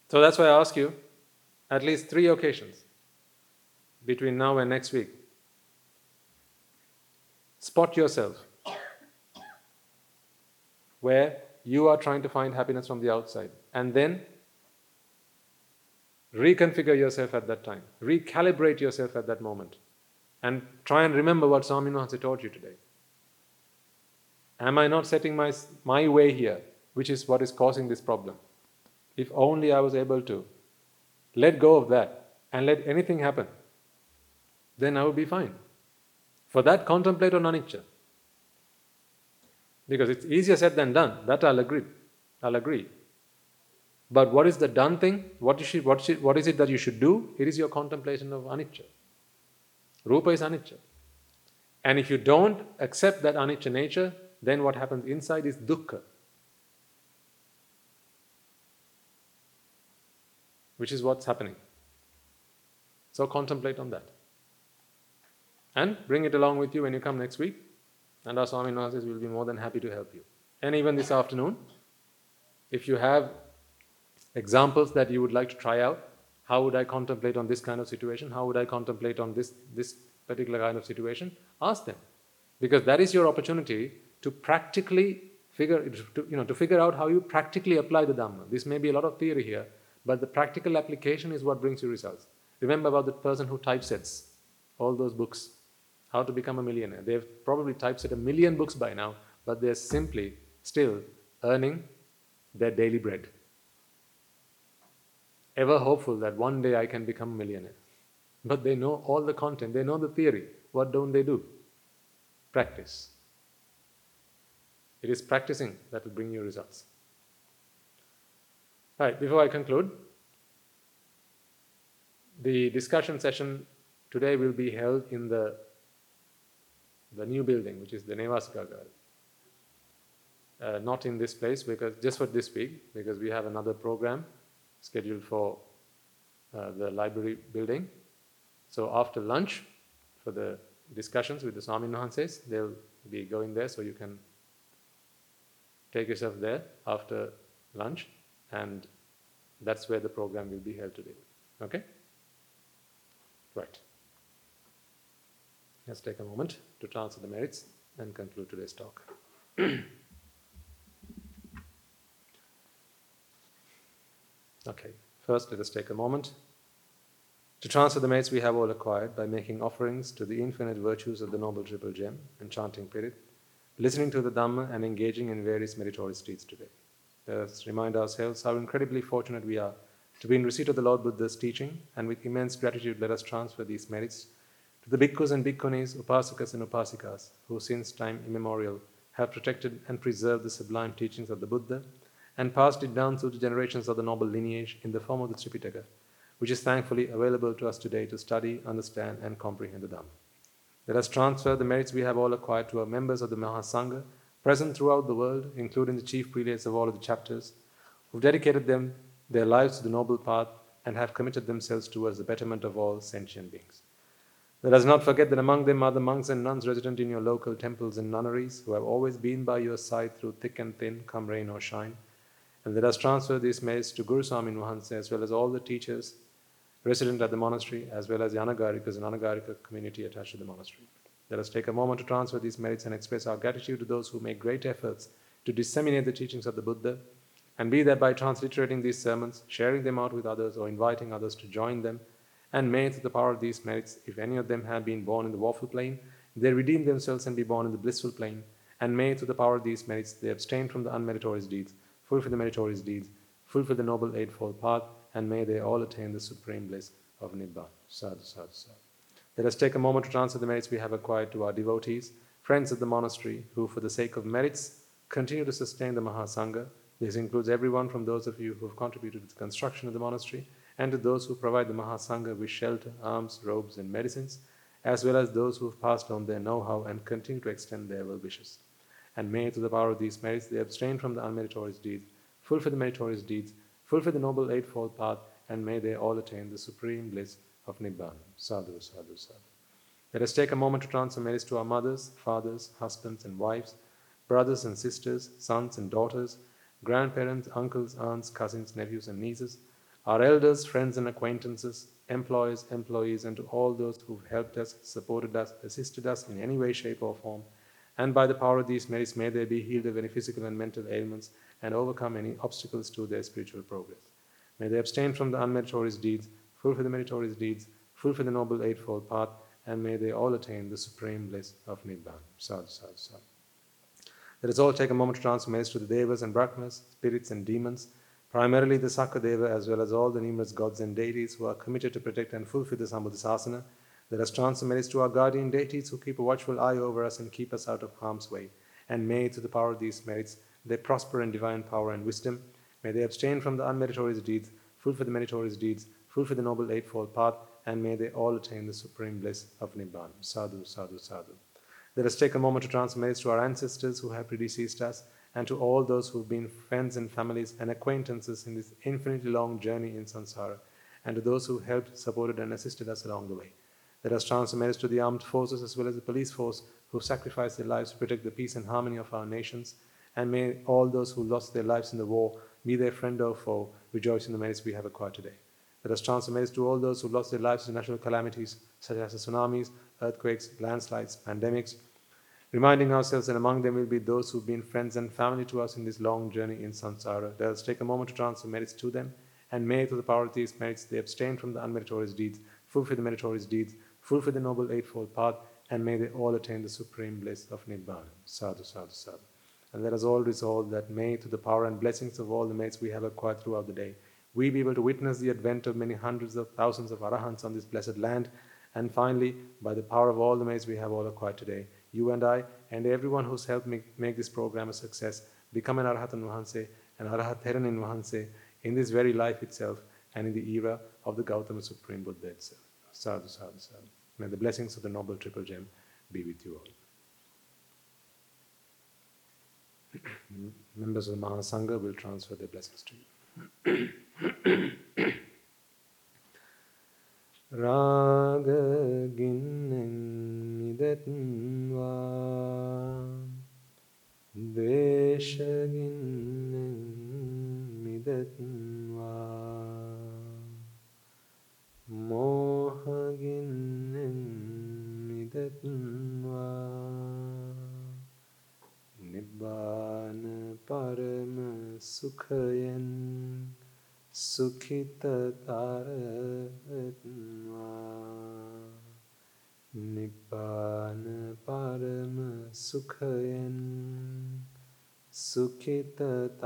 So that's why I ask you at least three occasions between now and next week. Spot yourself where you are trying to find happiness from the outside and then reconfigure yourself at that time, recalibrate yourself at that moment, and try and remember what Swami Maharaj taught you today. Am I not setting my, my way here, which is what is causing this problem? If only I was able to let go of that and let anything happen, then I will be fine. For that, contemplate on anicca. Because it's easier said than done. That I'll agree. I'll agree. But what is the done thing? What is, it, what, is it, what is it that you should do? It is your contemplation of anicca. Rupa is anicca. And if you don't accept that anicca nature, then what happens inside is dukkha. Which is what's happening. So contemplate on that. And bring it along with you when you come next week. And our Swamin Wahanses will be more than happy to help you. And even this afternoon, if you have examples that you would like to try out, how would I contemplate on this kind of situation? How would I contemplate on this, this particular kind of situation? Ask them. Because that is your opportunity to practically figure, to, you know, to figure out how you practically apply the Dhamma. This may be a lot of theory here, but the practical application is what brings you results. Remember about the person who typesets all those books, How to Become a Millionaire. They've probably typeset a million books by now, but they're simply still earning their daily bread. Ever hopeful that one day I can become a millionaire. But they know all the content, they know the theory. What don't they do? Practice. It is practicing that will bring you results. Right, before I conclude, The discussion session today will be held in the, the new building, which is the Nevasikagar. Uh, not in this place because just for this week, because we have another program scheduled for uh, the library building. So after lunch, for the discussions with the Swamin Wahanses, they'll be going there, so you can take yourself there after lunch, and that's where the program will be held today. Okay? Right. Let's take a moment to transfer the merits and conclude today's talk. okay, first let us take a moment to transfer the merits we have all acquired by making offerings to the infinite virtues of the Noble Triple Gem and chanting Pirit, listening to the Dhamma and engaging in various meritorious deeds today. Let us remind ourselves how incredibly fortunate we are to be in receipt of the Lord Buddha's teaching, and with immense gratitude, let us transfer these merits to the bhikkhus and bhikkhunis, upasakas and upasikas, who since time immemorial have protected and preserved the sublime teachings of the Buddha and passed it down through the generations of the noble lineage in the form of the Tripitaka, which is thankfully available to us today to study, understand, and comprehend the Dhamma. Let us transfer the merits we have all acquired to our members of the Mahasangha, present throughout the world, including the chief prelates of all of the chapters, who've dedicated them their lives to the noble path and have committed themselves towards the betterment of all sentient beings. Let us not forget that among them are the monks and nuns resident in your local temples and nunneries who have always been by your side through thick and thin, come rain or shine. And let us transfer these merits to Guru Swamin Wahanse as well as all the teachers resident at the monastery as well as the Anagarikas and Anagarika community attached to the monastery. Let us take a moment to transfer these merits and express our gratitude to those who make great efforts to disseminate the teachings of the Buddha and be that by transliterating these sermons, sharing them out with others, or inviting others to join them, and may, through the power of these merits, if any of them have been born in the woeful plane, they redeem themselves and be born in the blissful plane, and may, through the power of these merits, they abstain from the unmeritorious deeds, fulfill the meritorious deeds, fulfill the noble eightfold path, and may they all attain the supreme bliss of Nibbana. Sadhu, sadhu, sadhu. Let us take a moment to transfer the merits we have acquired to our devotees, friends of the monastery, who, for the sake of merits, continue to sustain the Mahasangha this includes everyone from those of you who have contributed to the construction of the monastery and to those who provide the Mahasangha with shelter, alms, robes, and medicines, as well as those who have passed on their know how and continue to extend their well wishes. And may, through the power of these merits, they abstain from the unmeritorious deeds, fulfill the meritorious deeds, fulfill the noble eightfold path, and may they all attain the supreme bliss of Nibbana. Sadhu, sadhu, sadhu. Let us take a moment to transfer merits to our mothers, fathers, husbands, and wives, brothers and sisters, sons and daughters grandparents, uncles, aunts, cousins, nephews, and nieces, our elders, friends, and acquaintances, employers, employees, and to all those who've helped us, supported us, assisted us in any way, shape, or form. And by the power of these merits, may they be healed of any physical and mental ailments and overcome any obstacles to their spiritual progress. May they abstain from the unmeritorious deeds, fulfill the meritorious deeds, fulfill the noble eightfold path, and may they all attain the supreme bliss of Nibbana. Sadhu, sadhu, sadhu. Let us all take a moment to transfer to the Devas and Brahmas, spirits and demons, primarily the Sakadeva, as well as all the numerous gods and deities who are committed to protect and fulfill the Sambuddhasana. Let us transfer messages to our guardian deities who keep a watchful eye over us and keep us out of harm's way. And may, through the power of these merits, they prosper in divine power and wisdom. May they abstain from the unmeritorious deeds, fulfill the meritorious deeds, fulfill the noble eightfold path, and may they all attain the supreme bliss of Nibbana. Sadhu, sadhu, sadhu. Let us take a moment to transfer to our ancestors who have predeceased us and to all those who've been friends and families and acquaintances in this infinitely long journey in samsara, and to those who helped, supported, and assisted us along the way. Let us transfer this to the armed forces as well as the police force who sacrificed their lives to protect the peace and harmony of our nations, and may all those who lost their lives in the war, be their friend or foe, rejoice in the merits we have acquired today. Let us transfer merits to all those who lost their lives to natural calamities such as the tsunamis, earthquakes, landslides, pandemics, reminding ourselves that among them will be those who've been friends and family to us in this long journey in samsara. Let us take a moment to transfer merits to them, and may, through the power of these merits, they abstain from the unmeritorious deeds, fulfill the meritorious deeds, fulfill the noble eightfold path, and may they all attain the supreme bliss of Nibbana. Sadhu, sadhu, sadhu. And let us all resolve that may, through the power and blessings of all the merits we have acquired throughout the day, we be able to witness the advent of many hundreds of thousands of arahants on this blessed land, and finally, by the power of all the merits we have all acquired today, you and I, and everyone who's helped make, make this program a success, become an Arhatan Wahanse, an Arhat Theranin Wahanse in this very life itself, and in the era of the Gautama Supreme Buddha itself. Sadhu, sadhu, sadhu. May the blessings of the Noble Triple Gem be with you all. Members of the Mahasangha will transfer their blessings to you. රාග ගින්නෙන් මිදෙත්වා. ද්වේෂගින්නෙන් මිදෙත්වා. මෝහගින්නෙන් මිදෙත්වා. නිබ්බාන පරම සුඛයෙන් සුඛිතතරත්වා නිබ්බාන පරම සුඛයෙන් සුඛිතතරත්වා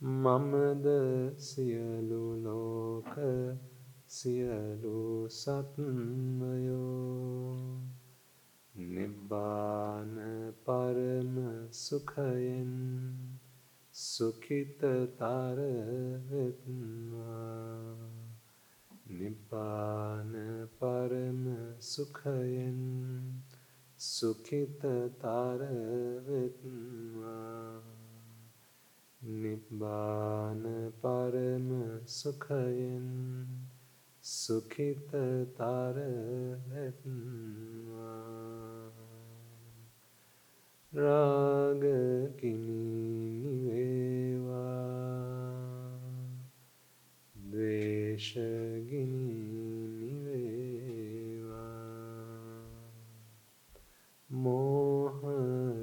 මමද සියලු ලෝක සියලු සත්වයෝ නිබ්බාන පරම සුඛයෙන් සුඛිතතරත්වා නිබ්බාන පරම සුඛයෙන් සුඛිතතරත්වා නිබ්බාන පරම සුඛයෙන් සුඛිතතර වෙත්වා රාග කිනි වේවා ද්වේෂ ගිනි වේවා මෝහ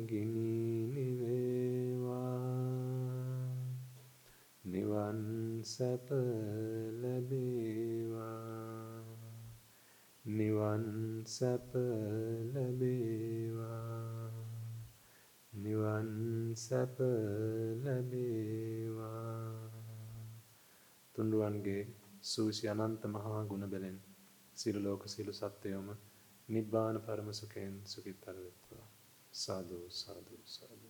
ගිනි වේවා නිවන් සැප ලැබේ. නිවන් සැප ලැබේවා. නිවන් සැප ලැබේවා. තුන්රුවන්ගේ සූසි අනන්ත මහා ගුණ බැලෙන් සියලු ලෝක සියලු සත්වයෝම නිබ්බාන පරම සුඛයෙන් සුඛිතර වෙත්වා. සාදු සාදු සාදු.